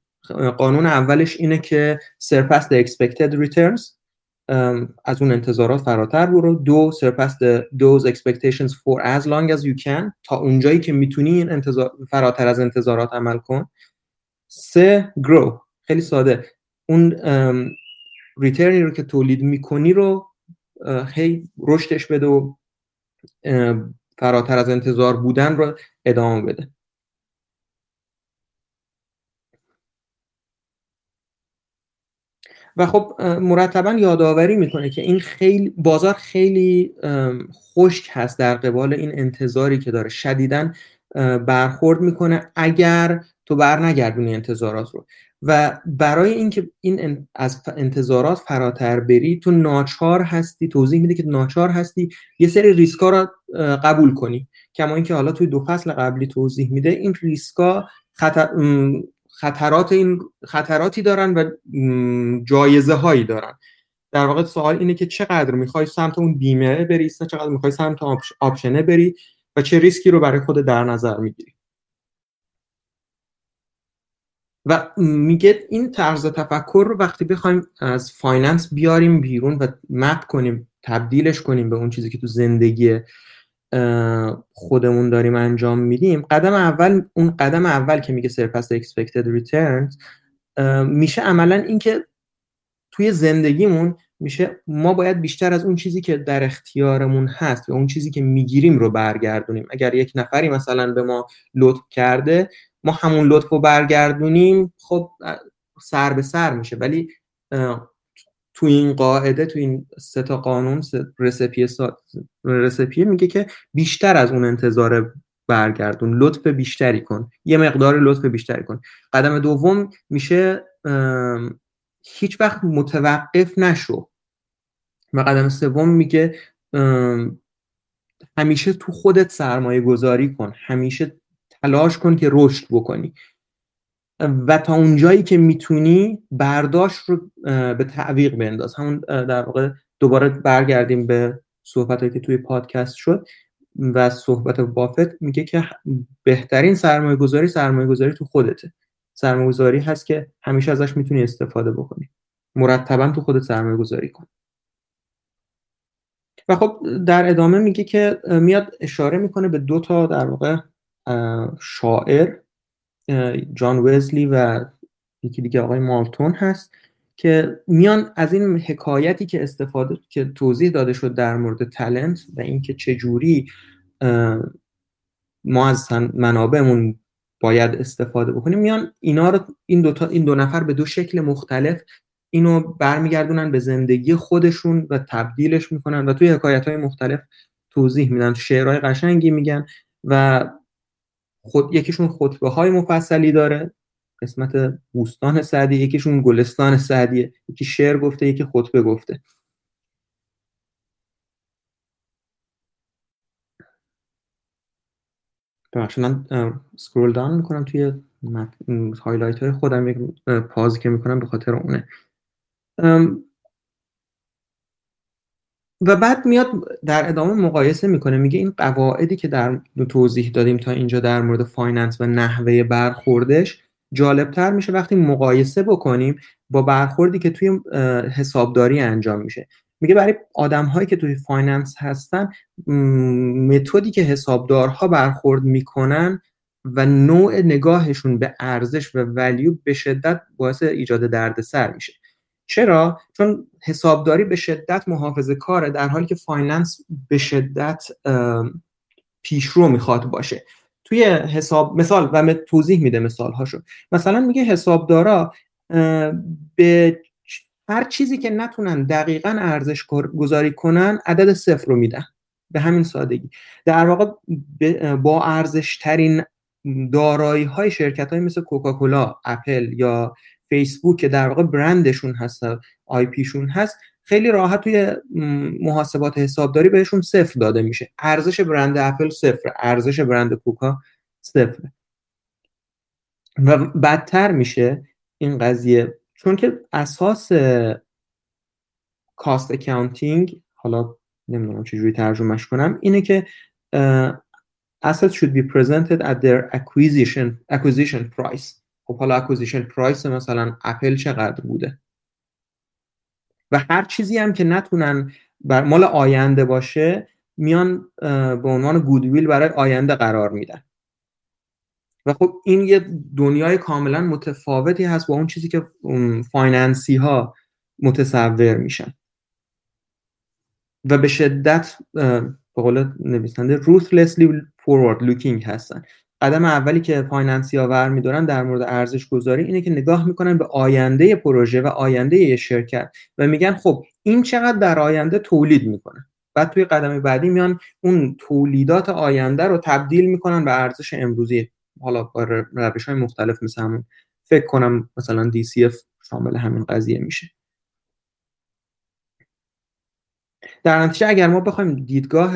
قانون اولش اینه که surpass the expected از اون انتظارات فراتر برو. دو surpass the those expectations for as long as you تا اونجایی که می‌تونی این انتظار فراتر از انتظارات عمل کن. سه grow. خیلی ساده. اون ریترنی رو که تولید می‌کنی رو هی رشدش بده و فراتر از انتظار بودن رو ادامه بده. و خب مرتبا یادآوری می‌کنه که این خیلی بازار خیلی خشک هست در قبال این انتظاری که داره. شدیدا برخورد می‌کنه اگر تو بر نگردونی انتظارات رو. و برای اینکه این از انتظارات فراتر بری تو ناچار هستی توضیح میده که ناچار هستی یه سری ریسکا رو قبول کنی. کما اینکه حالا توی دو فصل قبلی توضیح میده این ریسکا خطر خطرات این خطراتی دارن و جایزه هایی دارن. در واقع سوال اینه که چقدر می‌خوای سمت اون بیمه بری چقدر می‌خوای سمت option ه بری و چه ریسکی رو برای خود در نظر می‌گیری. و میگه این طرز تفکر رو وقتی بخوایم از finance بیاریم بیرون و map کنیم تبدیلش کنیم به اون چیزی که تو زندگی خودمون داریم انجام میدیم. قدم اول اون قدم اول که میگه surpass expected returns میشه عملا اینکه توی زندگیمون میشه ما باید بیشتر از اون چیزی که در اختیارمون هست یا اون چیزی که می‌گیریم رو برگردونیم. اگر یک نفری مثلا به ما لطف کرده ما همون لطف رو برگردونیم خب سر به میشه. ولی تو این قاعده تو این سه تا قانون رسپی رسپی میگه که بیشتر از اون انتظار برگردون لطف بیشتری کن. یه مقدار لطف بیشتری کن. قدم دوم میشه هیچ وقت متوقف نشو. و قدم سوم میگه همیشه تو خودت سرمایه گذاری کن. همیشه تلاش کن که رشد بکنی. و تا اونجایی که می‌تونی برداشت رو به تعویق بنداز. همون در واقع دوباره برگردیم به صحبت که توی پادکست شد و صحبت بافت. میگه که بهترین سرمایه گذاری سرمایه گذاری تو خودته. سرمایه گذاری هست که همیشه ازش می‌تونی استفاده بکنی. مرتبا تو خودت سرمایه گذاری کن. و خب در ادامه میگه که میاد اشاره می‌کنه به دو تا در واقع شاعر جان وزلی و یکی دیگه آقای مالتون هست که میان از این حکایتی که استفاده که توضیح داده شد در مورد تلنت و اینکه چجوری ما از منابعمون باید استفاده بکنیم میان اینا رو این دو, تا، این دو نفر به دو شکل مختلف اینو برمیگردونن به زندگی خودشون و تبدیلش می‌کنن و توی حکایت های مختلف توضیح میدن شعرهای قشنگی میگن و خود یکیشون خطبه های مفصلی داره قسمت بوستان سعدی یکیشون گلستان سعدیه یکی شعر گفته یکی خطبه گفته. ببخشید من scroll down می‌کنم توی highlight های خودم یک pause ی که می‌کنم به خاطر اونه. و بعد میاد در ادامه مقایسه می‌کنه میگه این قواعدی که در توضیح دادیم تا اینجا در مورد finance و نحوه برخوردش جالبتر میشه وقتی مقایسه بکنیم با برخوردی که توی حسابداری انجام میشه. میگه برای آدم هایی که توی finance هستن متدی که حسابدارها برخورد می‌کنن و نوع نگاهشون به ارزش و ولیو به شدت باعث ایجاد دردسر میشه. چرا؟ چون حسابداری به شدت محافظه کاره در حالی که فایننس به شدت پیشرو می‌خواد باشه. توی حساب مثال و توضیح میده مثال هاشو مثلا میگه حسابدارا به هر چیزی که نتونن دقیقا ارزش گذاری کنن عدد صفر رو میدن. به همین سادگی. در واقع با ارزش ترین دارایی های شرکت های مثل کوکاکولا اپل یا فیسبوک که در واقع برندشون هست آی پیشون هست خیلی راحت توی محاسبات حسابداری بهشون صفر داده میشه. ارزش برند اپل صفر ارزش برند کوکا صفر و بدتر میشه این قضیه. چون که اساس cost accounting حالا نمی‌دونم چجوری ترجمهش کنم اینه که assets should be presented at their acquisition acquisition price. خب حالا acquisition price مثلا اپل چقدر بوده؟ و هر چیزی هم که نتونن بر مال آینده باشه میان به عنوان goodwill برای آینده قرار میدن. و خب این یه دنیای کاملا متفاوتی هست با اون چیزی که finance ی ها متصور میشن. و به شدت به قول نویسنده ruthlessly forward looking هستن. قدم اولی که finance ی ور میدارن در مورد ارزش گذاری اینه که نگاه می‌کنن به آینده پروژه و آینده یه شرکت و میگن خب این چقدر در آینده تولید می‌کنه. بعد توی قدم بعدی میان اون تولیدات آینده رو تبدیل می‌کنن به ارزش امروزی. حالا با روش های مختلف مثل همون فکر کنم مثلا DCF شامل همین قضیه میشه. در نتیجه اگر ما بخوایم دیدگاه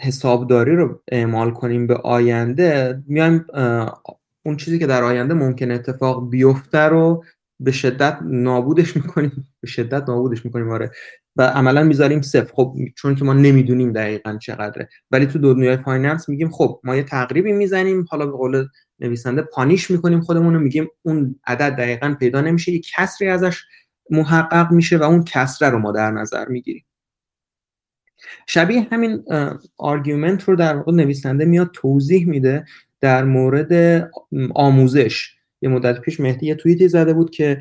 حسابداری رو اعمال کنیم به آینده میایم اون چیزی که در آینده ممکن اتفاق بیفته رو به شدت نابودش می‌کنیم. به شدت نابودش می‌کنیم آره. و عملا می‌ذاریم صفر. خب چون که ما نمی‌دونیم دقیقا چقدره. ولی تو دنیای فایننس میگیم خب ما یه تقریبی می‌زنیم. حالا به قول نویسنده punish می‌کنیم خودمون رو. میگیم اون عدد دقیقا پیدا نمیشه. یه کسری ازش محقق میشه و اون کسره رو ما در نظر می‌گیریم. شبیه همین argument رو در واقع نویسنده میاد توضیح میده در مورد آموزش. یه مدت پیش مهدی یه توییتی زده بود که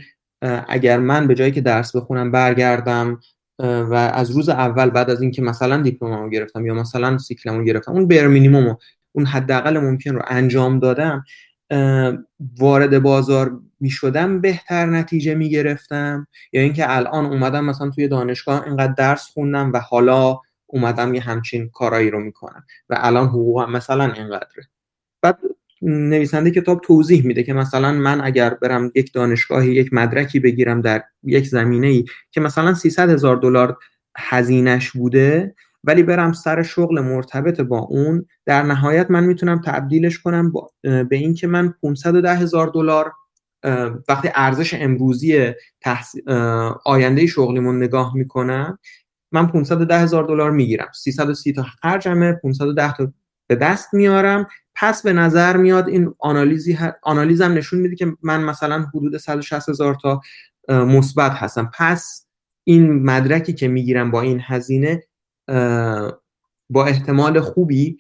اگر من به جایی که درس بخونم برگردم و از روز اول بعد از اینکه مثلا دیپلممو گرفتم یا مثلا سیکلمو گرفتم اون بر مینیمومو اون حداقل ممکن رو انجام دادم وارد بازار می شدم بهتر نتیجه می گرفتم یا اینکه الان اومدم مثلا توی دانشگاه اینقدر درس خوندم و حالا اومدم یه همچین کارایی رو می‌کنم. و الان حقوقم مثلا اینقدره. بعد نویسنده کتاب توضیح میده که مثلا من اگر برم یک دانشگاهی یک مدرکی بگیرم در یک زمینه ای که مثلا 300 هزار دلار هزینش بوده ولی برم سر شغل مرتبط با اون در نهایت من می‌تونم تبدیلش کنم به اینکه من 510 هزار دلار وقتی ارزش امروزی آینده شغلیمون نگاه می‌کنم من 510 هزار دلار می‌گیرم. 330 تا خرجمه 510 تا به دست میارم. پس به نظر میاد این آنالیزی آنالیزم نشون میده که من مثلا حدود 160 هزار تا مثبت هستم. پس این مدرکی که می‌گیرم با این هزینه با احتمال خوبی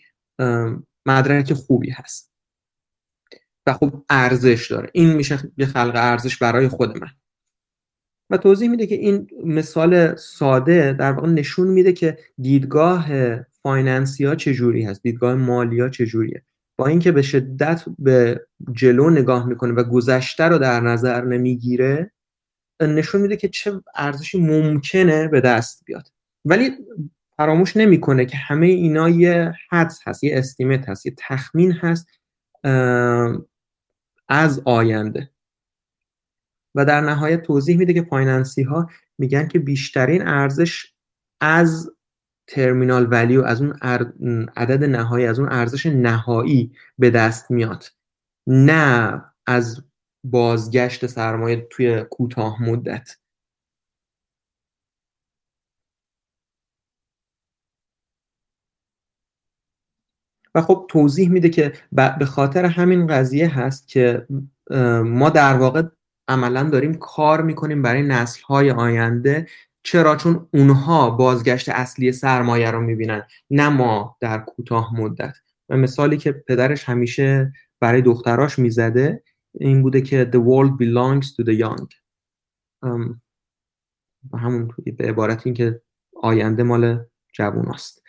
مدرک خوبی هست. و خب ارزش داره. این میشه یه خلق ارزش برای خود من. و توضیح میده که این مثال ساده در واقع نشون میده که دیدگاه فایننسی ها چجوری هست دیدگاه مالی ها چجوریه. با اینکه به شدت به جلو نگاه می‌کنه و گذشته رو در نظر نمی‌گیره نشون میده که چه ارزشی ممکنه به دست بیاد. ولی فراموش نمی‌کنه که همه اینا یه حدس هست یه estimate هست یه تخمین هست از آینده. و در نهایت توضیح میده که finance ی ها میگن که بیشترین ارزش از terminal value از اون عدد نهایی از اون ارزش نهایی به دست میاد. نه از بازگشت سرمایه توی کوتاه مدت. و خب توضیح میده که به خاطر همین قضیه هست که ما در واقع عملا داریم کار می‌کنیم برای نسل های آینده. چرا؟ چون اونها بازگشت اصلی سرمایه رو می‌بینن نه ما در کوتاه مدت. و مثالی که پدرش همیشه برای دختراش می‌زده این بوده که the world belongs to the young. همون به عبارت این که آینده مال جوون است.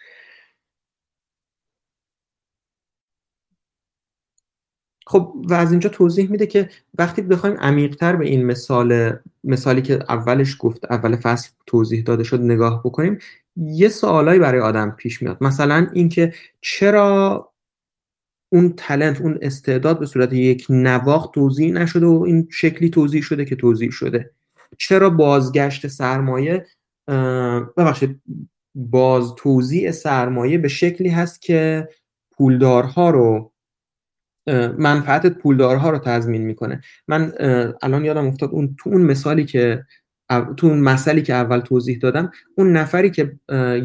خب و از اینجا توضیح میده که وقتی بخوایم عمیقتر به این مثال مثالی که اولش گفت اول فصل توضیح داده شد نگاه بکنیم یه سوالایی برای آدم پیش میاد. مثلا اینکه چرا اون تلنت اون استعداد به صورت یک نواخت توضیح نشده و این شکلی توضیح شده که توضیح شده؟ چرا بازگشت سرمایه ببخشید باز توضیح سرمایه به شکلی هست که پولدارها رو منفعت پولدارها رو تضمین می‌کنه. من الان یادم افتاد اون تو اون مثالی که تو اون مسئله که اول توضیح دادم اون نفری که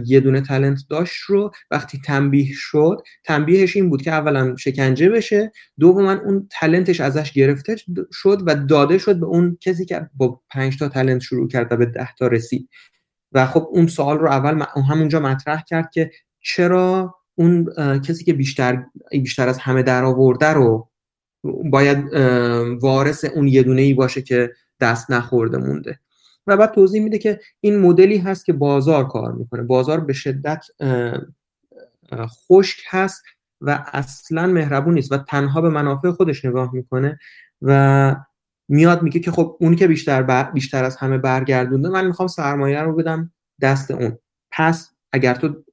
یه دونه تلنت داشت رو وقتی تنبیه شد تنبیهش این بود که اولا شکنجه بشه دوما اون تلنتش ازش گرفته شد و داده شد به اون کسی که با پنج تا تلنت شروع کرد و به ده تا رسید. و خب اون سوال رو اول همونجا مطرح کرد که چرا اون کسی که بیشتر بیشتر از همه در آورده رو باید وارث اون یه دونه ای باشه که دست نخورده مونده. و بعد توضیح میده که این مدلی هست که بازار کار می‌کنه. بازار به شدت خشک هست و اصلا مهربون نیست و تنها به منافع خودش نگاه می‌کنه و میاد میگه که خب اونی که بیشتر بیشتر از همه برگردونده من می‌خوام سرمایه رو بدم دست اون. پس اگر تو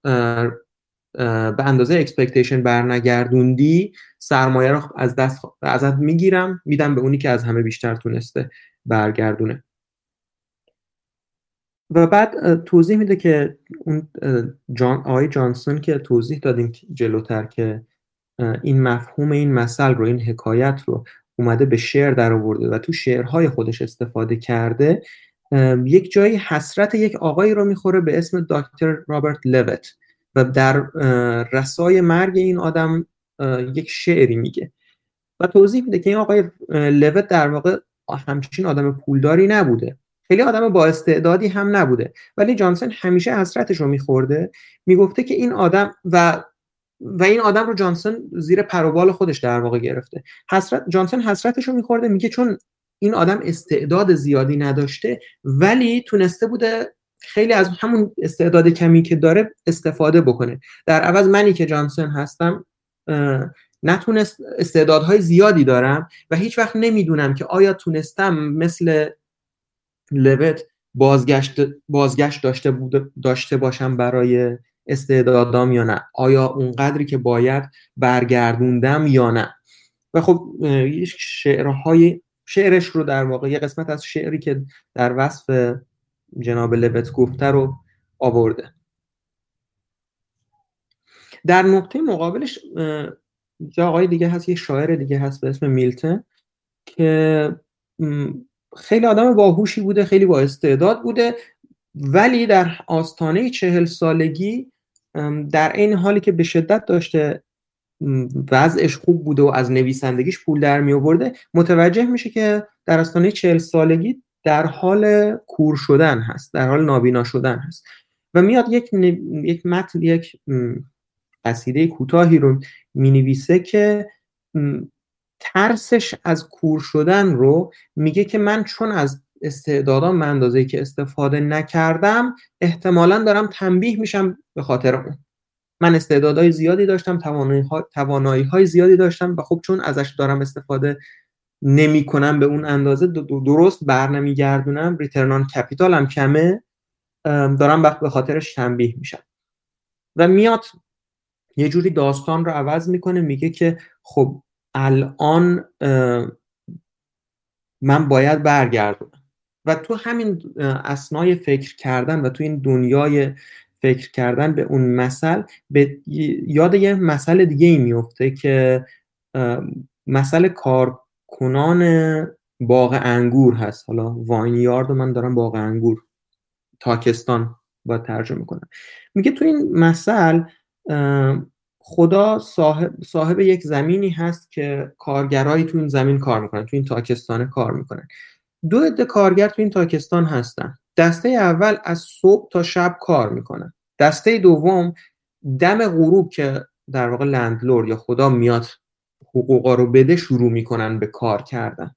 به اندازه expectation برنگردوندی سرمایه رو از دست ازت می‌گیرم میدم به اونی که از همه بیشتر تونسته برگردونه. و بعد توضیح میده که اون جان آی جانسون که توضیح دادیم جلوتر که این مفهوم این مثل رو این حکایت رو اومده به شعر در آورده و تو شعرهای خودش استفاده کرده یک جایی حسرت یک آقایی رو می‌خوره به اسم دکتر رابرت لوت. و در رسای مرگ این آدم یک شعری میگه. و توضیح میده که این آقای لوت در واقع همچین آدم پولداری نبوده. خیلی آدم با استعدادی هم نبوده. ولی جانسون همیشه حسرتش رو میخورده. می‌گفته که این آدم و و این آدم رو جانسون زیر پروبال خودش در واقع گرفته. حسرت جانسون حسرتش رو میخورده میگه چون این آدم استعداد زیادی نداشته ولی تونسته بوده خیلی از همون استعداد کمی که داره استفاده بکنه. در عوض منی که جانسون هستم نتونست استعدادهای زیادی دارم و هیچ وقت نمی‌دونم که آیا تونستم مثل لوت بازگشت بازگشت داشته بود داشته باشم برای استعدادام یا نه. آیا اون قدری که باید برگردوندم یا نه. و خب شعرهای شعرش رو در واقع یه قسمت از شعری که در وصف جناب لوت گفته رو آورده. در نقطه مقابلش یه آقای دیگه هست یه شاعر دیگه هست به اسم میلتن که خیلی آدم باهوشی بوده خیلی با استعداد بوده ولی در آستانه چهل سالگی در این حالی که به شدت داشته وضعش خوب بوده و از نویسندگیش پول در می آورده متوجه میشه که در آستانه چهل سالگی در حال کور شدن هست در حال نابینا شدن هست. و میاد یک یک متن یک قصیده کوتاهی رو می نویسه که ترسش از کور شدن رو میگه که من چون از استعدادام من اندازه که استفاده نکردم احتمالا دارم تنبیه میشم به خاطر اون. من استعدادهای زیادی داشتم توانایی های زیادی داشتم و خب چون ازش دارم استفاده نمی کنم به اون اندازه. درست بر نمیگردونم ریترنان کپیتالم کمه. دارم به خاطرش تنبیه میشم. و میاد یه جوری داستان رو عوض می‌کنه. میگه که خب الان من باید برگردونم. و تو همین اسنای فکر کردن و تو این دنیای فکر کردن به اون مثل به یاد یه مسئله دیگه ای میفته که مسئله کارکنان باغ انگور هست. حالا واین یارد من دارم باغ انگور تاکستان با ترجمه کنم میگه تو این مثل خدا صاحب, صاحب یک زمینی هست که کارگرایی تو این زمین کار می‌کنن تو این تاکستانه کار می‌کنن. دو عده کارگر تو این تاکستان هستن. دسته اول از صبح تا شب کار می‌کنن. دسته دوم دم غروب که در واقع لندلور یا خدا میاد حقوقا رو بده شروع می‌کنن به کار کردن.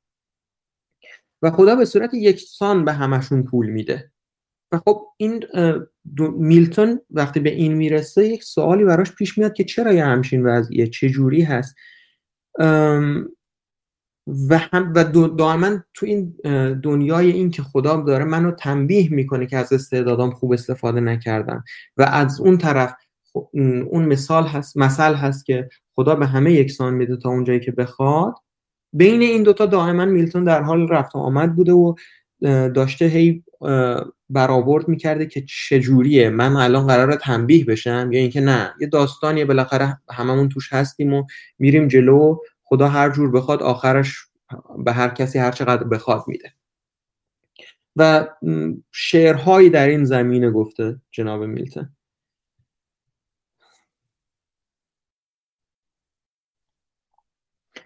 و خدا به صورت یکسان به همشون پول میده. و خب این میلتون وقتی به این می‌رسه یک سوالی براش پیش میاد که چرا یه همچین وضعیه؟ چه جوری هست؟ و هم و دائما تو این دنیای این که خدا داره منو تنبیه می‌کنه که از استعدادام خوب استفاده نکردم. و از اون طرف اون مثال هست مثل هست که خدا به همه یکسان میده تا اونجایی که بخواد. بین این دوتا دائما میلتون در حال رفت و آمد بوده و داشته هی برآورد می‌کرده که چجوریه من الان قرار تنبیه بشم یا اینکه نه. یه داستانی بالاخره هممون توش هستیم و میریم جلو. خدا هر جور بخواد آخرش به هر کسی هر چقدر بخواد میده. و شعرهایی در این زمینه گفته جناب میلتن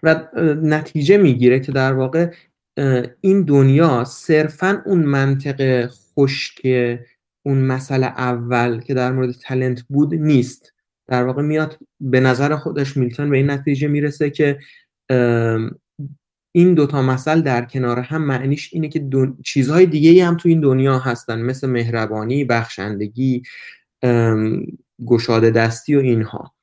و نتیجه می‌گیره که در واقع این دنیا صرفا اون منطق خشک اون مسئله اول که در مورد تلنت بود نیست. در واقع میاد به نظر خودش میلتون به این نتیجه می‌رسه که این دوتا مسئله در کنار هم معنیش اینه که چیزهای دیگه هم تو این دنیا هستن مثل مهربانی، بخشندگی، گشاده دستی و اینها.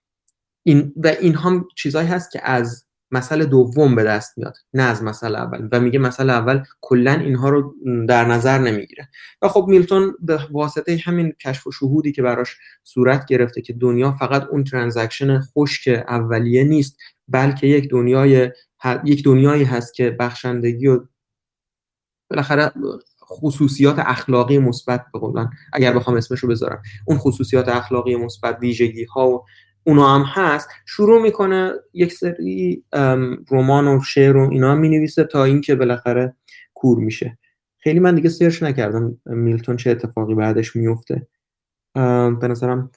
این و این هم چیزهایی هست که از مسئله دوم به دست میاد نه از مسئله اول. و میگه مسئله اول کلا اینها رو در نظر نمی‌گیره. و خب میلتون به واسطه همین کشف و شهودی که براش صورت گرفته که دنیا فقط اون transaction خشک اولیه نیست بلکه یک دنیای یک دنیایی هست که بخشندگی و بالاخره خصوصیات اخلاقی مثبت به اگر بخوام اسمش رو بذارم. اون خصوصیات اخلاقی مثبت ویژگی ها و اونا هم هست شروع می‌کنه یک سری رمان و شعر و اینا می نویسه تا اینکه بالاخره کور میشه. خیلی من دیگه سرچ نکردم میلتون چه اتفاقی بعدش میفته به نظرم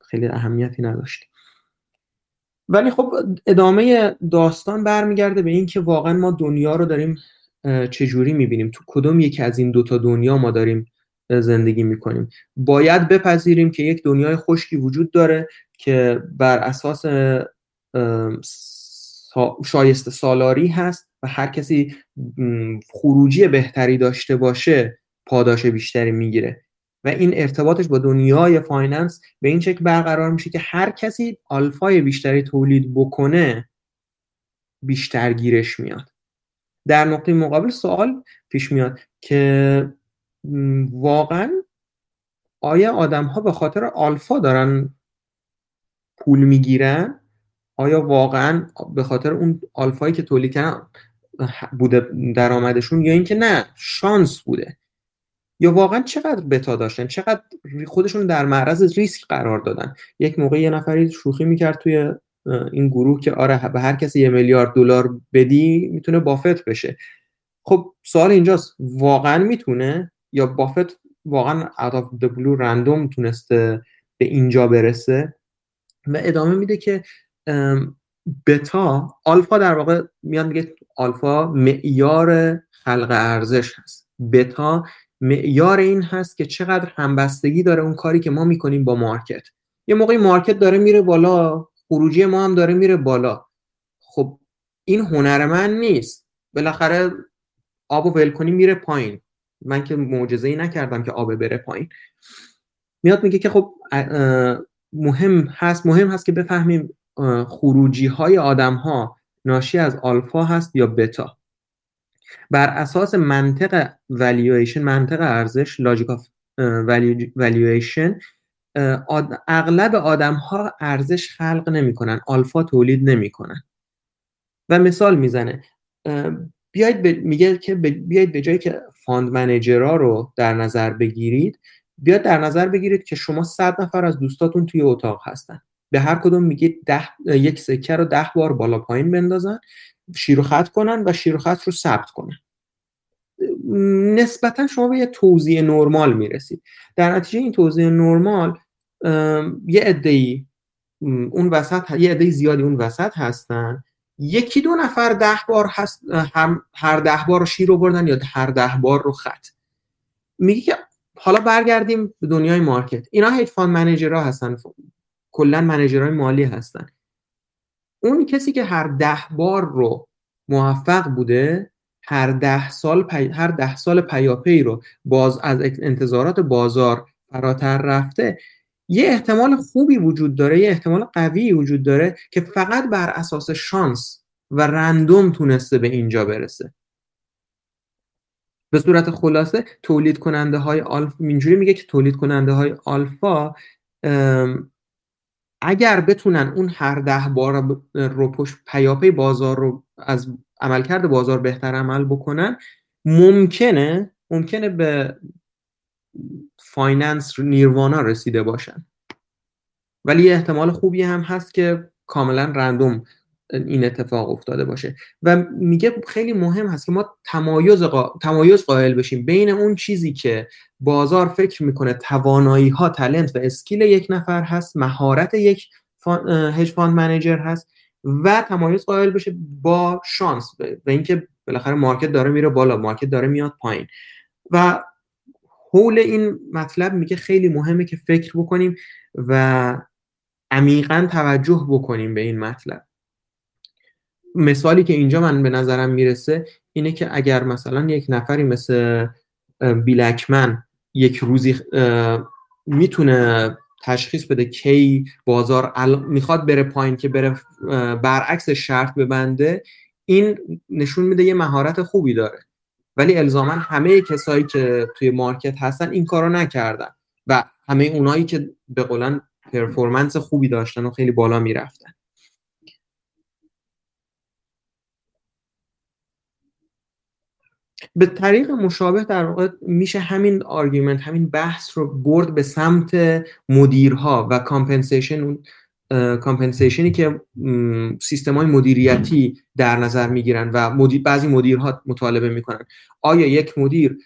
خیلی اهمیتی نداشت. ولی خب ادامه داستان برمیگرده به اینکه واقعا ما دنیا رو داریم چجوری می‌بینیم؟ تو کدوم یکی از این دوتا دنیا ما داریم زندگی می‌کنیم؟ باید بپذیریم که یک دنیای خشکی وجود داره که بر اساس شایسته سالاری هست و هر کسی خروجی بهتری داشته باشه پاداش بیشتری می‌گیره. و این ارتباطش با دنیای finance به این شکل برقرار میشه که هر کسی آلفای بیشتری تولید بکنه بیشتر گیرش میاد. در نقطه مقابل سوال پیش میاد که واقعا آیا آدم ها به خاطر آلفا دارن پول می‌گیرن آیا واقعا به خاطر اون آلفایی که تولید کردن بوده درآمدشون یا اینکه نه شانس بوده؟ یا واقعا چقدر بتا داشتن؟ چقدر خودشون در معرض ریسک قرار دادن؟ یک موقع یه نفری شوخی می‌کرد توی این گروه که آره به هر کسی یه میلیارد دلار بدی می‌تونه بافت بشه. خب سوال اینجاست. واقعا می‌تونه؟ یا بافت واقعا out of the رندوم تونسته به اینجا برسه؟ و ادامه میده که بتا آلفا در واقع میاد میگه آلفا معیار خلق ارزش هست. بتا معیار این هست که چقدر همبستگی داره اون کاری که ما می‌کنیم با مارکت. یه موقعی مارکت داره میره بالا خروجی ما هم داره میره بالا. خب این هنر من نیست. بالاخره آب و ول کنی میره پایین. من که معجزه ای نکردم که آب بره پایین. میاد میگه که خب مهم هست مهم هست که بفهمیم خروجی های آدم ها ناشی از آلفا هست یا بتا. بر اساس منطق valuation منطق ارزش logic of valuation اغلب آدم ها ارزش خلق نمی‌کنن آلفا تولید نمی‌کنن. و مثال می‌زنه. بیاید میگه که بیاید به جایی که فاند منیجرها رو در نظر بگیرید. بیاد در نظر بگیرید که شما صد نفر از دوستاتون توی اتاق هستن. به هر کدوم میگید ده، یک سکه رو ده بار بالا پایین بندازن شیر و خط کنن و شیر و خط رو ثبت کنن. نسبتا شما به یه توضیح نرمال می‌رسید. در نتیجه این توضیح نرمال یه عده‌ای اون وسط یه عده زیادی اون وسط هستن. یکی دو نفر ده بار هست هر ده بار رو شیر رو بردن یا هر ده بار رو خط. میگه که حالا برگردیم به دنیای market. اینا hedge fund manager ها هستن. کلا manager های مالی هستن. اون کسی که هر ده بار رو موفق بوده هر ده سال پی... هر ده سال پیاپی رو باز از انتظارات بازار فراتر رفته یه احتمال خوبی وجود داره یه احتمال قوی وجود داره که فقط بر اساس شانس و random تونسته به اینجا برسه. به صورت خلاصه تولید کننده های آلفا اینجوری میگه که تولید کننده های آلفا اگر بتونن اون هر ده بار رو پشت پیاپی بازار رو از عملکرد بازار بهتر عمل بکنن ممکنه ممکنه به finance nirvana رسیده باشن. ولی احتمال خوبی هم هست که کاملا random این اتفاق افتاده باشه. و میگه خیلی مهم هست که ما تمایز, قا... تمایز قائل بشیم بین اون چیزی که بازار فکر می‌کنه توانایی ها talent و skill یک نفر هست مهارت یک fun... hedge fund manager هست و تمایز قائل بشه با شانس و اینکه بالاخره market داره میره بالا market داره میاد پایین. و حول این مطلب میگه خیلی مهمه که فکر بکنیم و عمیقا توجه بکنیم به این مطلب. مثالی که اینجا من به نظرم می‌رسه اینه که اگر مثلا یک نفری مثل بیلکمن یک روزی می‌تونه تشخیص بده کی بازار می‌خواد بره پایین که بره برعکس شرط ببنده این نشون میده یه مهارت خوبی داره. ولی الزاما همه کسایی که توی مارکت هستن این کارو نکردن و همه اونایی که به قولا performance خوبی داشتن و خیلی بالا می‌رفتن. به طریق مشابه در واقع میشه همین argument همین بحث رو برد به سمت مدیرها و compensation compensation ی که سیستم های مدیریتی در نظر می‌گیرن و مدیر بعضی مدیرها مطالبه می‌کنن. آیا یک مدیر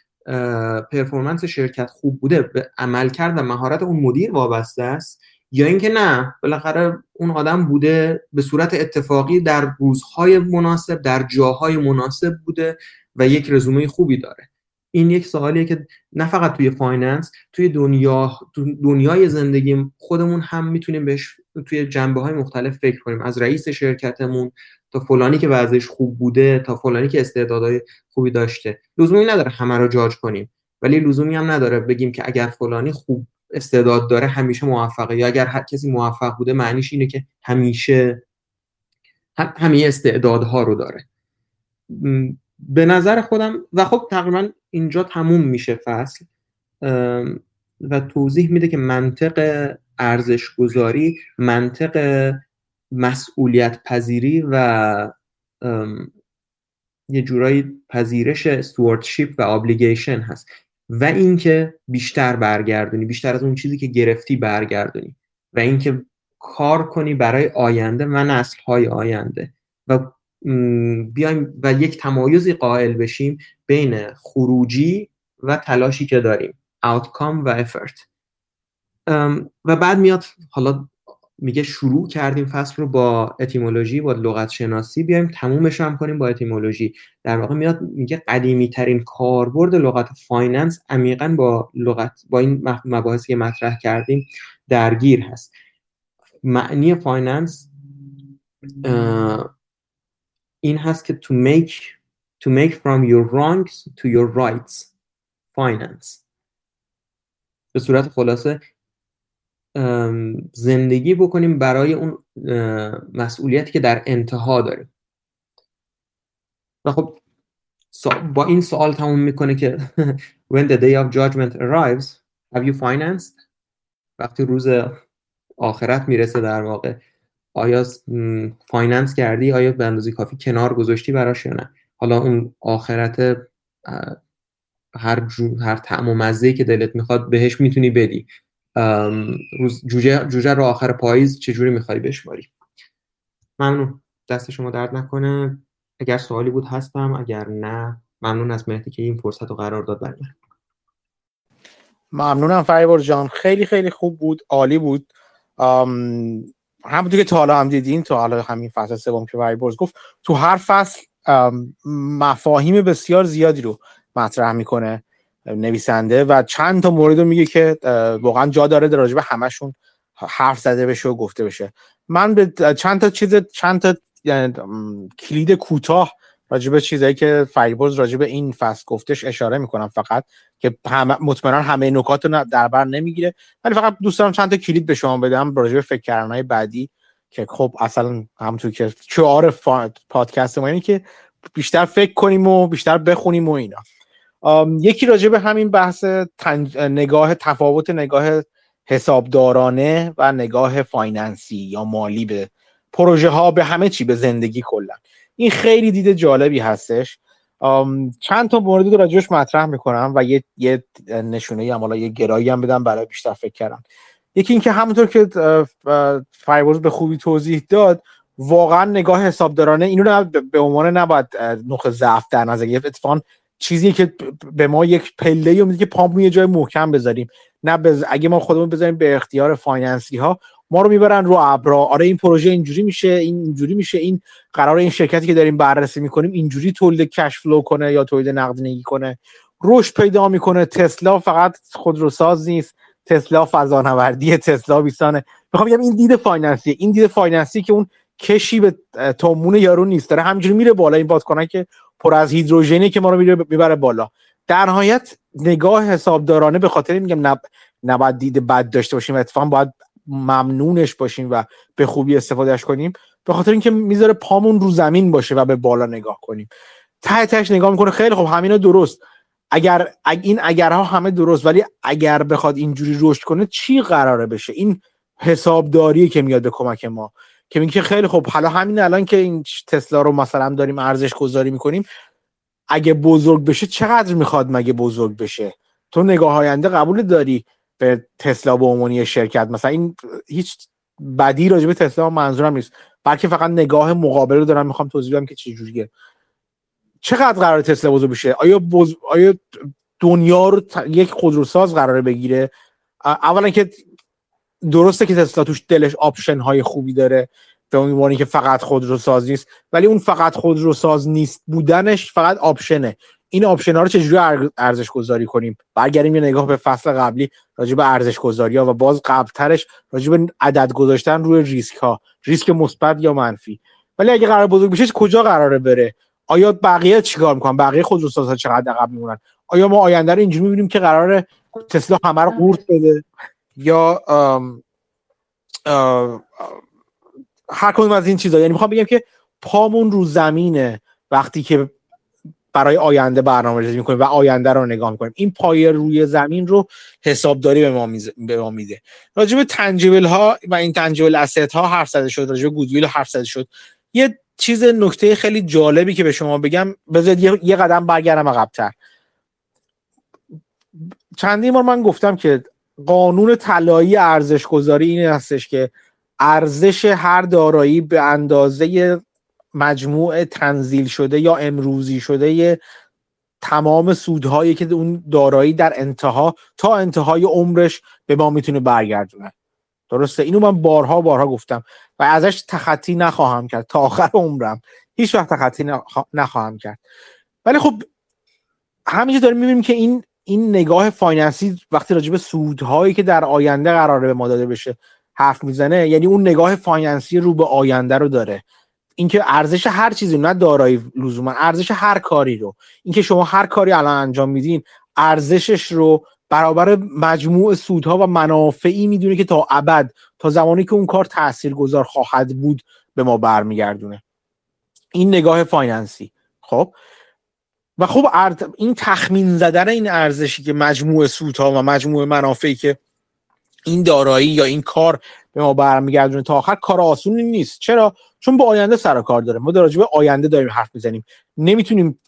performance شرکت خوب بوده؟ به عمل کرد و مهارت اون مدیر وابسته است؟ یا اینکه نه بالاخره اون آدم بوده به صورت اتفاقی در روزهای مناسب در جاهای مناسب بوده و یک رزومه خوبی داره. این یک سوالیه که نه فقط توی finance توی دنیا دنیای زندگی خودمون هم می‌تونیم بهش توی جنبه های مختلف فکر کنیم. از رئیس شرکتمون تا فلانی که وضعش خوب بوده تا فلانی که استعدادهای خوبی داشته. لزومی نداره همه رو جاج کنیم. ولی لزومی هم نداره بگیم که اگر فلانی خوب استعداد داره همیشه موفقه یا اگر هر کسی موفق بوده معنیش اینه که همیشه همه استعدادها رو داره. به نظر خودم و خب تقریبا اینجا تموم میشه فصل و توضیح میده که منطق ارزش گذاری منطق مسئولیت پذیری و یه جورایی پذیرش استوردشیپ و ابلیگیشن هست. و اینکه بیشتر برگردونی بیشتر از اون چیزی که گرفتی برگردونی. و اینکه کار کنی برای آینده و نسل های آینده. و بیایم و یک تمایزی قائل بشیم بین خروجی و تلاشی که داریم outcome و effort. و بعد میاد حالا میگه شروع کردیم فصل رو با etymology با لغت شناسی بیایم تمومش هم کنیم با etymology در واقع میاد میگه قدیمی ترین کاربرد لغت finance عمیقا با لغت با این مباحثی که مطرح کردیم درگیر هست. معنی finance این هست که to make to make from your wrongs to your rights finance. به صورت خلاصه زندگی بکنیم برای اون مسئولیتی که در انتها داریم. و خب با این سوال تموم می‌کنه که when the day of judgment arrives have you financed وقتی روز آخرت می‌رسه در واقع. آیا finance کردی؟ آیا به اندازه کافی کنار گذاشتی براش یا نه؟ حالا اون آخرت هر جو، هر طعم و مزه که دلت می‌خواد بهش می‌تونی بدی. روز جوجه, جوجه رو آخر پاییز چجوری می‌خوای بشماری؟ ممنون. دست شما درد نکنه. اگر سوالی بود هستم اگر نه ممنون از مهدی که این فرصت رو قرار داد برای ممنونم فریبرز جان. خیلی خیلی خوب بود. عالی بود. همونطور که تا حالا هم دیدین تو حالا همین فصل سوم که فریبرز گفت تو هر فصل مفاهیم بسیار زیادی رو مطرح می‌کنه نویسنده و چند تا مورد رو میگه که واقعا جا داره در راجبه همشون حرف زده بشه و گفته بشه. من به چند تا چیز چند تا یعنی کلید کوتاه راجبه چیزایی که فریبرز راجبه این فصل گفتش اشاره می‌کنم فقط که هم مطمئنا همه نکات رو در بر نمی‌گیره. ولی فقط دوست دارم چند تا کلید به شما بدم راجبه فکر کردنهای بعدی که خب اصلا همونطور که شعار پادکست ما اینه که بیشتر فکر کنیم و بیشتر بخونیم و اینا. یکی راجع به همین بحث نگاه تفاوت نگاه حسابدارانه و نگاه finance ی یا مالی به پروژه ها به همه چی به زندگی کلا. این خیلی دید جالبی هستش. چند تا مورد رو راجعش مطرح می‌کنم و یه, یه نشونه هم یه گرایی هم بدم برای بیشتر فکر کردن. یکی اینکه همونطور که فریبرز به خوبی توضیح داد واقعا نگاه حسابدارانه اینو به عنوان نباید نقطه ضعف در نظر گرفت. اتفاقا چیزی که به ما یک پله میده که پامونو یه جای محکم بذاریم. نه بز... اگه ما خودمون بذاریم به اختیار finance ی ها ما رو می‌برن رو ابرا. آره این پروژه اینجوری میشه این اینجوری میشه این قرار این شرکتی که داریم بررسی می‌کنیم اینجوری تولید cash flow کنه یا تولید نقدینگی کنه. رشد پیدا می‌کنه. تسلا فقط خودروساز نیست. تسلا فضانوردی تسلا بیستانه. می‌خوام بگم این دید finance ی این دید finance ی که اون کشی به تومون یارو نیست. داره همینجوری میره بالا این بادکنک که پر از هیدروژنی که ما رو می‌بره بالا. در نهایت نگاه حسابدارانه به خاطر میگم نب... نباید دید بد داشته باشیم. اتفاقا باید ممنونش باشیم و به خوبی استفادهش کنیم. به خاطر اینکه می‌ذاره پامون رو زمین باشه و به بالا نگاه کنیم. ته تهش نگاه می‌کنه. خیلی خب همینا درست. اگر این اگرها همه درست ولی اگر بخواد اینجوری رشد کنه چی قراره بشه؟ این حسابداری که میاد به کمک ما. که میگه خیلی خب حالا همین الان که این تسلا رو مثلا داریم ارزش گذاری می‌کنیم اگه بزرگ بشه چقدر می‌خواد مگه بزرگ بشه؟ تو نگاه آینده قبول داری؟ به تسلا به عنوان شرکت. مثلا این هیچ بدی راجع به تسلا منظورم نیست. بلکه فقط نگاه مقابل رو دارم می‌خوام توضیح بدم که چه جوریه. چقدر قرار تسلا بزرگ بشه؟ آیا بز... آیا دنیا رو ت... یک خودروساز قراره بگیره؟ اولا که درسته که تسلا توش دلش option های خوبی داره. به عنوانی که فقط خودروساز نیست ولی اون فقط خودروساز نیست بودنش فقط option ه. این option ها رو چجوری ارزش گذاری کنیم؟ برگردیم یه نگاه به فصل قبلی راجع به ارزش گذاری ها و باز قبلترش راجع به عدد گذاشتن روی ریسک ها ریسک مثبت یا منفی. ولی اگه قرار بزرگ بشه کجا قراره بره؟ آیا بقیه چیکار می‌کنن؟ بقیه خودروسازها چقدر عقب میمونن؟ آیا ما آینده رو اینجوری می‌بینیم که قرار تسلا همه رو قورت بده؟ یا آم آم هر کدوم از این چیزا. یعنی می‌خوام بگم که پامون رو زمینه وقتی که برای آینده برنامه ریزی می‌کنیم و آینده رو نگاه می‌کنیم. این پای روی زمین رو حسابداری به ما, به ما میده. راجع به تنجیبل ها و این تنجیبل اسید ها حرف زده شد راجع به گودویل حرف زده شد. یه چیز نکته خیلی جالبی که به شما بگم بذارید یه قدم برگردم عقبتر. چندی بار من گفتم که قانون طلایی ارزش گذاری این هستش که ارزش هر دارایی به اندازه مجموع تنزیل شده یا امروزی شده تمام سودهایی که اون دارایی در انتها تا انتهای عمرش به ما می‌تونه برگردونه. درسته؟ اینو من بارها بارها گفتم و ازش تخطی نخواهم کرد. تا آخر عمرم. هیچ وقت تخطی نخواهم کرد. ولی خب همینجا داریم می‌بینیم که این این نگاه finance ی وقتی راجع به سودهایی که در آینده قراره به ما داده بشه حرف می‌زنه یعنی اون نگاه finance ی رو به آینده رو داره. اینکه ارزش هر چیزی نه دارایی لزوما ارزش هر کاری رو. اینکه شما هر کاری الان انجام میدین ارزشش رو برابر مجموع سودها و منافعی می‌دونه که تا ابد تا زمانی که اون کار تاثیرگذار خواهد بود به ما برمیگردونه. این نگاه فایننسی. خب؟ و خب این تخمین زدن این ارزشی که مجموع سودها و مجموع منافعی که این دارایی یا این کار به ما برمیگردونه تا آخر کار آسونی نیست. چرا؟ چون با آینده سر کار داره. ما در به آینده داریم حرف می‌زنیم. نمی‌تونیم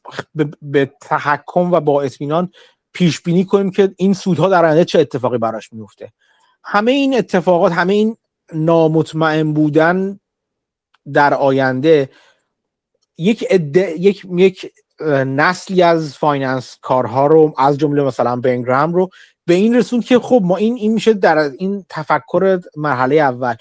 به تحکم و با اطمینان پیش بینی کنیم که این سودها در آینده چه اتفاقی براش میفته همه این اتفاقات همه این نامطمئن بودن در آینده یک یک یک نسلی از finance کارها رو از جمله مثلا بن گراهام رو به این رسوند که خب ما این این میشه در این تفکر مرحله اول.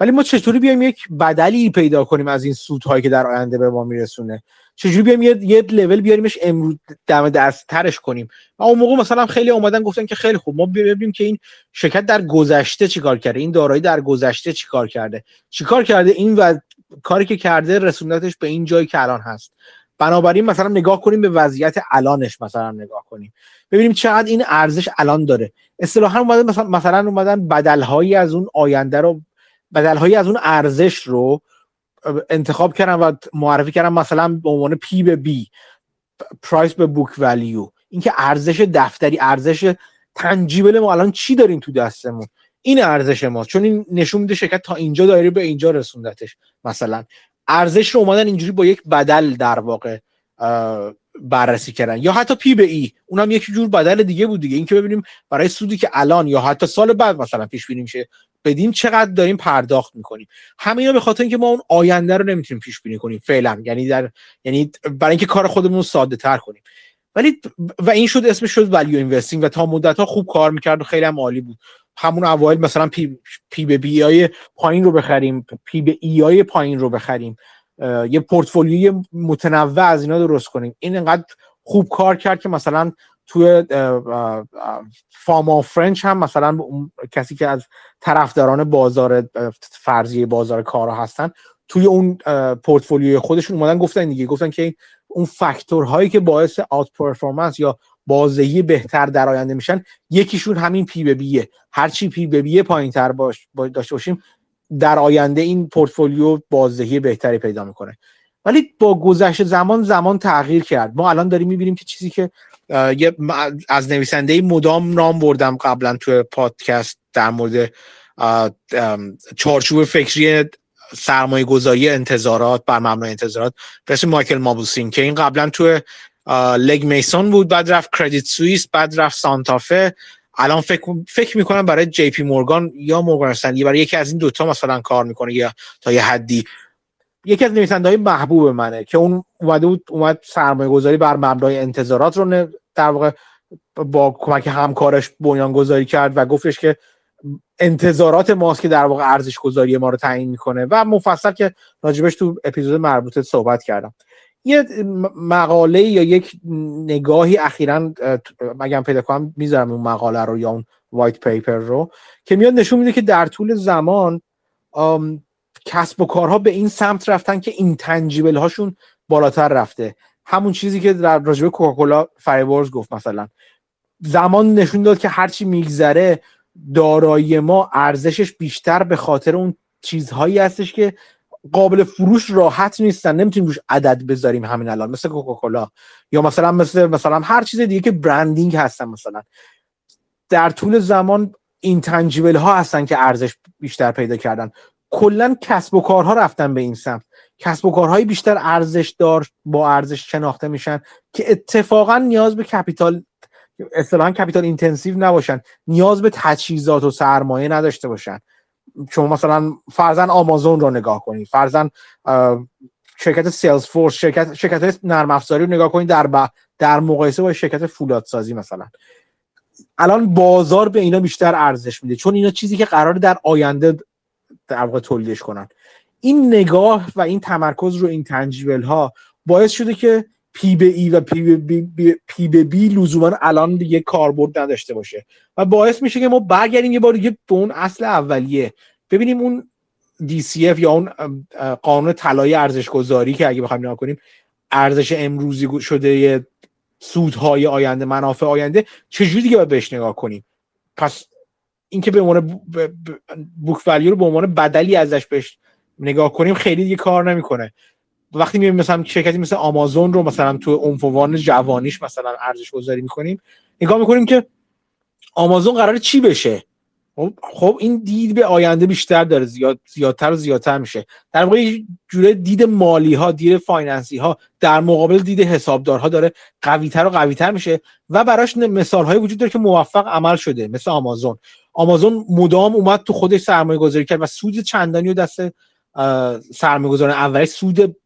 ولی ما چطوری بیایم یک بدلی پیدا کنیم از این سودهایی که در آینده به ما میرسونه؟ چجوری بیایم یه, یه لول بیاریمش امروز دم دست ترش کنیم؟ و اون موقع مثلا خیلی اومدن گفتن که خیلی خوب ما ببینیم که این شرکت در گذشته چیکار کرده؟ این دارایی در گذشته چیکار کرده؟ چیکار کرده؟ این و کاری که کرده رسوندتش به این جایی که الان هست. بنابراین مثلا نگاه کنیم به وضعیت الانش مثلا نگاه کنیم. ببینیم چقدر این ارزش الان داره. اصطلاحا اومدن مثلا مثلا اومدن بدلهایی از اون آینده رو بدلهایی از اون ارزش رو انتخاب کردن و معرفی کردن مثلا به عنوان P به B price به book value اینکه ارزش دفتری ارزش tangible ما الان چی داریم تو دستمون؟ این ارزش ما. چون این نشون میده شرکت تا اینجا دایره به اینجا رسوندتش مثلا. ارزش رو اومدن اینجوری با یک بدل در واقع بررسی کردن. یا حتی P به E اونم یک جور بدل دیگه بود دیگه. اینکه ببینیم برای سودی که الان یا حتی سال بعد مثلا پیش بینی میشه بدیم چقدر داریم پرداخت می‌کنیم. همه به خاطر اینکه ما اون آینده رو نمی‌تونیم پیش بینی کنیم فعلا. یعنی در یعنی برای اینکه کار خودمون ساده تر کنیم. ولی و این شد اسمش شد value investing و تا مدت ها خوب کار می‌کرد و خیلی هم عالی بود. همون اوایل مثلا P, P به B های پایین رو بخریم P به E های پایین رو بخریم. یه پورتفولیوی متنوع از اینا درست کنیم. این انقدر خوب کار کرد که مثلا توی فاما فرنچ هم مثلا کسی که از طرفداران بازار فرضی بازار کارا هستن توی اون پورتفولیوی خودشون اومدن گفتن دیگه. گفتن که اون فاکتورهایی که باعث outperformance یا بازدهی بهتر در آینده میشن یکیشون همین P به B ه. هرچی P به B ه پایین تر باش داشته باشیم در آینده این پورتفولیو بازدهی بهتری پیدا می‌کنه. ولی با گذشت زمان زمان تغییر کرد. ما الان داریم می‌بینیم که چیزی که از نویسنده مدام نام بردم قبلا تو پادکست در مورد چارچوب فکری سرمایه گذاری انتظارات بر مبنای انتظارات مثل مایکل مابوسین که این قبلا تو لگ میسون بود بعد رفت کردیت سوئیس بعد رفت سانتافه. الان فکر فکر می‌کنم برای جی پی مورگان یا مورگان استنلی برای یکی از این دوتا مثلا کار می‌کنه یا تا یه حدی. یکی از نویسنده های محبوب منه که اون اومده بود اومد سرمایه گذاری بر مبنای انتظارات رو در واقع با کمک همکارش بنیان گذاری کرد و گفتش که انتظارات ماست که در واقع ارزش گذاری ما رو تعیین می‌کنه. و مفصل که راجبش تو اپیزود مربوطه صحبت کردم. یه مقاله یا یک نگاهی اخیرا مگم پیدا کنم می‌ذارم اون مقاله رو یا اون وایت پیپر رو که میاد نشون میده که در طول زمان کسب و کارها به این سمت رفتن که این تنجیبل هاشون بالاتر رفته. همون چیزی که در راجبه کوکاکولا فریبورز گفت مثلا. زمان نشون داد که هرچی میگذره دارایی ما ارزشش بیشتر به خاطر اون چیزهایی هستش که قابل فروش راحت نیستن. نمی‌تونیم روش عدد بذاریم همین الان. مثل کوکاکولا یا مثلا مثل مثلا هر چیز دیگه که برندینگ هستن مثلا. در طول زمان این تنجیبل ها هستن که ارزش بیشتر پیدا کردن. کلا کسب و کارها رفتن به این سمت. کسب و کارهای بیشتر ارزش دار با ارزش شناخته میشن که اتفاقا نیاز به capital اصطلاحا capital intensive نباشن. نیاز به تجهیزات و سرمایه نداشته باشن. شما مثلا فرضا آمازون رو نگاه کنید فرضا شرکت سیلز فورس شرکت شرکت نرم افزاری رو نگاه کنید در در مقایسه با شرکت فولاد سازی مثلا. الان بازار به اینا بیشتر ارزش میده چون اینا چیزی که قراره در آینده در واقع تولیدش کنن. این نگاه و این تمرکز رو این intangible ها باعث شده که P به E و P به B, P به B لزوما الان دیگه کاربرد نداشته باشه. و باعث میشه که ما برگردیم یه بار دیگه به اون اصل اولیه. ببینیم اون DCF یا اون قانون طلایی ارزش گذاری که اگه بخوایم نگاه کنیم ارزش امروزی شده سودهای آینده منافع آینده چجوری دیگه باید بهش نگاه کنیم؟ پس اینکه به عنوان بوک رو به عنوان بدلی ازش بهش نگاه کنیم خیلی دیگه کار نمی‌کنه. وقتی میایم مثلا شرکتی مثل آمازون رو مثلا تو عنفوان جوانیش مثلا ارزش گذاری می‌کنیم نگاه می‌کنیم که آمازون قرار چی بشه؟ خب, خب این دید به آینده بیشتر داره زیاد زیادتر و زیادتر میشه. در واقع جوره دید مالی ها دید فایننسی ها در مقابل دید حسابدارها داره قویتر و قویتر میشه و براش مثال های وجود داره که موفق عمل شده مثل آمازون. آمازون مدام اومد تو خودش سرمایه گذاری کرد و سود چندانی و دست سرمایه گذاران اولی سود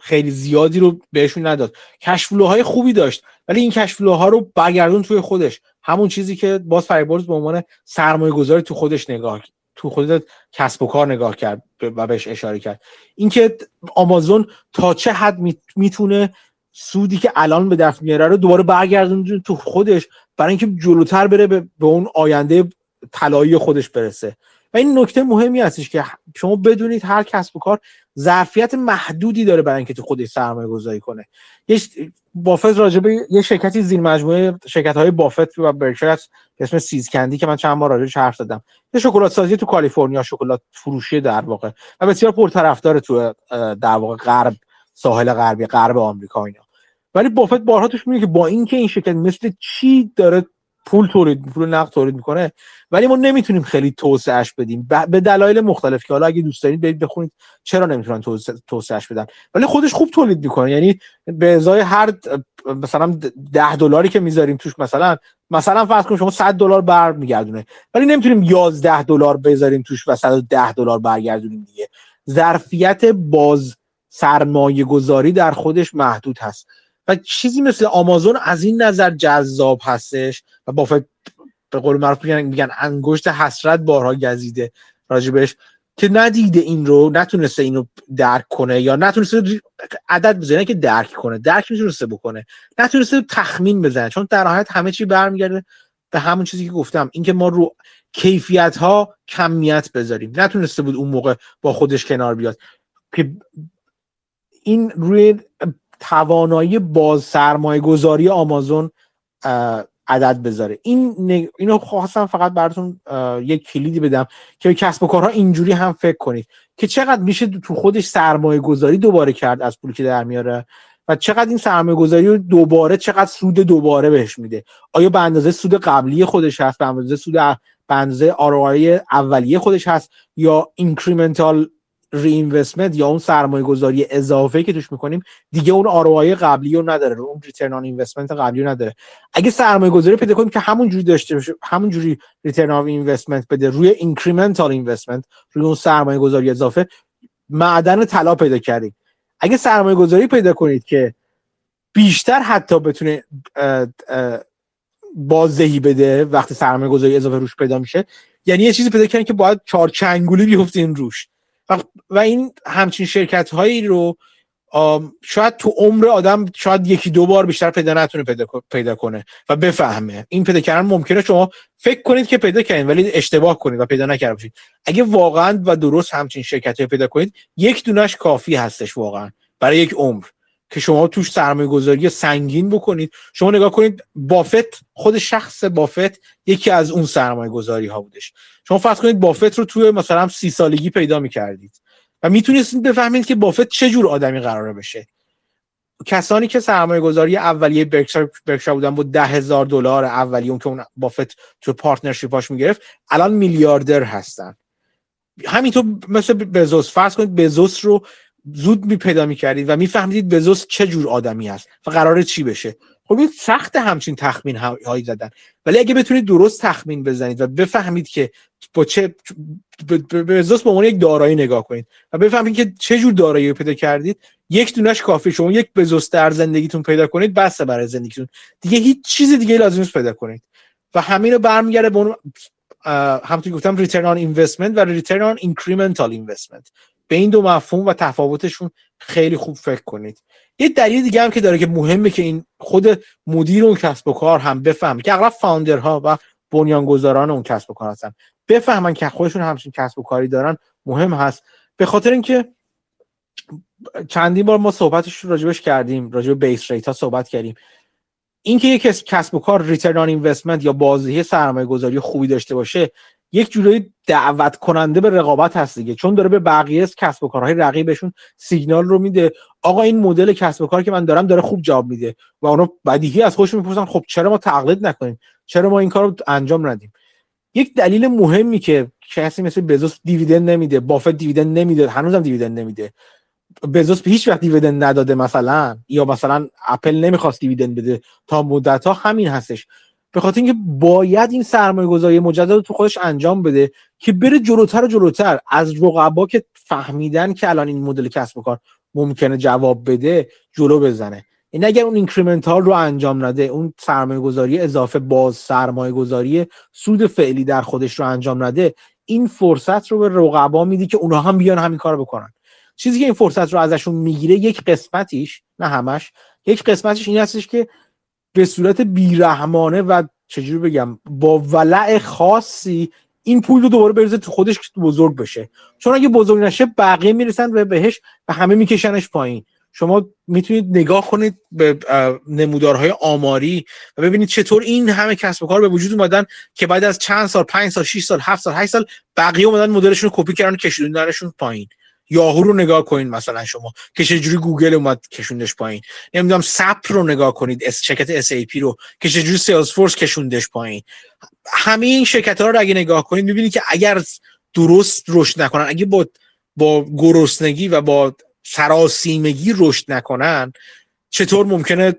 خیلی زیادی رو بهشون نداد. کشفلوهای خوبی داشت ولی این کشفلوها رو برگردون توی خودش. همون چیزی که باز فریبورز به عنوان سرمایه گذاری تو خودش نگاه تو خودت کسب و کار نگاه کرد و بهش اشاره کرد. اینکه آمازون تا چه حد می‌تونه سودی که الان به دست میاره رو دوباره برگردون تو خودش برای اینکه جلوتر بره به, اون آینده طلایی خودش برسه. و این نکته مهمی هستش که شما بدونید هر کسب و کار ظرفیت محدودی داره برای اینکه تو خودش سرمایه گذاری کنه. یه بافت راجبه یه شرکتی زیر مجموعه شرکت های بافت و برکشایر به اسم سیز کندی که من چند بار راجعش حرف زدم. یه شکلات سازی تو کالیفرنیا شکلات فروشی در واقع و بسیار پرطرفدار تو در واقع غرب ساحل غربی غرب آمریکا اینا. ولی بافت بارها توش میگه که با اینکه این شرکت مثل چی داره پول تولید پول نقد تولید می‌کنه ولی ما نمی‌تونیم خیلی توسعهش بدیم. به دلایل مختلف که حالا اگه دوست دارید برید بخونید چرا نمی‌تونن توسعهش بدن. ولی خودش خوب تولید می‌کنه. یعنی به ازای هر مثلا ده دلاری که می‌ذاریم توش مثلا مثلا فرض کنید شما 100 دلار برمیگردونه. ولی نمی‌تونیم 11 دلار بذاریم توش و 110 دلار برگردونیم دیگه. ظرفیت باز سرمایه گذاری در خودش محدود هست. و چیزی مثل آمازون از این نظر جذاب هستش و بافت به قول معروف میگن, میگن انگشت حسرت بارها گزیده راجبش که ندیده این رو نتونسته اینو درک کنه یا نتونسته عدد بزنه که درک کنه درک می‌تونسته بکنه نتونسته تخمین بزنه چون در نهایت همه چی برمیگرده به همون چیزی که گفتم اینکه ما رو کیفیت ها کمیت بذاریم. نتونسته بود اون موقع با خودش کنار بیاد. که این روی توانایی باز سرمایه گذاری آمازون عدد بذاره. این اینو خواستم فقط براتون یک کلیدی بدم که کسب و کارها اینجوری هم فکر کنید که چقدر میشه تو خودش سرمایه گذاری دوباره کرد از پولی که در میاره و چقدر این سرمایه گذاری رو دوباره چقدر سود دوباره بهش میده. آیا به اندازه سود قبلی خودش هست؟ به اندازه سود به اندازه اولیه خودش هست یا incremental return یا اون سرمایه گذاری اضافه که توش می‌کنیم دیگه اون ROI های قبلی رو نداره اون return on investment قبلی رو نداره. اگه سرمایه گذاری پیدا کنیم که همون جوری داشته باشه همون جوری return on investment بده روی incremental investment روی اون سرمایه گذاری اضافه معدن طلا پیدا کردیم. اگه سرمایه گذاری پیدا کنید که بیشتر حتی بتونه بازدهی بده وقتی سرمایه گذاری اضافه روش پیدا میشه یعنی یه چیزی پیدا کردن که باید چهار چنگولی بیفتیم روش. و, این همچین شرکت هایی رو شاید تو عمر آدم شاید یکی دو بار بیشتر پیدا نتونه پیدا, پیدا کنه و بفهمه. این پیدا کردن ممکنه شما فکر کنید که پیدا کنید ولی اشتباه کنید و پیدا نکرده باشید. اگه واقعا و درست همچین شرکت پیدا کنید یک دونش کافی هستش واقعا برای یک عمر. که شما توش سرمایه گذاری سنگین بکنید. شما نگاه کنید بافت خود شخص بافت یکی از اون سرمایه گذاری ها بودش. شما فرض کنید بافت رو توی مثلا سی سالگی پیدا می‌کردید و می‌تونستید بفهمید که بافت چه جور آدمی قراره بشه. کسانی که سرمایه گذاری اولیه برکشار بودن با ده هزار دلار اولیه اون که اون بافت تو پارتنرشیپاش می‌گرفت الان میلیاردر هستن. همینطور مثل بزوس. فرض کنید بزوس رو زود می پیدا می کردید و میفهمیدید بزوس چه جور آدمی است و قراره چی بشه. خب این سخت همچین تخمین هایی زدن. ولی اگه بتونید درست تخمین بزنید و بفهمید که با چه بزوس به یک دارایی نگاه کنید و بفهمید که چه جور دارایی پیدا کردید یک دونش کافی. شما یک بزوس در زندگیتون پیدا کنید بسته برای زندگیتون. دیگه هیچ چیز دیگه لازم نیست پیدا کنید. و همین رو برمیگرده به همونطور گفتم return on investment و return on incremental investment به این دو مفهوم و تفاوتشون خیلی خوب فکر کنید. یه دلیل دیگه هم که داره که مهمه که این خود مدیر اون کسب و کار هم بفهمه که اغلب founder ها و بنیانگذاران اون کسب و کار هستن. بفهمن که خودشون همچین کسب و کاری دارن مهم هست. به خاطر اینکه چندین بار ما صحبتش راجبش کردیم راجب بیس ریت ها صحبت کردیم. اینکه یک کسب و کار ریترن اینوستمنت یا بازدهی سرمایه گذاری خوبی داشته باشه یک جورایی دعوت کننده به رقابت هست دیگه. چون داره به بقیه کسب و کارهای رقیبشون سیگنال رو میده. آقا این مدل کسب و کار که من دارم داره خوب جواب میده. و اونا بدیهی از خودشون می‌پرسن خب چرا ما تقلید نکنیم؟ چرا ما این کار رو انجام ندیم؟ یک دلیل مهمی که کسی مثل بزوس dividend نمیده بافت dividend نمیده هنوزم dividend نمیده. بزوس هیچ وقت dividend نداده مثلا یا مثلا اپل نمی‌خواست dividend بده. تا مدت ها همین هستش. به خاطر اینکه باید این سرمایه گذاری مجدد تو خودش انجام بده که بره جلوتر و جلوتر. از رقبا که فهمیدن که الان این مدل کسب و کار ممکنه جواب بده جلو بزنه. این اگر اون incremental رو انجام نده اون سرمایه گذاری اضافه باز سرمایه گذاری سود فعلی در خودش رو انجام نده این فرصت رو به رقبا میدی که اونها هم بیان همین کار بکنن. چیزی که این فرصت رو ازشون می‌گیره یک قسمتیش نه همش یک قسمتش این هستش که به صورت بیرحمانه و چجوری بگم با ولع خاصی این پول رو دوباره بریزه تو خودش بزرگ بشه. چون اگه بزرگ نشه بقیه می‌رسن به بهش و همه میکشنش پایین. شما می‌تونید نگاه کنید به نمودارهای آماری و ببینید چطور این همه کسب و کار به وجود اومدن که بعد از چند سال پنج سال 6 سال 7 سال 8 سال بقیه اومدن مدلشون رو کپی کردن و کشوندنشون پایین. یاهو رو نگاه کنید مثلا شما که چجوری گوگل اومد کشوندش پایین. نمی‌دونم SAP رو نگاه کنید اس شرکت SAP رو که چجوری سیلز فورس کشوندش پایین. همه این شرکت ها رو اگه نگاه کنید می‌بینید که اگر درست رشد نکنن اگه با با گرسنگی و با سراسیمگی رشد نکنن چطور ممکنه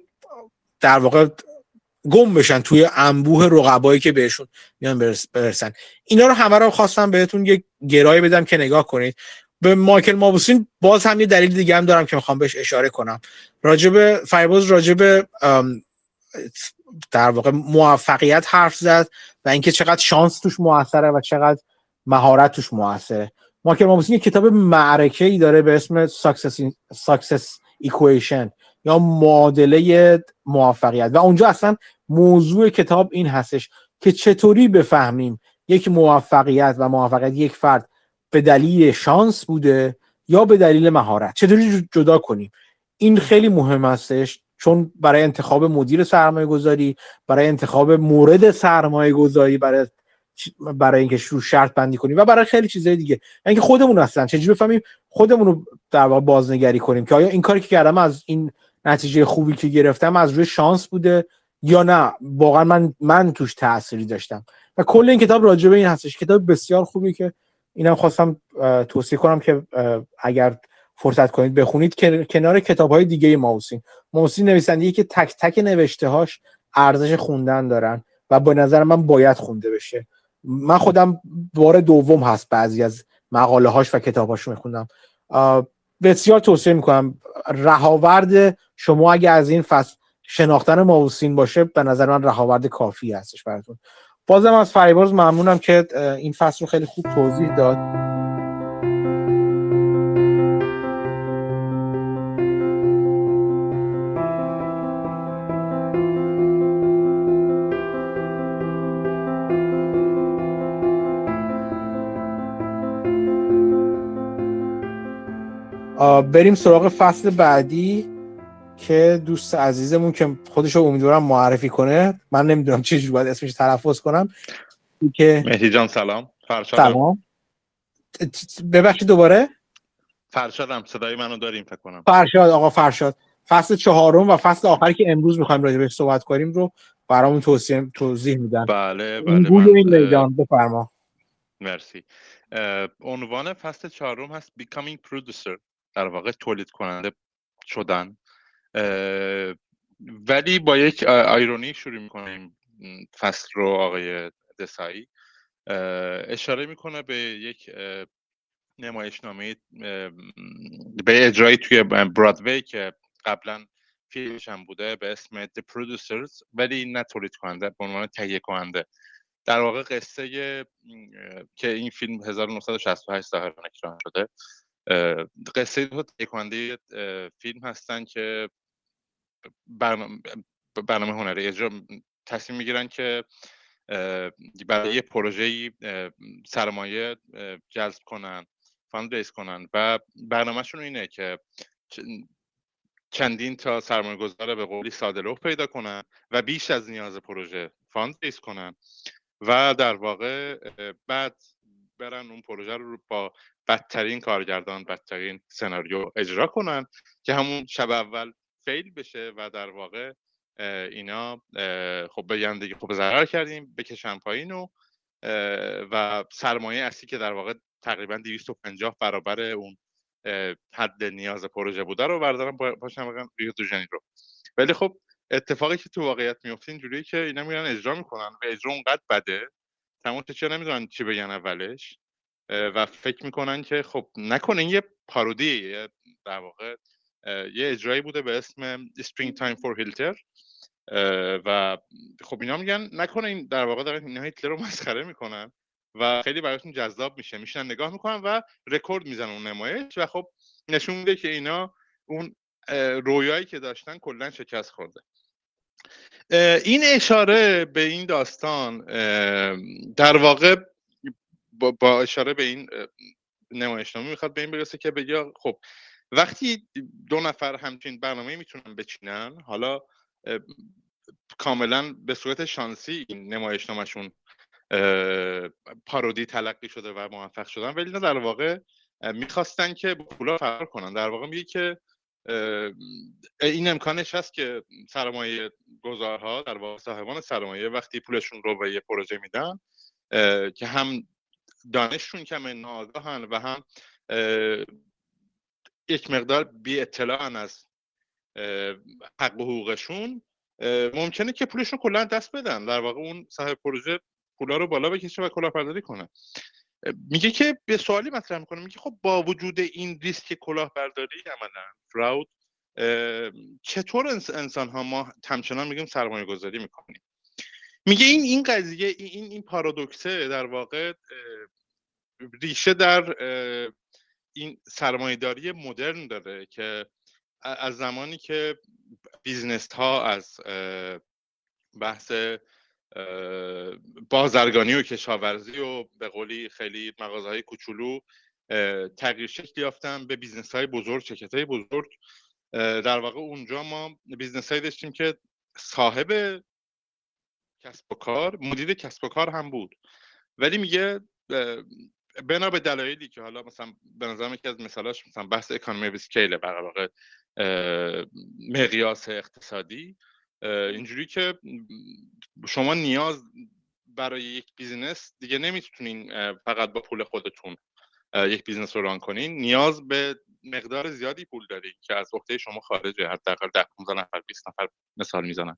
در واقع گم بشن توی انبوه رقبایی که بهشون میان برسن. اینا رو همه رو خواستم بهتون یک گرای بدم که نگاه کنید. به مایکل مابوسین باز هم یه دلیل دیگه هم دارم که می‌خوام بهش اشاره کنم. راجب فایباز راجب در واقع موفقیت حرف زد و اینکه چقدر شانس توش موثره و چقدر مهارت توش موثره. مایکل مابوسین یه کتاب معرکه ای داره به اسم Success Equation یا معادله موفقیت. و اونجا اصلا موضوع کتاب این هستش که چطوری بفهمیم یک موفقیت و موفقیت یک فرد به دلیل شانس بوده یا به دلیل مهارت؟ چطوری جدا کنیم؟ این خیلی مهم هستش چون برای انتخاب مدیر سرمایه گذاری برای انتخاب مورد سرمایه گذاری برای برای اینکه رو شرط بندی کنیم و برای خیلی چیزهای دیگه. اینکه خودمون هستن. چجوری بفهمیم خودمون رو در واقع بازنگری کنیم که آیا این کاری که کردم از این نتیجه خوبی که گرفتم از روی شانس بوده یا نه؟ واقعا من من توش تأثیری داشتم. و کل این کتاب راجع به این هستش. کتاب بسیار خوبی که اینم خواستم توصیه کنم که اگر فرصت کنید بخونید که کنار کتاب های دیگه ماوسین. ماوسین نویسنده که تک تک نوشته هاش ارزش خوندن دارن و به نظر من باید خونده بشه. من خودم بار دوم هست بعضی از مقاله هاش و کتاباش میخوندم. بسیار توصیه می‌کنم. رهاورد شما اگه از این فصل شناختن ماوسین باشه به نظر من رهاورد کافی هستش براتون. بازم از فریبرز ممنونم که این فصل رو خیلی خوب توضیح داد. بریم سراغ فصل بعدی. که دوست عزیزمون که خودش رو امیدوارم معرفی کنه من نمی‌دونم چه باید اسمش تلفظ کنم که مهدی جان سلام. فرشاد. سلام. ببخشید دوباره. فرشادم صدای منو داریم فکر کنم. فرشاد آقا فرشاد. فصل چهارم و فصل آخری که امروز می‌خوایم راجع بهش صحبت کنیم رو برامون توضیح توضیح میدن. بله بله من... این میدان بفرما. مرسی. عنوان فصل چهارم هست becoming producer در واقع تولید کننده شدن. ولی با یک آیرونی شروع می‌کنیم فصل رو آقای دسایی. اشاره می‌کنه به یک نمایشنامه به اجرایی توی برادوی که قبلا فیلمش هم بوده به اسم The Producers ولی نه تولید کننده به عنوان تهیه کننده در واقع قصه که این فیلم 1968 ظاهرا اکران شده قصه تهیه کننده فیلم هستن که برنامه, برنامه هنری. اجرا تصمیم می‌گیرن که برای یه پروژه سرمایه جذب کنن fund raise کنن. و برنامهشون اینه که چندین تا سرمایه گذار به قولی ساده پیدا کنن و بیش از نیاز پروژه fund raise کنن و در واقع بعد برن اون پروژه رو با بدترین کارگردان بدترین سناریو اجرا کنن که همون شب اول fail بشه و در واقع اینا خب بگن دیگه خب ضرر کردیم بکشن پایین و و سرمایه اصلی که در واقع تقریبا 250 برابر اون حد نیاز پروژه بوده رو بردارن پاشن برن ریو دو رو. ولی خب اتفاقی که تو واقعیت میفته اینجوریه که اینا میرن اجرا می‌کنن و اجرا اونقدر بده تمام چه نمی‌دونن چی بگن اولش؟ و فکر می‌کنن که خب نکنه یه پارودی در واقع یه اجرایی بوده به اسم Spring Time for Hitler و خب اینا میگن نکنه این در واقع دارن اینا هیتلر رو مسخره می‌کنن و خیلی براشون جذاب میشه. میشن نگاه می‌کنن و رکورد می‌زنن اون نمایش و خب نشون میده که اینا اون رویایی که داشتن کلا شکست خورده. این اشاره به این داستان در واقع با اشاره به این نمایشنامه می‌خواد به این برسه که بگه خب وقتی دو نفر همچین برنامه می‌تونن بچینن حالا کاملا به صورت شانسی این نمایشنامهشون پارودی تلقی شده و موفق شدن ولی نه در واقع می‌خواستن که پولا فرار کنن. در واقع میگه که این امکانش هست که سرمایه گذارها در واقع صاحبان سرمایه وقتی پولشون رو به یه پروژه میدن که هم دانششون کم ناگاهن و هم یک مقدار بی اطلاعن از حق و حقوقشون. ممکنه که پولشون کلا دست بدن. در واقع اون صاحب پروژه پولا رو بالا بکشه و کلاهبرداری کنه. میگه که به سوالی مطرح می‌کنه. میگه خب با وجود این ریسک کلاهبرداری عملا فراود چطور انسان ها ما همچنان میگیم سرمایه گذاری می‌کنیم؟ میگه این این قضیه این این پارادوکسه در واقع ریشه در این سرمایهداری مدرن داره که از زمانی که business ها از بحث بازرگانی و کشاورزی و به قولی خیلی مغازه های کوچولو تغییر شکل یافتن به business های بزرگ شرکت های بزرگ در واقع اونجا ما business هایی داشتیم که صاحب کسب و کار مدیر کسب و کار هم بود. ولی میگه بنا به دلایلی که حالا مثلا به نظرم یکی از مثالاش مثلا بحث economy scale در واقع مقیاس اقتصادی. اینجوری که شما نیاز برای یک business دیگه نمی‌تونین فقط با پول خودتون یک business رو run کنین. نیاز به مقدار زیادی پول دارید که از عهده شما خارجه. حداقل 10 15 نفر 20 نفر مثال می‌زنن.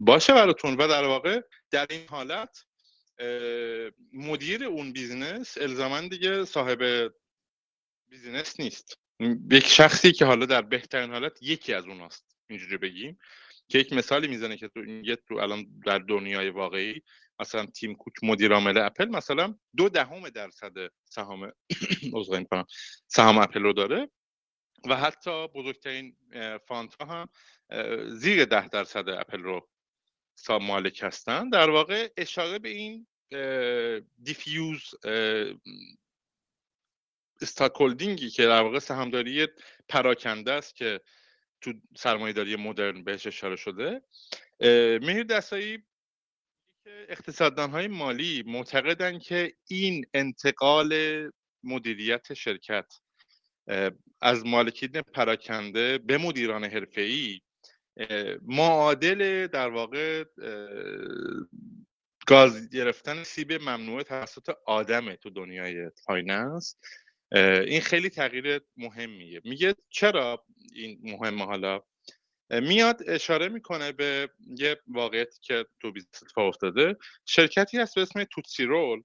باشه براتون و در واقع در این حالت مدیر اون business الزاما دیگه صاحب business نیست. یک شخصی که حالا در بهترین حالت یکی از اوناست اینجوری بگیم که یک مثالی می‌زنه که تو یه تو الان در دنیای واقعی مثلا تیم کوک مدیر عامل اپل مثلا دو دهم درصد سهام سهام اپل رو داره و حتی بزرگترین fund ها هم زیر ده درصد اپل رو مالک هستن در واقع اشاره به این دیفیوز استاکولدینگی که در واقع سهامداری پراکنده است که تو سرمایهداری مدرن بهش اشاره شده. مهر دستایی اقتصاددان های مالی معتقدن که این انتقال مدیریت شرکت از مالکین پراکنده به مدیران حرفه‌ای معادل در واقع گاز گرفتن سیب ممنوعه توسط آدمه تو دنیای finance. این خیلی تغییر مهمیه. میگه چرا این مهمه حالا؟ میاد اشاره می‌کنه به یه واقعیتی که تو business اتفاق افتاده. شرکتی هست به اسم Tootsie Roll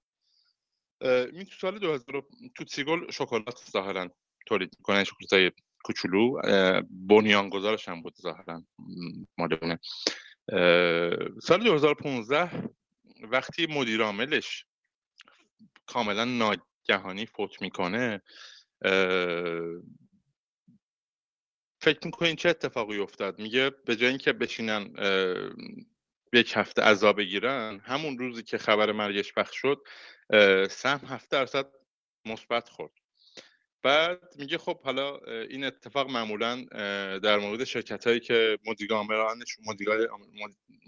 این تو سال 2000 Tootsie Roll شکلات ظاهرا تولید می‌کنه شکلات کوچولو بنیانگذارش هم بود ظاهرا مال سال 2015 وقتی مدیر عاملش کاملا ناگهانی فوت می‌کنه فکر می‌کنین چه اتفاقی افتاد؟ میگه به جای اینکه بشینن یک هفته عذاب بگیرن همون روزی که خبر مرگش پخش شد سهم هفته درصد مثبت خورد. بعد میگه خب حالا این اتفاق معمولا در مورد شرکت هایی که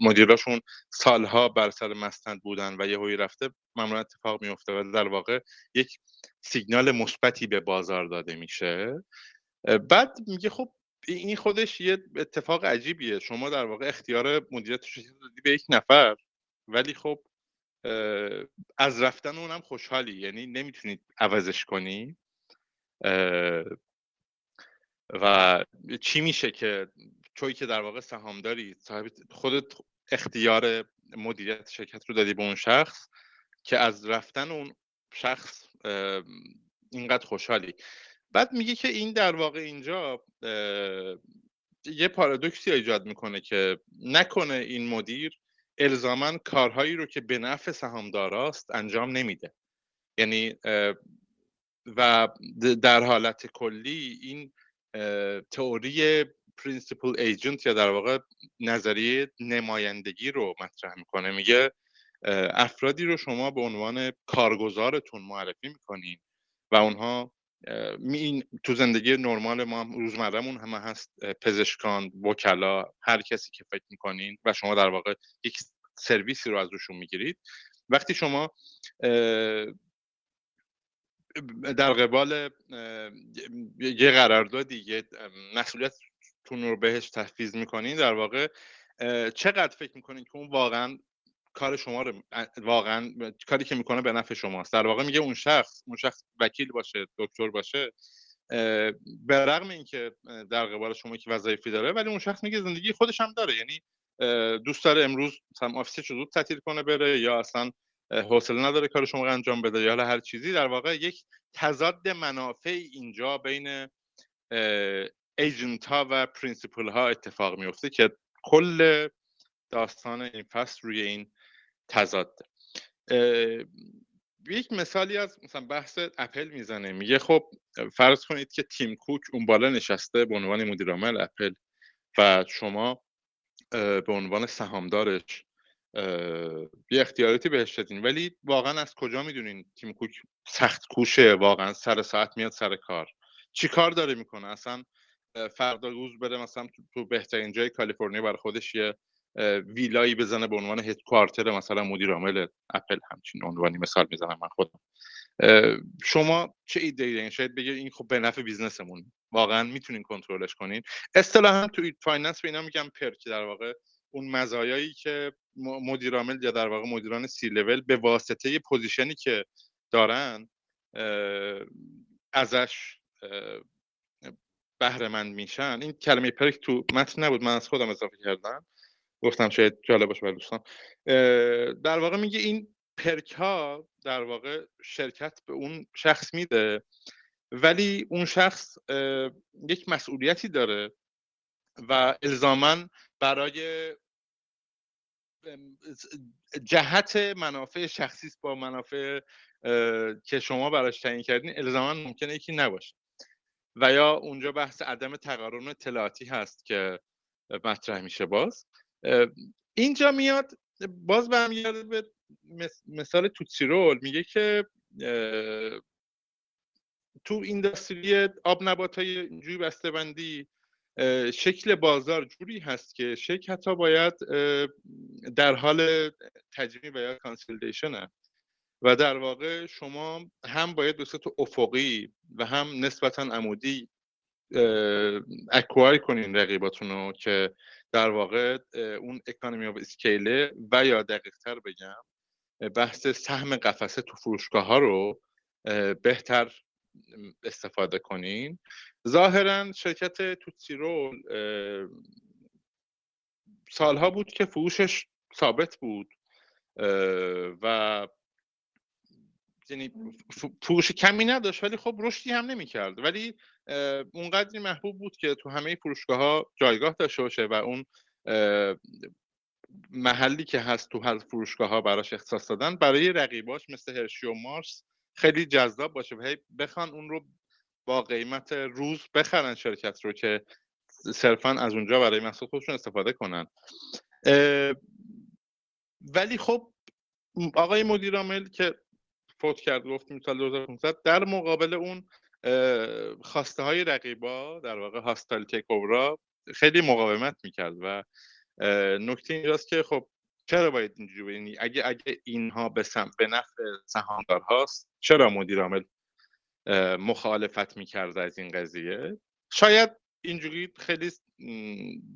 مدیراشون سالها بر سر مستند بودن و یه رفته معمولا اتفاق میفته و در واقع یک سیگنال مثبتی به بازار داده میشه. بعد میگه خب این خودش یه اتفاق عجیبیه. شما در واقع اختیار مدیریت شرکت دادی به یک نفر ولی خب از رفتن اونم خوشحالی. یعنی نمی‌تونید عوضش کنی. و چی میشه که توی که در واقع سهامداری صاحب خودت اختیار مدیریت شرکت رو دادی به اون شخص که از رفتن اون شخص اینقدر خوشحالی. بعد میگه که این در واقع اینجا یه پارادوکسی ایجاد می‌کنه که نکنه این مدیر الزاما کارهایی رو که به نفع سهامداراست انجام نمیده. یعنی و در حالت کلی این تئوری principal agent یا در واقع نظریه نمایندگی رو مطرح می‌کنه. میگه افرادی رو شما به عنوان کارگزارتون معرفی می‌کنین و اونها این تو زندگی نرمال ما هم روزمرهمون همه هست پزشکان وکلا هر کسی که فکر می‌کنین و شما در واقع یک سرویسی رو از روشون می‌گیرید. وقتی شما در قبال یه قراردادی یه مسئولیت تون رو بهش تحفیز می‌کنین. در واقع چقدر فکر می‌کنین که اون واقعا کار شما رو واقعا کاری که می‌کنه به نفع شماست؟ در واقع میگه اون شخص اون شخص وکیل باشه دکتر باشه به رغم اینکه در قبال شما که وظایفی داره ولی اون شخص میگه زندگی خودش هم داره. یعنی دوست داره امروز مثلا office ش رو زود تعطیل کنه بره یا اصلا حوصله نداره کار شما انجام بده. یا هر چیزی در واقع یک تضاد منافع اینجا بین agent ها و principal ها اتفاق میفته که کل داستان این فصل روی این تضاد یک مثالی از مثلا بحث اپل می‌زنه. میگه خب فرض کنید که تیم کوک اون بالا نشسته به عنوان مدیر عامل اپل و شما به عنوان سهامدارش یه اختیاراتی بهش دادین. ولی واقعا از کجا می‌دونین تیم کوک سخت کوشه؟ واقعا سر ساعت میاد سر کار. چی کار داره می‌کنه؟ اصلا فردا روز بره مثلا تو بهترین جای کالیفرنیا برای خودش یه ویلایی بزنه به عنوان هدکوارتر مثلا مدیر عامل اپل همچین عنوانی مثال می‌زنم من خودم. شما چه ایده ای شاید بگه این خب به نفع business مون. واقعا می‌تونین کنترلش کنین. اصطلاحا تو finance به اینا میگم perk در واقع. اون مزایایی که مدیر عامل یا در واقع مدیران سی لول به واسطه position ی که دارن ازش بهره مند میشن. این کلمه perk تو متن نبود من از خودم اضافه کردم. گفتم شاید جالب باشه برای دوستان. در واقع میگه این پرک ها در واقع شرکت به اون شخص میده ولی اون شخص یک مسئولیتی داره و الزاما برای جهت منافع شخصی با منافع که شما براش تعیین کردین الزاما ممکنه یکی نباشه. و یا اونجا بحث عدم تقارن اطلاعاتی هست که مطرح میشه باز. اینجا میاد باز برمیگرده به مثال Tootsie Roll میگه که تو industry آب نبات های اینجوری بسته بندی شکل بازار جوری هست که شرکت ها باید در حال تجمیع و یا consolidation و در واقع شما هم باید به صورت افقی و هم نسبتا عمودی acquire کنین رقیباتون رو که در واقع اون economy of scale ه و یا دقیق تر بگم بحث سهم قفسه تو فروشگاه ها رو بهتر استفاده کنین. ظاهرا شرکت Tootsie Roll سالها بود که فروشش ثابت بود. و یعنی فروش کمی نداشت ولی خب رشدی هم نمی‌کرد. ولی اونقدری محبوب بود که تو همه فروشگاه ها جایگاه داشته باشه و اون محلی که هست تو هر فروشگاه ها براش اختصاص دادن برای رقیباش مثل هرشی و مارس خیلی جذاب باشه و بخوان اون رو با قیمت روز بخرن شرکت رو که صرفا از اونجا برای محصول خودشون استفاده کنن. ولی خب آقای مدیر عامل که فوت کرد گفتیم سال 2015 در مقابل اون خواسته های رقیبا در واقع هاستال تک خیلی مقاومت می‌کرد و نکته اینجاست که خب چرا باید اینجوری یعنی اگه اگه اینها به سم به نفع سهامدار هاست چرا مدیر عامل مخالفت می‌کرد از این قضیه؟ شاید اینجوری خیلی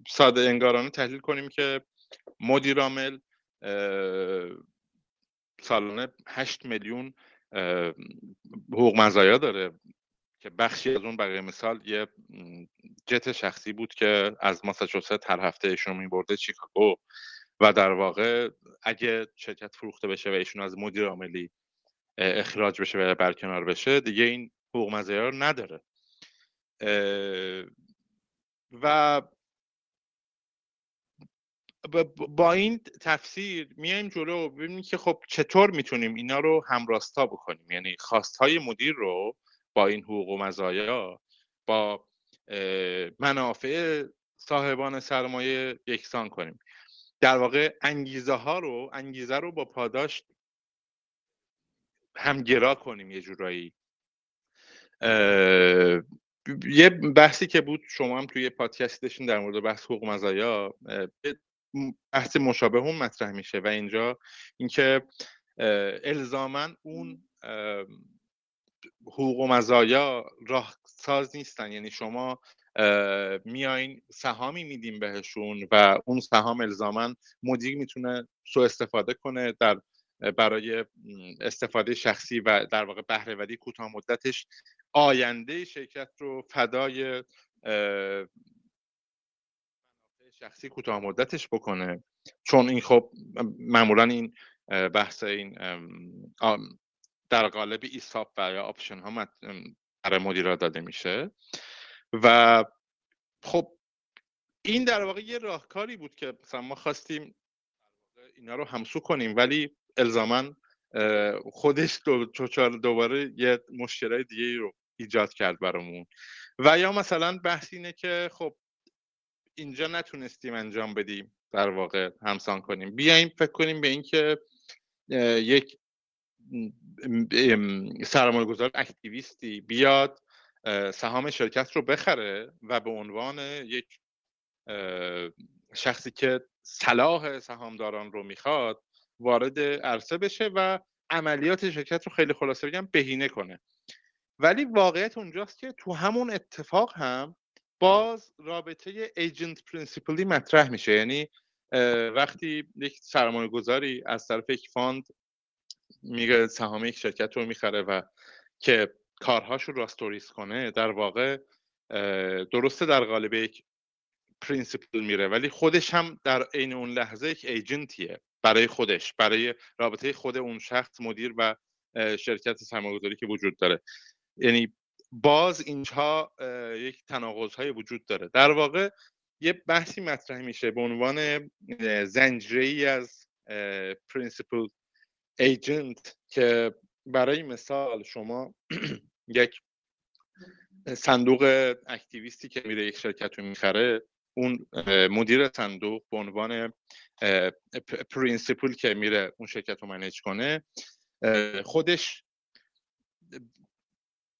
ساده انگارانه تحلیل کنیم که مدیر عامل سالانه 8 میلیون حقوق مزایا داره که بخشی از اون برای مثال یه جت شخصی بود که از ماساچوست هر هفته ایشون میبرده چیکاگو و در واقع اگه شرکت فروخته بشه و ایشون از مدیر عاملی اخراج بشه و برکنار بشه دیگه این حقوق مزایا رو نداره. و با این تفسیر میایم جلو ببینیم که خب چطور می‌تونیم اینا رو همراستا بکنیم. یعنی خواستهای مدیر رو با این حقوق و مزایا با منافع صاحبان سرمایه یکسان کنیم. در واقع انگیزه ها رو انگیزه رو با پاداش همگرا کنیم یه جورایی. یه بحثی که بود شما هم توی پادکست داشتین در مورد بحث حقوق مزایا بحث مشابه هم مطرح میشه و اینجا اینکه الزاما اون حقوق و مزایا راه ساز نیستن. یعنی شما میاین سهامی میدیم بهشون و اون سهام الزاما مدیر می‌تونه سو استفاده کنه در برای استفاده شخصی و در واقع بهرهوری کوتاه مدتش. آینده شرکت رو فدای شخصی کوتاه مدتش بکنه. چون این خب معمولا این بحث این در قالب ESOP و یا option ها برای مدیرا داده میشه. و خب این در واقع یه راهکاری بود که مثلا ما خواستیم اینا رو همسو کنیم ولی الزاما خودش دوباره یه مشکلات دیگه رو ایجاد کرد برامون. و یا مثلا بحث اینه که خب اینجا نتونستیم انجام بدیم در واقع همسان کنیم. بیایم فکر کنیم به اینکه یک سرمایه گذار اکتیویستی بیاد سهام شرکت رو بخره و به عنوان یک شخصی که صلاح سهامداران رو می‌خواد وارد عرصه بشه و عملیات شرکت رو خیلی خلاصه بگم بهینه کنه. ولی واقعیت اونجاست که تو همون اتفاق هم باز رابطه agent principal ی مطرح میشه. یعنی وقتی یک سرمایه گذاری از طرف یک fund میگه سهام یک شرکت رو می‌خره و که کارهاش رو راستوریس کنه در واقع درسته در قالب یک principal میره ولی خودش هم در عین اون لحظه یک agent یه برای خودش برای رابطه خود اون شخص مدیر و شرکت سرمایه‌گذاری که وجود داره. یعنی باز اینجا یک تناقض های وجود داره. در واقع یه بحثی مطرح میشه به عنوان زنجیره از principal agent که برای مثال شما یک صندوق activist ی که میره یک شرکت رو می‌خره اون مدیر صندوق به عنوان principal که میره اون شرکت رو manage کنه خودش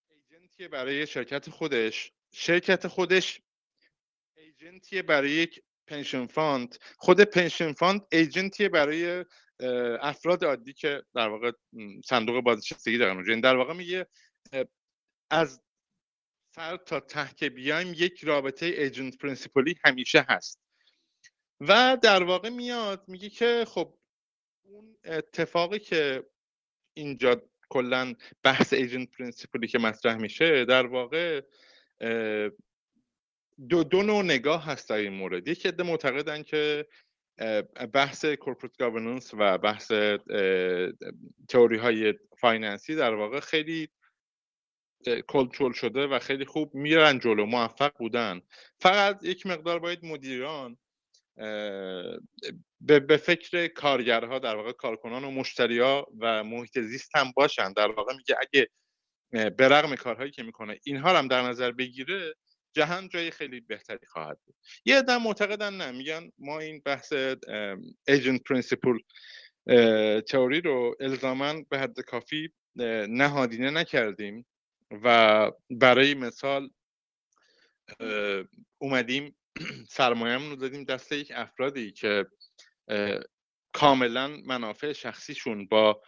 agent یه برای شرکت خودش. شرکت خودش agent یه برای یک pension fund. خود pension fund agent یه برای افراد عادی که در واقع صندوق بازنشستگی دارن. اونجا در واقع میگه از سر تا ته که بیایم یک رابطه agent principal ی همیشه هست. و در واقع میاد میگه که خب اون اتفاقی که اینجا کلا بحث agent principal ی که مطرح میشه در واقع دو دو نوع نگاه هست در این مورد. یک عده معتقدن که بحث corporate governance و بحث تئوری های finance ی در واقع خیلی کنترل شده و خیلی خوب میرن جلو موفق بودن. فقط یک مقدار باید مدیران به فکر کارگرها در واقع کارکنان و مشتریا و محیط زیست هم باشن. در واقع میگه اگه به رغم کارهایی که می‌کنه اینها هم در نظر بگیره جهان جای خیلی بهتری خواهد بود. یه عده معتقدن نه میگن ما این بحث agent principal theory رو الزاما به حد کافی نهادینه نکردیم. و برای مثال اومدیم سرمایه‌مون رو دادیم دست یک افرادی که کاملا منافع شخصیشون با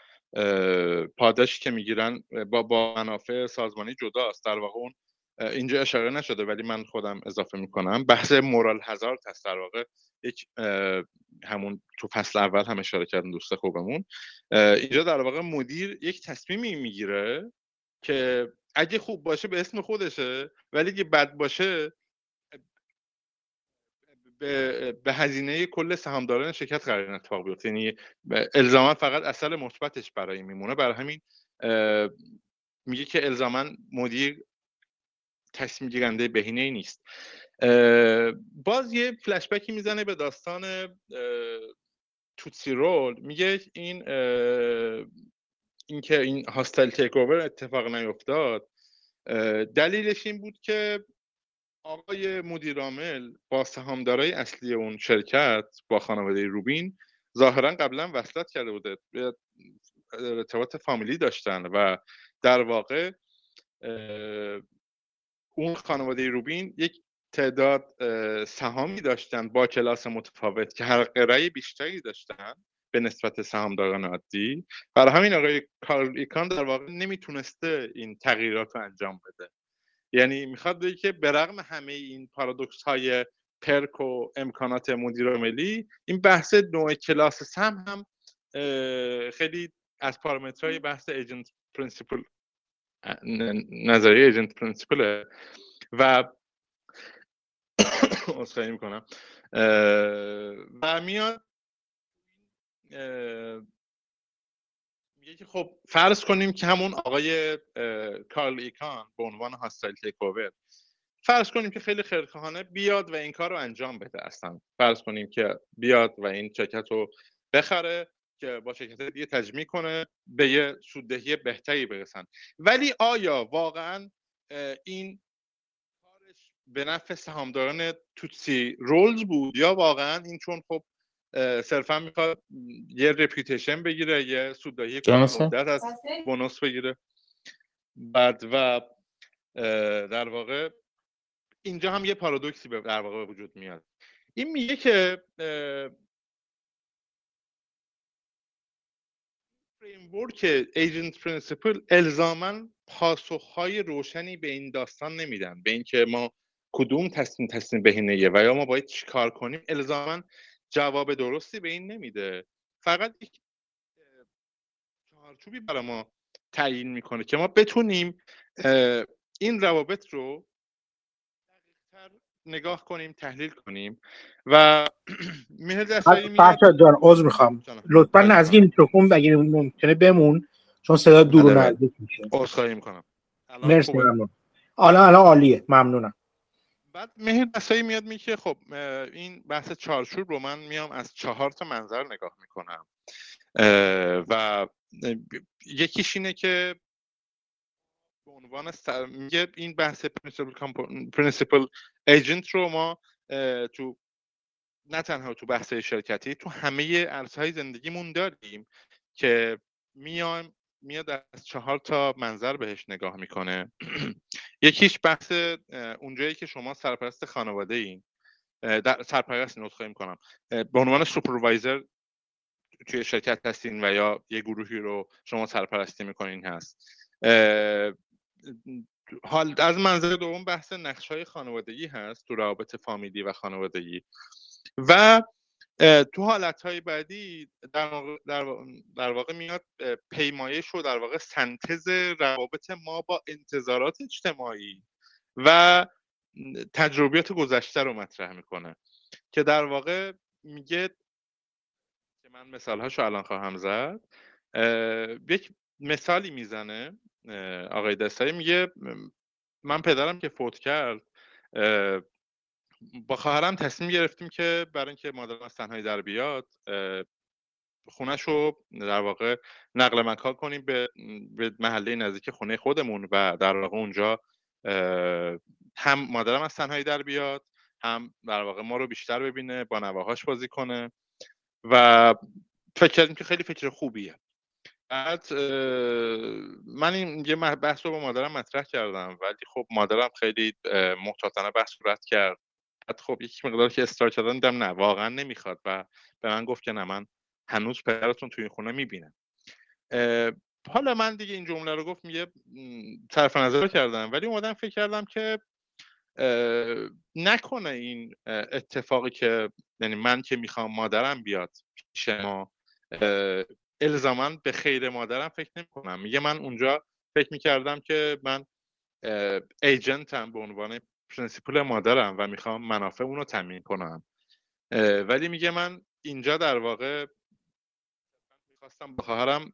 پاداشی که می‌گیرن با با منافع سازمانی جداست. در واقع اون اینجا اشاره نشده ولی من خودم اضافه می‌کنم. بحث مورال هزار هست در واقع. یک همون تو فصل اول هم اشاره کردن دوست خوبمون. اینجا در واقع مدیر یک تصمیمی می‌گیره که اگه خوب باشه به اسم خودشه ولی اگه بد باشه به, به هزینه کل سهامداران شرکت قرار اتفاق بیفته. یعنی الزاما فقط اصل مثبتش برای میمونه. برای همین میگه که الزاما مدیر تصمیم گیرنده بهینه نیست. باز یه فلشبکی می‌زنه به داستان توتسی رول. میگه این اینکه این هاستل تیک اوور اتفاق نیفتاد دلیلش این بود که آقای مدیرعامل با سهامدارای اصلی اون شرکت با خانواده روبین ظاهرا قبلا وصلت کرده بوده. ارتباط فامیلی داشتن و در واقع اون خانواده روبین یک تعداد سهامی داشتن با کلاس متفاوت که هر قرای بیشتری داشتن. به نسبت سهامداران عادی. برای همین آقای کارل ایکان در واقع نمی‌تونسته این تغییرات رو انجام بده. یعنی می‌خواد بگه که به رغم همه این پارادوکس های پرک و امکانات مدیر عاملی این بحث نوع کلاس سم هم خیلی از پارامترهای بحث agent principal نظریه agent principal عذرخواهی می‌کنم. و میاد میگه که خب فرض کنیم که همون آقای کارل ایکان به عنوان hostile take فرض کنیم که خیلی خیرخواهانه بیاد و این کار رو انجام بده اصلا. فرض کنیم که بیاد و این شرکت رو بخره که با شرکت دیگه تجمیع کنه به یه سوددهی بهتری برسن. ولی آیا واقعا این کارش به نفع سهامداران توتسی رولز بود یا واقعا این چون خب صرفا می‌خواد یه رپیوتیشن بگیره یه سوددهی مدت از بونوس بگیره. بعد و در واقع اینجا هم یه پارادوکسی در واقع وجود میاد. این میگه که framework agent principal الزاما پاسخهای روشنی به این داستان نمیدن. به اینکه ما کدوم تصمیم تصمیم بهینه و یا ما باید چیکار کنیم الزاما جواب درستی به این نمیده. فقط یک چهارچوبی برای ما تعیین می‌کنه که ما بتونیم این روابط رو نگاه کنیم تحلیل کنیم و مهر دستایی میاد. جان عذر می‌خوام. لطفا نزدیک میکروفون اگه ممکنه بمون چون صدا دور و نزدیک میشه. عذرخواهی می‌کنم. مرسی ممنون. حالا الان عالیه. ممنونم. بعد مهر دستایی میاد میگه خب این بحث چارچوب رو من میام از چهار تا منظر نگاه می‌کنم. و یکیش اینه که به عنوان میگه این بحث principal agent رو ما تو نه تنها تو بحث شرکتی تو همه عرصه‌های زندگیمون داریم که میایم میاد از چهار تا منظر بهش نگاه می‌کنه. یکیش بحث اونجایی که شما سرپرست خانواده این در سرپرست نطخه می‌کنم. به عنوان supervisor توی شرکت هستین و یا یه گروهی رو شما سرپرستی می‌کنین هست. حال از منظر دوم بحث نقش های خانوادگی هست تو روابط فامیلی و خانوادگی. و تو حالت های بعدی در واقع, در واقع میاد پیمایش و در واقع سنتز روابط ما با انتظارات اجتماعی و تجربیات گذشته رو مطرح می‌کنه که در واقع میگه که من مثال هاشو الان خواهم زد. یک مثالی می‌زنه آقای دستایی میگه من پدرم که فوت کرد با خواهرم تصمیم گرفتیم که برای اینکه مادرم از تنهایی در بیاد خونش رو در واقع نقل مکان کنیم به, به محله نزدیک خونه خودمون و در واقع اونجا هم مادرم از تنهایی در بیاد هم در واقع ما رو بیشتر ببینه با نواهاش بازی کنه و فکر کردیم که خیلی فکر خوبیه. بعد من این یه بحث رو با مادرم مطرح کردم ولی خب مادرم خیلی محتاطانه بحث رد کرد. بعد خب یک مقدار که استار کردن دیدم نه واقعا نمی‌خواد و به من گفت که نه من هنوز پدرتون توی این خونه می‌بینم. حالا من دیگه این جمله رو گفت میگه طرف نظر کردم ولی اومدم فکر کردم که نکنه این اتفاقی که یعنی من که می‌خوام مادرم بیاد پیش ما الزاما به خیر مادرم فکر نمی کنم میگه من اونجا فکر می‌کردم که من ایجنتم به عنوان پرنسیپل مادرم و می‌خوام منافع اونو تمین کنم. ولی میگه من اینجا در واقع می‌خواستم با خواهرم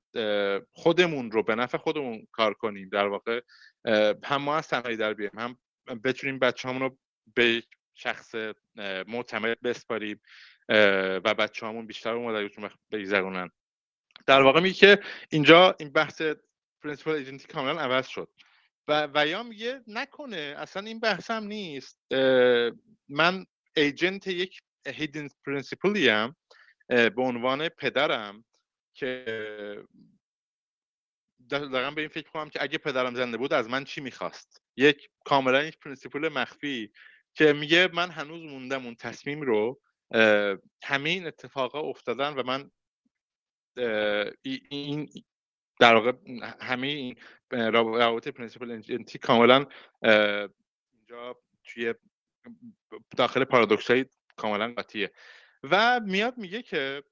خودمون رو به نفع خودمون کار کنیم. در واقع هم ما از تنهایی در بیایم هم بتونیم بچه رو به شخص معتمد بسپاریم و بچه همون بیشتر به مادریتون بگذرونن. در واقع میگه که اینجا این بحث پرنسپل ایجنتی کاملا عوض شد. و ویا میگه نکنه اصلا این بحث هم نیست من ایجنت یک hidden principal ی هم به عنوان پدرم که دارم به این فکر کنم که اگه پدرم زنده بود از من چی می‌خواست؟ یک کاملا یک principal مخفی که میگه من هنوز موندم اون تصمیم رو. همه این اتفاقا افتادن و من این در واقع همه این روابط principal agent ی کاملا اینجا توی داخل پارادوکس های کاملا قطعیه و میاد میگه که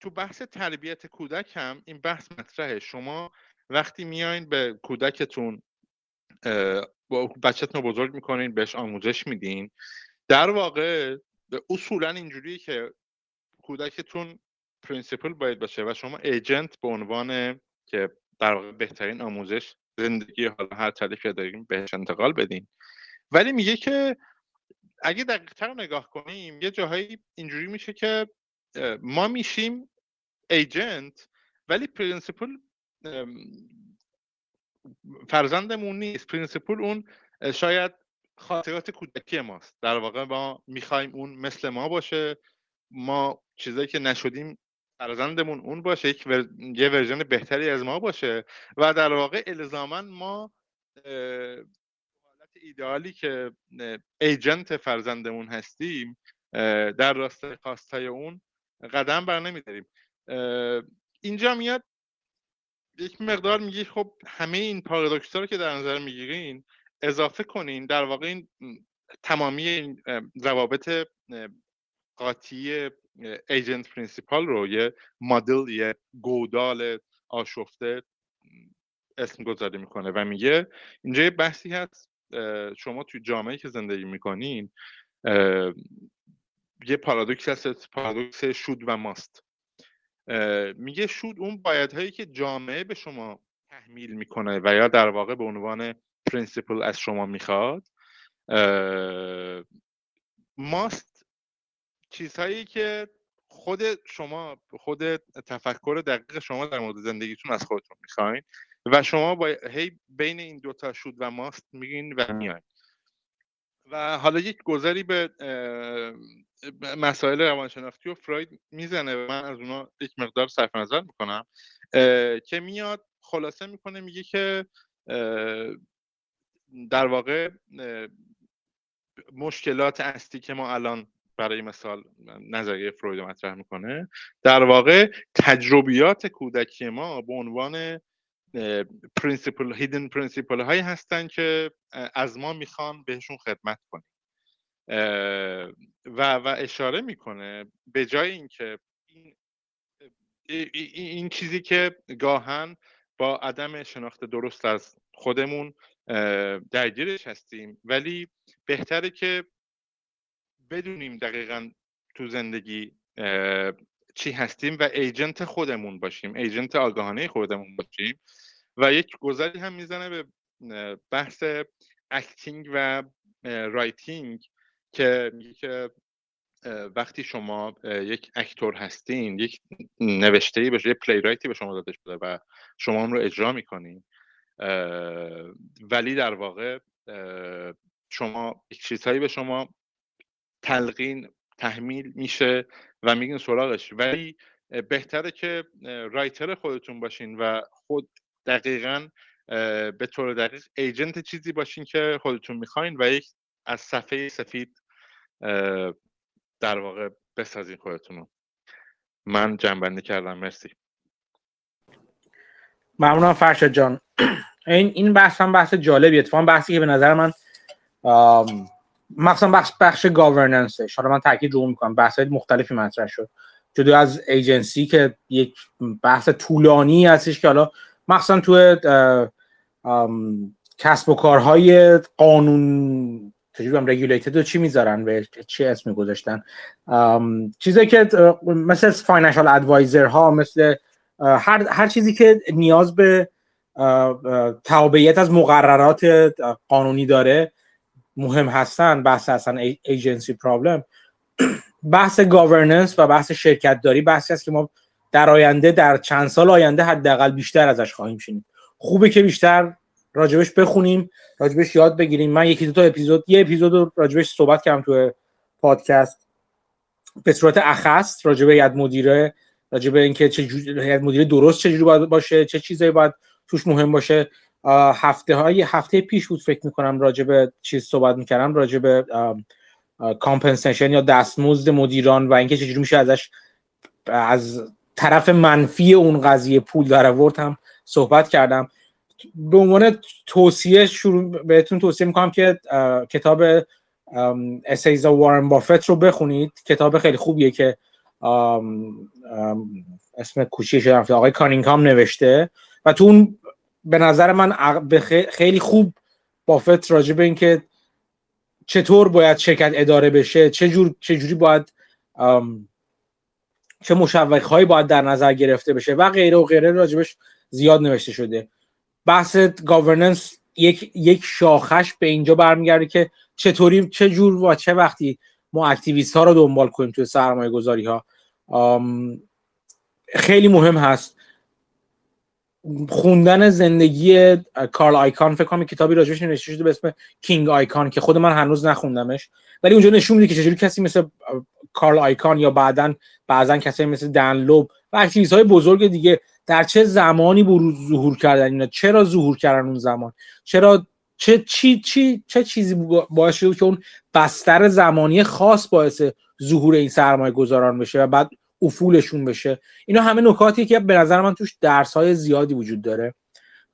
تو بحث تربیت کودک هم این بحث مطرحه. شما وقتی میایین به کودکتون بچهتون رو بزرگ می‌کنین بهش آموزش میدین در واقع اصولا اینجوریه که کودکتون principal باید باشه و شما agent به عنوان که در واقع بهترین آموزش زندگی حالا هر تعریفی داریم بهش انتقال بدین. ولی میگه که اگه دقیقتر نگاه کنیم یه جاهایی اینجوری میشه که ما میشیم agent ولی principal فرزندمون نیست. principal اون شاید خاطرات کودکی ماست. در واقع ما می‌خوایم اون مثل ما باشه. ما چیزایی که نشدیم فرزندمون اون باشه یک یه ورژن بهتری از ما باشه. و در واقع الزاما ما حالت ایدئالی که ایجنت فرزندمون هستیم در راستای خواستای اون قدم بر نمیداریم. اینجا میاد یک مقدار میگی خب همه این پارادوکس رو که در نظر می‌گیرین اضافه کنین. در واقع این تمامی این روابط قاطی agent principal رو یه مدل یه گودال آشفته اسم گذاری می‌کنه و میگه اینجا یه بحثی هست شما توی جامعه که زندگی می‌کنین یه پارادوکس هست پارادوکس should و must. میگه should اون بایدهایی که جامعه به شما تحمیل می‌کنه و یا در واقع به عنوان principal از شما می‌خواد must چیزهایی که خود شما خود تفکر دقیق شما در مورد زندگیتون از خودتون می‌خواین و شما با هی بین این دوتا should و must میگین و میاین. و حالا یک گذری به مسائل روانشناختی و فروید می‌زنه و من از اونا یک مقدار صرف نظر می‌کنم که میاد خلاصه می‌کنه میگه که در واقع مشکلات اصلی که ما الان برای مثال نظریه فروید مطرح می‌کنه. در واقع تجربیات کودکی ما به عنوان principal hidden principal هایی هستن که از ما می‌خوان بهشون خدمت کنیم. و و اشاره می‌کنه به جای اینکه این, این چیزی که گاهن با عدم شناخت درست از خودمون درگیرش هستیم ولی بهتره که بدونیم دقیقا تو زندگی چی هستیم و agent خودمون باشیم agent آگاهانه خودمون باشیم و یک گذری هم می‌زنه به بحث acting و writing که میگه که وقتی شما یک اکتور هستین یک نوشته ای یک پلی رایتی به شما داده شده و شما اون رو اجرا می‌کنین ولی در واقع شما یک چیزهایی به شما تلقین تحمیل میشه و میگین سراغش. ولی بهتره که رایتر خودتون باشین و خود دقیقا به طور دقیق ایجنت چیزی باشین که خودتون می‌خواین و یک از صفحه سفید در واقع بسازین خودتون من جنبندی کردم. مرسی. ممنونم فرشاد جان. این این بحث هم بحث جالبیه. اتفاقا بحثی که به نظر من مخصوصا بخش بخش گاورننسه حالا من تاکید رو می‌کنم. بحث مختلفی مطرح شد. جدا از ایجنسی که یک بحث طولانی هستش که حالا مخصوصا تو کسب و کارهای قانون چجوری هم regulated چی می‌ذارن؟ به چی اسمی گذاشتن چیزی که مثل financial advisor ها مثل هر, هر چیزی که نیاز به تبعیت از مقررات قانونی داره مهم هستن بحث اصلا agency problem بحث governance و بحث شرکت داری بحثی است که ما در آینده در چند سال آینده حداقل بیشتر ازش خواهیم شنید. خوبه که بیشتر راجبش بخونیم راجبش یاد بگیریم. من یکی دو تا اپیزود یه اپیزود راجبش صحبت کردم تو پادکست. به صورت اخص راجب هیئت مدیره راجب اینکه چه هیئت مدیره درست چجوری باید باشه چه چیزایی باید توش مهم باشه. هفته های هفته پیش بود فکر می‌کنم راجب چیز صحبت می‌کردم راجب compensation یا دستمزد مدیران و اینکه چجوری میشه ازش از طرف منفی اون قضیه پول در آورد هم صحبت کردم. به عنوان توصیه شروع بهتون توصیه می‌کنم که کتاب اسیزا وارن بافت رو بخونید. کتاب خیلی خوبیه که اسم کوچیش آقای کانینگهام نوشته. و تو اون به نظر من خیلی خوب بافت راجع به اینکه چطور باید شرکت اداره بشه چه جور چه جوری باید چه مشوق هایی باید در نظر گرفته بشه و غیره و غیره راجبش زیاد نوشته شده. بحث governance یک یک شاخش به اینجا برمیگرده که چطوری چه جور و چه وقتی ما activist ها رو دنبال کنیم توی سرمایه گذاری ها خیلی مهم هست. خوندن زندگی کارل آیکان فکر کنم کتابی راجبش نوشته شده به اسم King Icahn که خود من هنوز نخوندمش. ولی اونجا نشون میده که چجوری کسی مثل کارل آیکان یا بعدا بعضا کسی مثل دن لوب و اکتیویست های بزرگ دیگه در چه زمانی بروز ظهور کردن اینا؟ چرا ظهور کردن اون زمان؟ چرا چه چی چی چه چیزی باعث شده که اون بستر زمانی خاص باعث ظهور این سرمایه گذاران بشه و بعد افولشون بشه. اینا همه نکاتی که به نظر من توش درس های زیادی وجود داره.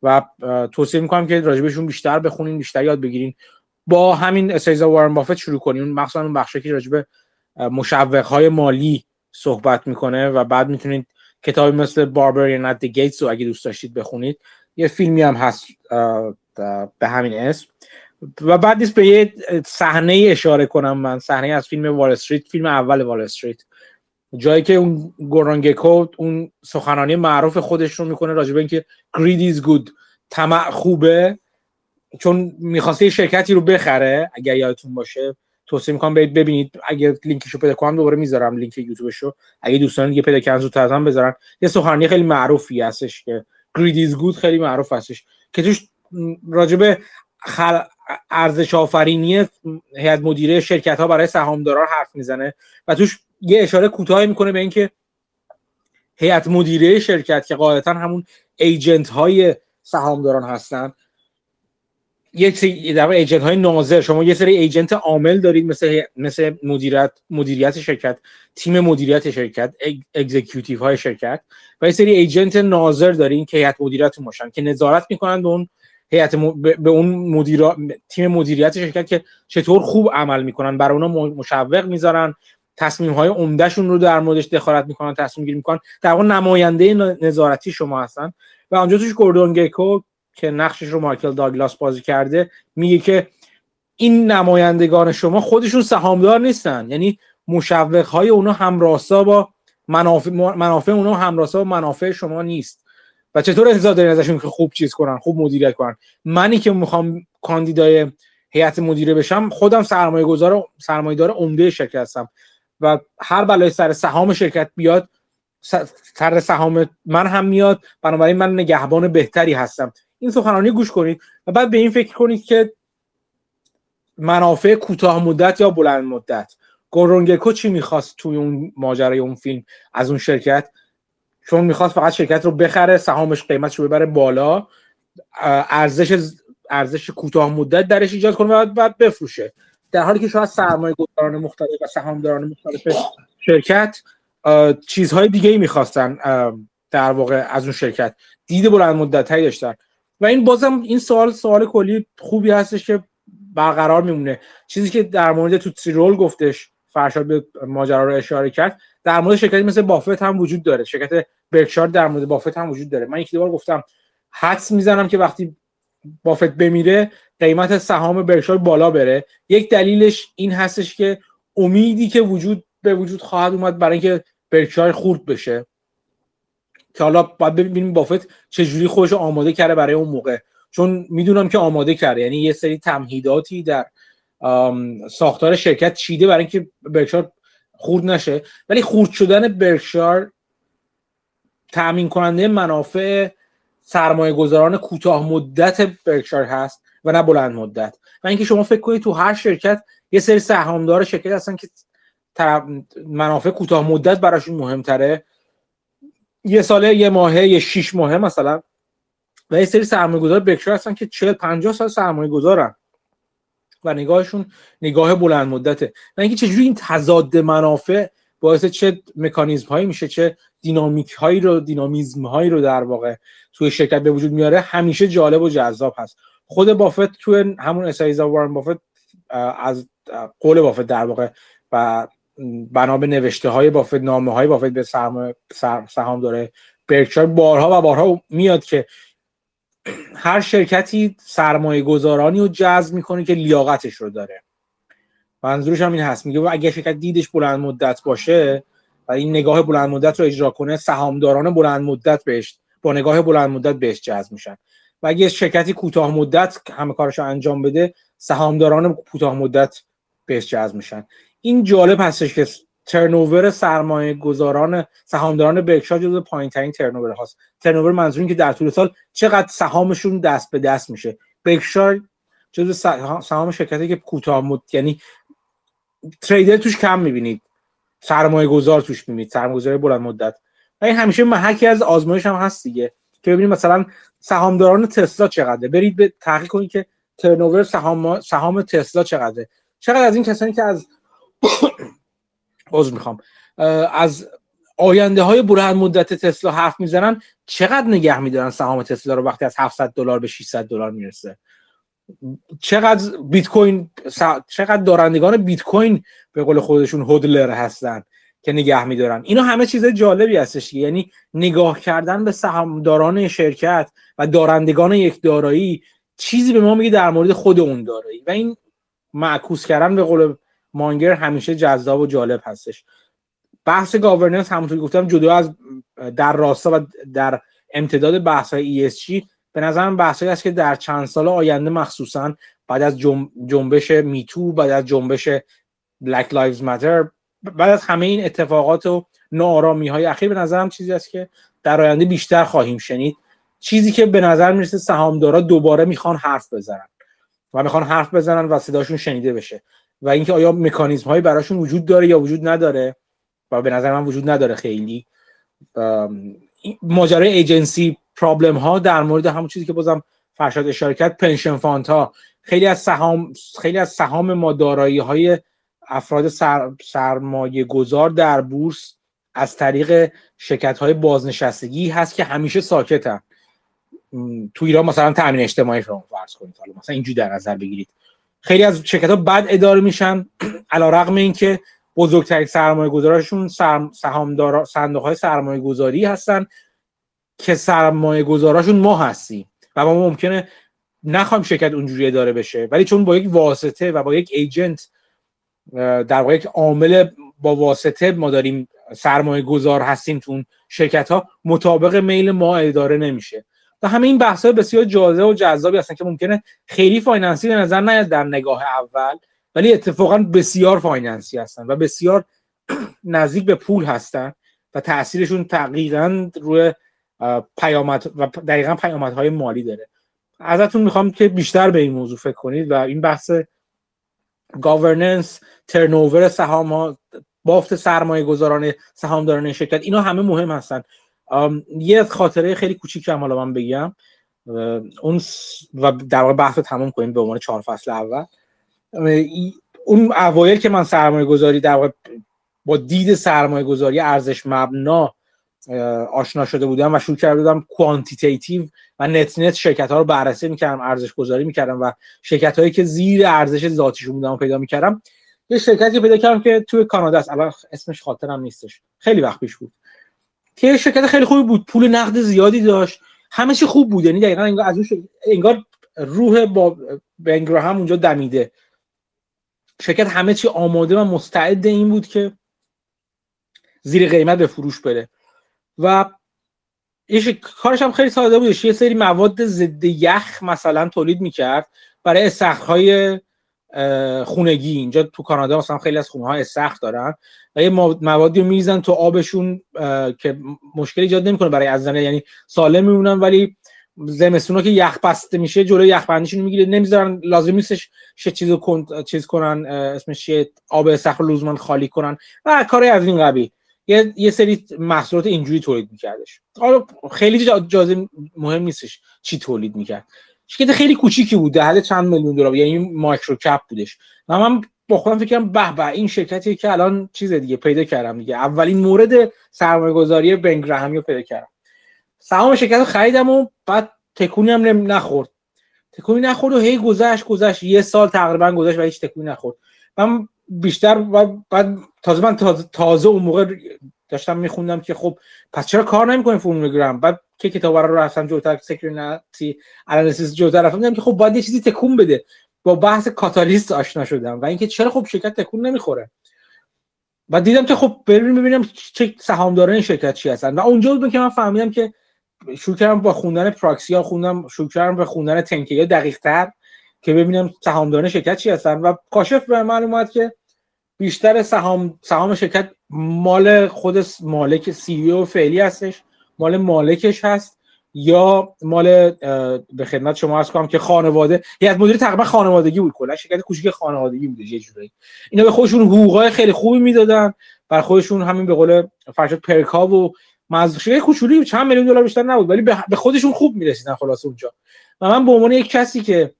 و توصیه می‌کنم که راجبشون بیشتر بخونین بیشتر یاد بگیرین. با همین اسیزا وارن بافت شروع کنین. مخصوصا اون بخشی که راجب مشوق های مالی صحبت می‌کنه و بعد می‌تونید کتابی مثل باربریان ات گیتس رو اگه دوست داشتید بخونید. یه فیلمی هم هست به همین اسم. و بعد نیست به یه صحنه اشاره کنم من. صحنه از فیلم وال استریت فیلم اول وال استریت جایی که اون گورانگکو اون سخنرانی معروف خودش رو می‌کنه راجع به اینکه greed is good طمع خوبه چون می‌خواسته شرکتی رو بخره اگر یادتون باشه. توصیه می‌کنم برید ببینید. اگه لینکشو پیدا کنم دوباره می‌ذارم لینک یوتیوبشو. اگه دوستان دیگه پیدا کردن زودتر هم بذارن. یه سخنرانی خیلی معروفی هستش که greed is good خیلی معروف هستش. که توش راجبه خل... ارزش آفرینی هیئت مدیره شرکت ها برای سهامداران حرف می‌زنه و توش یه اشاره کوتاهی می‌کنه به اینکه هیئت مدیره شرکت که قاعدتا همون agent های سهامداران هستن یک سری در agent های ناظر شما یه سری agent عامل دارید مثل مثل مدیریت مدیریت شرکت تیم مدیریت شرکت executive های شرکت و یه سری agent ناظر دارین که هیئت مدیریت باشن که نظارت می‌کنن به اون هیئت به اون مدیر تیم مدیریت شرکت که چطور خوب عمل می‌کنن. برای اونا مشوق می‌ذارن. تصمیم های عمدهشون رو در موردش دخالت می‌کنن تصمیم گیری می‌کنن. در واقع نماینده نظارتی شما هستن. و آنجا توش گوردون گیکو که نقشش رو مایکل داگلاس بازی کرده میگه که این نمایندگان شما خودشون سهامدار نیستن. یعنی مشوق های اونا همراستا با منافع, منافع اونا همراستا با منافع شما نیست. و چطور انتظار دارین ازشون که خوب چیز کنن خوب مدیریت کنن؟ منی که می‌خوام کاندیدای هیئت مدیره بشم خودم سرمایه گذار سرمایه دار عمده شرکت هستم و هر بلای سر سهام شرکت بیاد سر سهام من هم میاد بنابراین من نگهبان بهتری هستم. این سخنرانی گوش کنید و بعد به این فکر کنید که منافع کوتاه مدت یا بلند مدت. گورونگکو چی می‌خواست توی اون ماجرای اون فیلم از اون شرکت؟ چون می‌خواست فقط شرکت رو بخره سهامش قیمتش رو ببره بالا ارزش ارزش کوتاه مدت درش ایجاد کنه و بعد بفروشه. در حالی که شاید سرمایه گذاران مختلف و سهامداران مختلف شرکت چیزهای دیگه ای می‌خواستن در واقع از اون شرکت. دید بلند مدت داشتن. و این بازم این سوال سوال کلی خوبی هستش که برقرار میمونه. چیزی که در مورد تو رول گفتش فرشاد به ماجرا رو اشاره کرد. در مورد شرکتی مثل بافت هم وجود داره. شرکت برکشار در مورد بافت هم وجود داره. من یکی بار گفتم حدس می‌زنم که وقتی بافت بمیره قیمت سهام برکشار بالا بره. یک دلیلش این هستش که امیدی که وجود به وجود خواهد اومد برای اینکه برکشار خورد بشه. که حالا باید ببینیم بافت چجوری خودش آماده کرده برای اون موقع. چون می‌دونم که آماده کرده. یعنی یه سری تمهیداتی در ساختار شرکت چیده برای اینکه برکشار خورد نشه. ولی خورد شدن برکشار تأمین کننده منافع سرمایه گذاران کوتاه مدت برکشار هست و نه بلند مدت. و اینکه شما فکر کنید تو هر شرکت یه سری سهامدار شرکت هستن که منافع کوتاه مدت براشون مهمتره. یه ساله یه ماهه یه شیش ماهه مثلا. و یه سری سرمایه گذار بکشار هستن که 40 50 سال سرمایه گذارن و نگاهشون نگاه بلند مدته. و اینکه چجوری این تضاد منافع باعث چه مکانیزم هایی میشه چه دینامیک هایی رو دینامیزم هایی رو در واقع توی شرکت به وجود میاره همیشه جالب و جذاب هست. خود بافت توی همون اسایزا وارن بافت از قول بافت در واقع و بنا به نوشته های بافت نامه های بافت به سهام داره. برکشایر بارها و بارها میاد که هر شرکتی سرمایه گذارانی رو جذب می‌کنه که لیاقتش رو داره. منظورش هم این هست. میگه اگه شرکت دیدش بلند مدت باشه و این نگاه بلند مدت رو اجرا کنه سهامداران بلند مدت بهش با نگاه بلند مدت بهش جذب میشن. و اگه شرکتی کوتاه مدت همه کارش رو انجام بده سهامداران کوتاه مدت بهش جذب میشن. این جالب هستش که ترنوور سرمایه گذاران سهامداران برکشا جزو پایین ترین ترنوور هاست. ترنوور منظور که در طول سال چقدر سهامشون دست به دست میشه. برکشا جزو سهام شرکتی که کوتاه مدت یعنی تریدر توش کم می‌بینید. سرمایه گذار توش می‌بینید. سرمایه گذاری بلند مدت. این همیشه محکی از آزمایش هم هست دیگه. که ببینید مثلا سهامداران تسلا چقدره. برید به تحقیق کنید که ترنوور سهام سهام تسلا چقدره. چقدر از این کسانی که از عذر می‌خوام. از آینده های بلند مدت تسلا حرف می‌زنن چقدر نگه میدارن سهام تسلا رو وقتی از 700 دلار به 600 دلار می‌رسه؟ چقدر بیت کوین چقدر دارندگان بیت کوین به قول خودشون هودلر هستن که نگه میدارن؟ اینا همه چیز جالبی هستش یعنی نگاه کردن به سهامداران شرکت و دارندگان یک دارایی چیزی به ما میگه در مورد خود اون دارایی. و این معکوس کردن به قول مانگر همیشه جذاب و جالب هستش. بحث گاورننس همونطور گفتم جدا از در راستا و در امتداد بحث های ESG به نظرم بحثی است که در چند سال آینده مخصوصا بعد از جنبش Me Too بعد از جنبش Black Lives Matter بعد از همه این اتفاقات و ناآرامی های اخیر به نظرم چیزی است که در آینده بیشتر خواهیم شنید. چیزی که به نظر می‌رسه سهامدارا دوباره می‌خوان حرف بزنن و می‌خوان حرف بزنن و صداشون شنیده بشه. و اینکه آیا مکانیزم هایی براشون وجود داره یا وجود نداره و به نظر من وجود نداره خیلی. ماجرای agency problem ها در مورد همون چیزی که بازم فرشاد اشاره کرد pension fund ها خیلی از سهام خیلی از سهام ما دارایی های افراد سر، سرمایه گذار در بورس از طریق شرکت های بازنشستگی هست که همیشه ساکتن. تو ایران مثلا تامین اجتماعی رو فرض کنید. حالا مثلا اینجوری در نظر بگیرید. خیلی از شرکت ها بد اداره میشن علی‌رغم این که بزرگترین سرمایه گذارشون سهامدار صندوق های سرمایه گذاری هستن که سرمایه گذاراشون ما هستیم و ما ممکنه نخوایم شرکت اونجوری اداره بشه. ولی چون با یک واسطه و با یک agent در واقع یک عامل با واسطه ما داریم سرمایه گذار هستیم تو اون شرکت ها مطابق میل ما اداره نمیشه. و همه این بحث های بسیار جالب و جذابی هستن که ممکنه خیلی finance ی به نظر نیاد در نگاه اول ولی اتفاقا بسیار finance ی هستن و بسیار نزدیک به پول هستن و تاثیرشون تقریبا روی پیامد و دقیقا پیامدهای مالی داره. ازتون می‌خوام که بیشتر به این موضوع فکر کنید و این بحث governance turnover سهام ها بافت سرمایه گذاران سهامداران شرکت اینا همه مهم هستن. یه خاطره خیلی کوچیک هم حالا من بگم. اون و در واقع بحث رو تمام کنیم به عنوان چهار فصل اول. اون اوایل که من سرمایه گذاری در واقع با دید سرمایه گذاری ارزش مبنا آشنا شده بودم و شروع کرده بودم quantitative و net net شرکت ها رو بررسی می‌کردم ارزش گذاری می‌کردم و شرکت هایی که زیر ارزش ذاتیشون بودن پیدا می‌کردم یه شرکتی پیدا کردم که توی کانادا است. الان اسمش خاطرم نیستش. خیلی وقت پیش بود. که شرکت خیلی خوبی بود. پول نقد زیادی داشت. همه چی خوب بود. یعنی دقیقا انگار از انگار روح با بنگراهم اونجا دمیده. شرکت همه چی آماده و مستعد این بود که زیر قیمت به فروش بره. و یه کارش هم خیلی ساده بودش یه سری مواد ضد یخ مثلا تولید می‌کرد. برای استخرهای خونگی. اینجا تو کانادا مثلا خیلی از خونه ها استخر دارن و یه موادی رو میریزن تو آبشون که مشکلی ایجاد نمی‌کنه برای از یعنی سالم میمونن ولی زمستون که یخ بسته میشه جلوی یخ بندیشون می‌گیره. نمی‌ذارن لازم نیستش چه چیزو چیز کنن اسمش آب استخر لزوما خالی کنن. و کاری از این قبیل. یه, یه سری محصولات اینجوری تولید میکردش. حالا خیلی جازه مهم نیستش چی تولید می‌کرد. شرکت خیلی کوچیکی بود حد چند میلیون دلار یعنی مایکرو کپ بودش. و من با خودم فکر کردم به به این شرکتی که الان چیز دیگه پیدا کردم دیگه. اولین مورد سرمایه گذاری بن گراهامی رو پیدا کردم. سهام شرکت رو خریدم و بعد تکونی هم نخورد. تکونی نخورد و هی گذشت گذشت. یه سال تقریبا گذشت و هیچ تکونی نخورد. من بیشتر بعد تازه من تازه, تازه اون موقع داشتم میخوندم که خب پس چرا کار نمی‌کنه فرمول گراهام بعد که کتاب رو رفتم جلوتر scrutiny انالیسیس جلوتر رفتم که خب باید یه چیزی تکون بده. با بحث کاتالیست آشنا شدم و اینکه چرا خب شرکت تکون نمی‌خوره. و دیدم که خب بریم ببینم چه سهامداران این شرکت چی هستن. و اونجا بود که من فهمیدم که شروع کردم با خوندن پراکسیا خوندم شروع کردم به خوندن تنکیا دقیق تر که ببینم سهامداران شرکت چی هستن. و کاشف به من اومد که بیشتر سهام سهام شرکت مال خود مالک سی او فعلی هستش. مال مالکش هست یا مال به خدمت شما عرض کنم که خانواده هیئت مدیره تقریبا خانوادگی بود کلا شرکت کوچیک خانوادگی بود یه جوری اینا به خودشون حقوقای خیلی خوبی می‌دادن بر خودشون همین به قول فرشاد پرکا و مزدوری کوچولی چند میلیون دلار بیشتر نبود ولی به خودشون خوب می‌رسیدن خلاص اونجا. و من به عنوان یک کسی که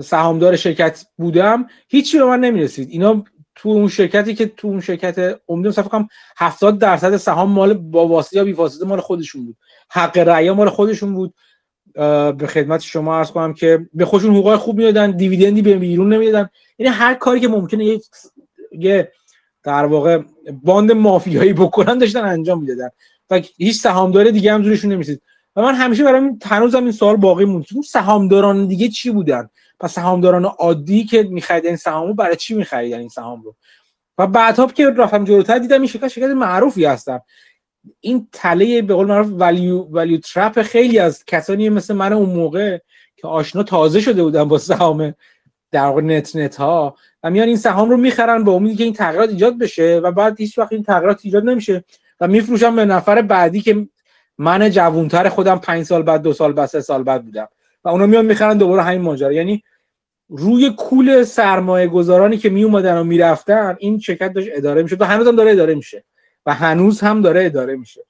سهامدار شرکت بودم هیچی به من نمی‌رسید. اینا تو اون شرکتی که تو اون شرکت عمده مثلا فکر 70 درصد سهام مال با واسطه یا بی واسطه مال خودشون بود. حق رأی مال خودشون بود. به خدمت شما عرض کنم که به خودشون حقوق خوب می‌دادن دیویدندی به بیرون نمی‌دادن. یعنی هر کاری که ممکنه یه در واقع باند مافیایی بکنن داشتن انجام می‌دادن. و هیچ سهامدار دیگه هم زورشون نمیسید و من همیشه برام هنوزم این سوال باقی موند. اون سهامداران دیگه چی بودن؟ پس سهامداران عادی که میخریدن سهامو برای چی میخریدن این سهام رو و بعدها که رفتم جلوتر دیدم این شرکت شرکت معروفی هستن. این تله به قول معروف ولیو ولیو ترپ خیلی از کسانی مثل من اون موقع که آشنا تازه شده بودن با سهام در نت نت ها و میان این سهام رو می‌خرن به امیدی که این تغییرات ایجاد بشه و بعد هیچ وقت این تغییرات ایجاد نمیشه و میفروشن به نفر بعدی که من جوونتر خودم پنج سال بعد دو سال بعد سه سال بعد بودم. و اونا میان می‌خرن دوباره همین ماجرا. یعنی روی کول سرمایه گذارانی که می اومدن و می‌رفتن این شرکت داشت اداره می‌شد. و هنوز هم داره اداره میشه و هنوز هم داره اداره میشه.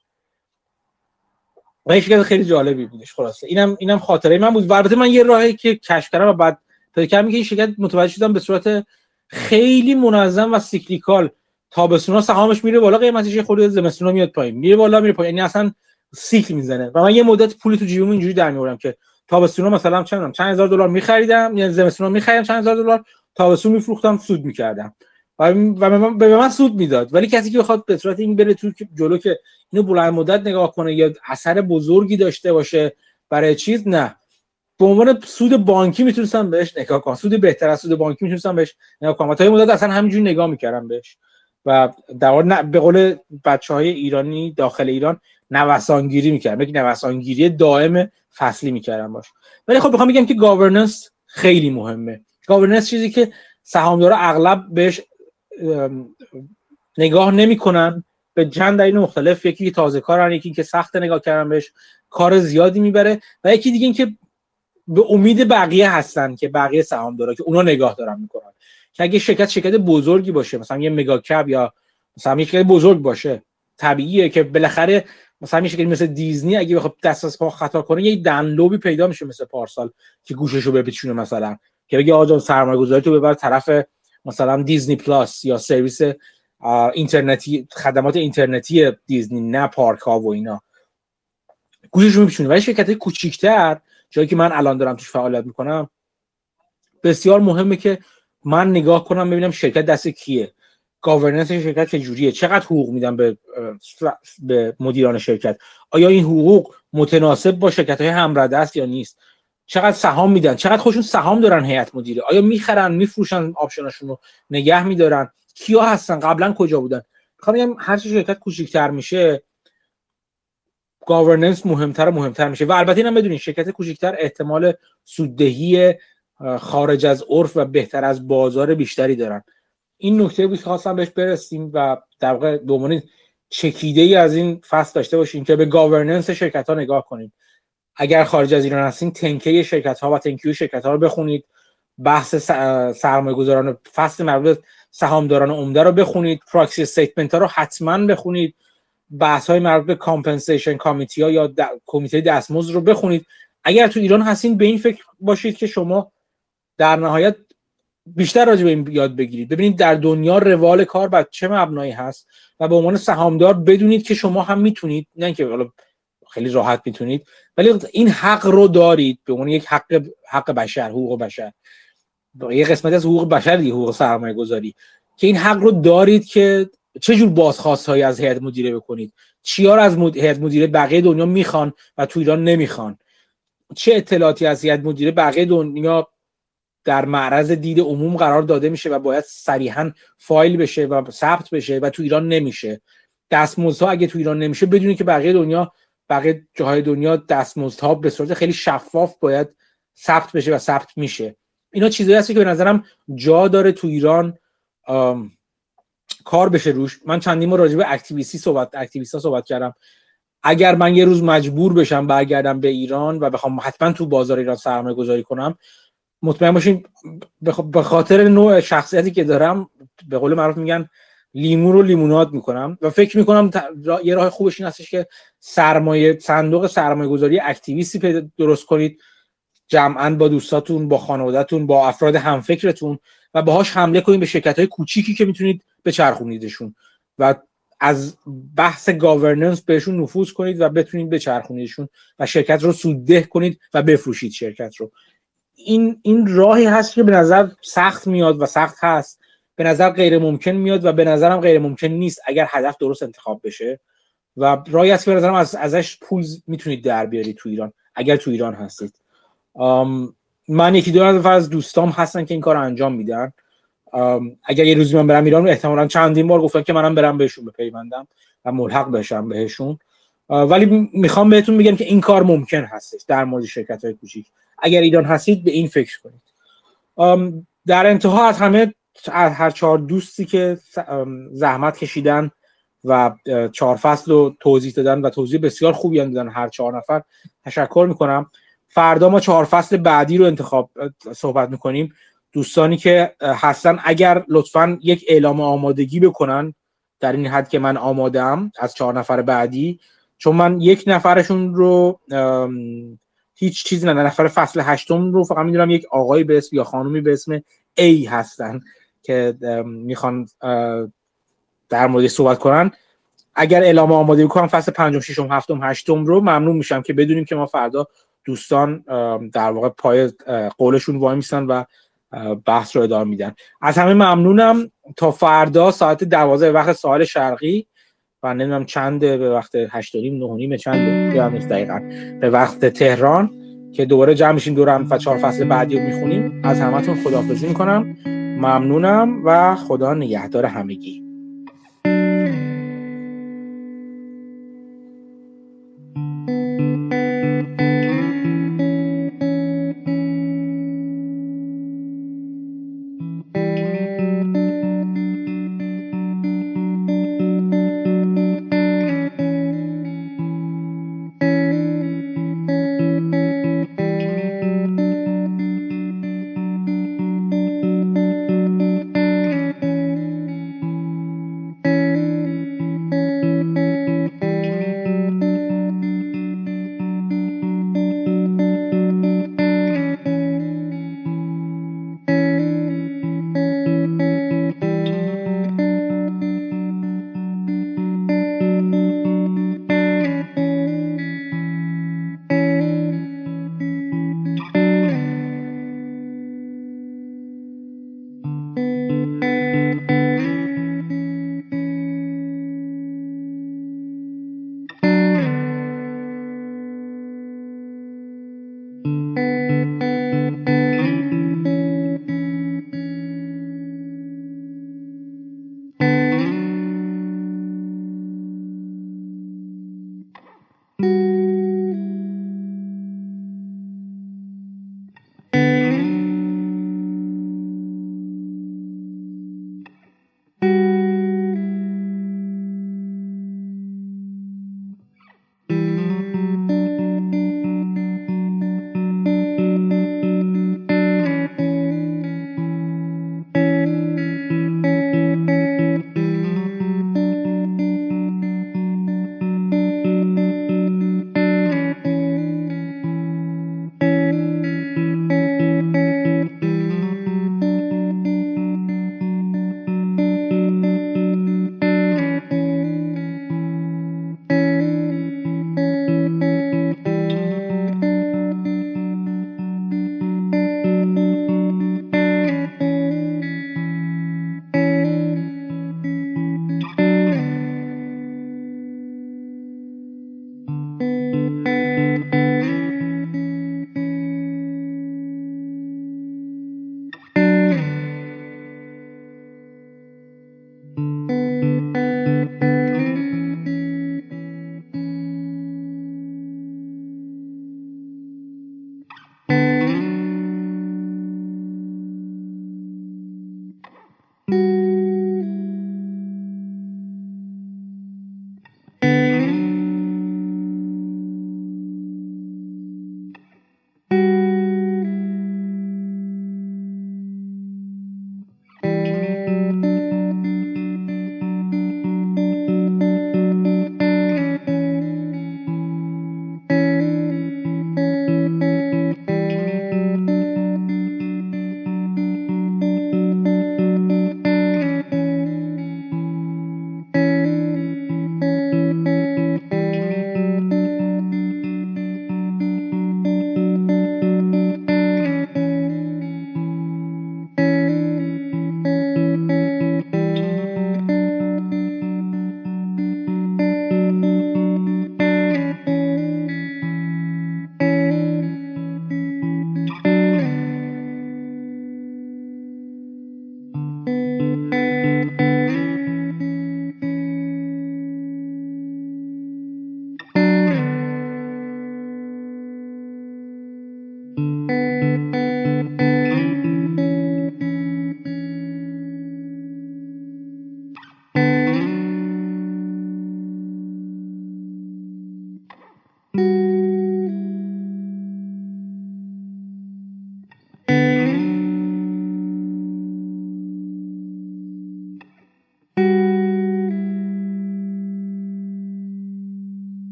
و این خیلی جالبی بودش خلاصه. اینم اینم خاطره من بود. البته من یه راهی که کشف کردم و بعد پیدا کردم که این شرکت متوجه شدم به صورت خیلی منظم و سیکلیکال تابستونا سهامش میره بالا قیمتش خورده زمستونا میاد پایین. میره بالا میره پایین. یعنی اصلا سیکل می‌زنه. و من یه مدت پول تو جیبم اینجوری در که تابستونا مثلا چند چند هزار دلار میخریدم یعنی زمستونا میخریدم چند هزار دلار تابستون میفروختم سود می‌کردم. و به من سود می‌داد. ولی کسی که بخواد به صورت این بره تو جلو که اینو بلند مدت نگاه کنه یا اثر بزرگی داشته باشه برای چیز نه. به عنوان سود بانکی می‌تونستم بهش نگاه کنم. سود بهتر از سود بانکی می‌تونستم بهش نگاه کنم. تا مدت اصلا همینجوری نگاه می‌کردم بهش. و در به قول بچه های ایرانی داخل ایران نوسانگیری می‌کردم. یک نوسانگیری دائم فصلی می‌کردم باش. ولی خب بخوام بگم که گاورننس خیلی مهمه. گاورننس چیزی که سهامدارا اغلب بهش نگاه نمی‌کنن به چند دلیل مختلف. یکی که تازه کارن یکی که سخت نگاه کردن بهش کار زیادی می‌بره. و یکی دیگه این که به امید بقیه هستن که بقیه سهامدارا که اونا نگاه دارن می‌کنن. که اگه شرکت شرکت بزرگی باشه مثلا یه مگاکپ یا مثلا یه شرکت بزرگ باشه طبیعیه که بالاخره مثلا میشه که مثل دیزنی اگه بخواد دست از پا خطا کنه یه دنلوبی پیدا میشه مثل پارسال که گوششو بپیچونه مثلا. که بگه آقا سرمایه گذاری تو ببر طرف مثلا دیزنی پلاس یا سرویس اینترنتی خدمات اینترنتی دیزنی نه پارک ها و اینا. گوششو میپیچونه. ولی شرکت کوچیکتر جایی که من الان دارم توش فعالیت می‌کنم بسیار مهمه که من نگاه کنم ببینم شرکت دست کیه. governance شرکت چجوریه؟ چقدر حقوق میدن به به مدیران شرکت؟ آیا این حقوق متناسب با شرکت های همرده است یا نیست؟ چقدر سهام میدن؟ چقدر خودشون سهام دارن هیئت مدیره؟ آیا می‌خرن میفروشن option اشون رو نگه میدارن؟ کیا هستن؟ قبلا کجا بودن؟ می‌خوام بگم هر شرکت کوچیک‌تر میشه governance مهمتر و مهمتر میشه. و البته اینم بدونید شرکت کوچیک‌تر احتمال سوددهی خارج از عرف و بهتر از بازار بیشتری دارن. این نکته بود خواستم بهش برسیم و در واقع به چکیده ای از این فصل داشته باشیم که به governance شرکت ها نگاه کنیم. اگر خارج از ایران هستین تنکه شرکت ها و تنکیو شرکت ها رو بخونید. بحث سرمایه گذاران فصل مربوط سهامداران عمده رو بخونید. proxy statement ها رو حتما بخونید. بحث های مربوط به compensation committee ها یا کمیته دستمزد رو بخونید. اگر تو ایران هستین به این فکر باشید که شما در نهایت بیشتر راجع به این یاد بگیرید. ببینید در دنیا روال کار بر چه مبنایی هست و به عنوان سهامدار بدونید که شما هم می‌تونید نه اینکه حالا خیلی راحت می‌تونید ولی این حق رو دارید به عنوان یک حق حق بشر حقوق بشر. یه قسمت از حقوق بشر دیگه حقوق سرمایه گذاری که این حق رو دارید که چه جور بازخواست هایی از هیئت مدیره بکنید. چیار از هیئت مدیره بقیه دنیا می‌خوان و تو ایران نمی‌خوان. چه اطلاعاتی از هیئت مدیره بقیه دنیا در معرض دید عموم قرار داده میشه و باید صریحا فایل بشه و ثبت بشه و تو ایران نمیشه. دستمزدها اگه تو ایران نمیشه بدونید که بقیه دنیا بقیه جاهای دنیا دستمزدها به صورت خیلی شفاف باید ثبت بشه و ثبت میشه. اینا چیزایی هستی که به نظرم جا داره تو ایران کار بشه روش. من چندین راجع به اکتیویستی صحبت اکتیویستا صحبت کردم. اگر من یه روز مجبور بشم برگردم به ایران و بخوام حتما تو بازار ایران سرمایه گذاری کنم مطمئن باشین به خاطر نوع شخصیتی که دارم به قول معروف میگن لیمو رو لیمونات می‌کنم و فکر می‌کنم یه راه خوبش این هستش که سرمایه صندوق سرمایه گذاری اکتیویستی درست کنید. جمعا با دوستاتون با خانوادهتون با افراد همفکرتون و باهاش حمله کنید به شرکت های کوچیکی که می‌تونید بچرخونیدشون و از بحث گاورننس بهشون نفوذ کنید و بتونید بچرخونیدشون و شرکت رو سودده کنید و بفروشید شرکت رو. این این راهی هست که به نظر سخت میاد و سخت هست. به نظر غیر ممکن میاد و به نظرم غیر ممکن نیست اگر هدف درست انتخاب بشه. و راهی هست که به نظرم از ازش پول می‌تونید در بیارید تو ایران اگر تو ایران هستید. من یکی دو نفر از دوستام هستن که این کار انجام میدن. اگر یه روزی من برم ایران احتمالا چندین بار گفتن که منم برم بهشون بپیوندم و ملحق بشم بهشون. ولی می‌خوام بهتون بگم که این کار ممکن هستش در مورد شرکت های کوچیک. اگر ایران هستید به این فکر کنید. در انتها از همه از هر چهار دوستی که زحمت کشیدن و چهار فصل رو توضیح دادن و توضیح بسیار خوبی هم دادن هر چهار نفر تشکر می‌کنم. فردا ما چهار فصل بعدی رو انتخاب صحبت می‌کنیم. دوستانی که هستن اگر لطفا یک اعلام آمادگی بکنن در این حد که من آمادم از چهار نفر بعدی چون من یک نفرشون رو هیچ چیزی نه نفر فصل هشتم رو فقط می‌دونم یک آقای به اسم یا خانومی به اسم ای هستن که می‌خوان در مورد صحبت کنن. اگر اعلام آماده بکنم فصل پنجم ششم هفتم هشتم رو ممنون میشم که بدونیم که ما فردا دوستان در واقع پای قولشون وای میستن و بحث رو ادامه میدن. از همه ممنونم. تا فردا ساعت دوازه وقت ساحل شرقی. و نمی‌دونم چند به وقت هشت و نیم نه نیم چند دقیقا. به وقت تهران که دوباره جمع میشیم دورم و چهار فصل بعدی رو می‌خونیم. از همتون خداحافظی می‌کنم. ممنونم و خدا نگهدار همگی.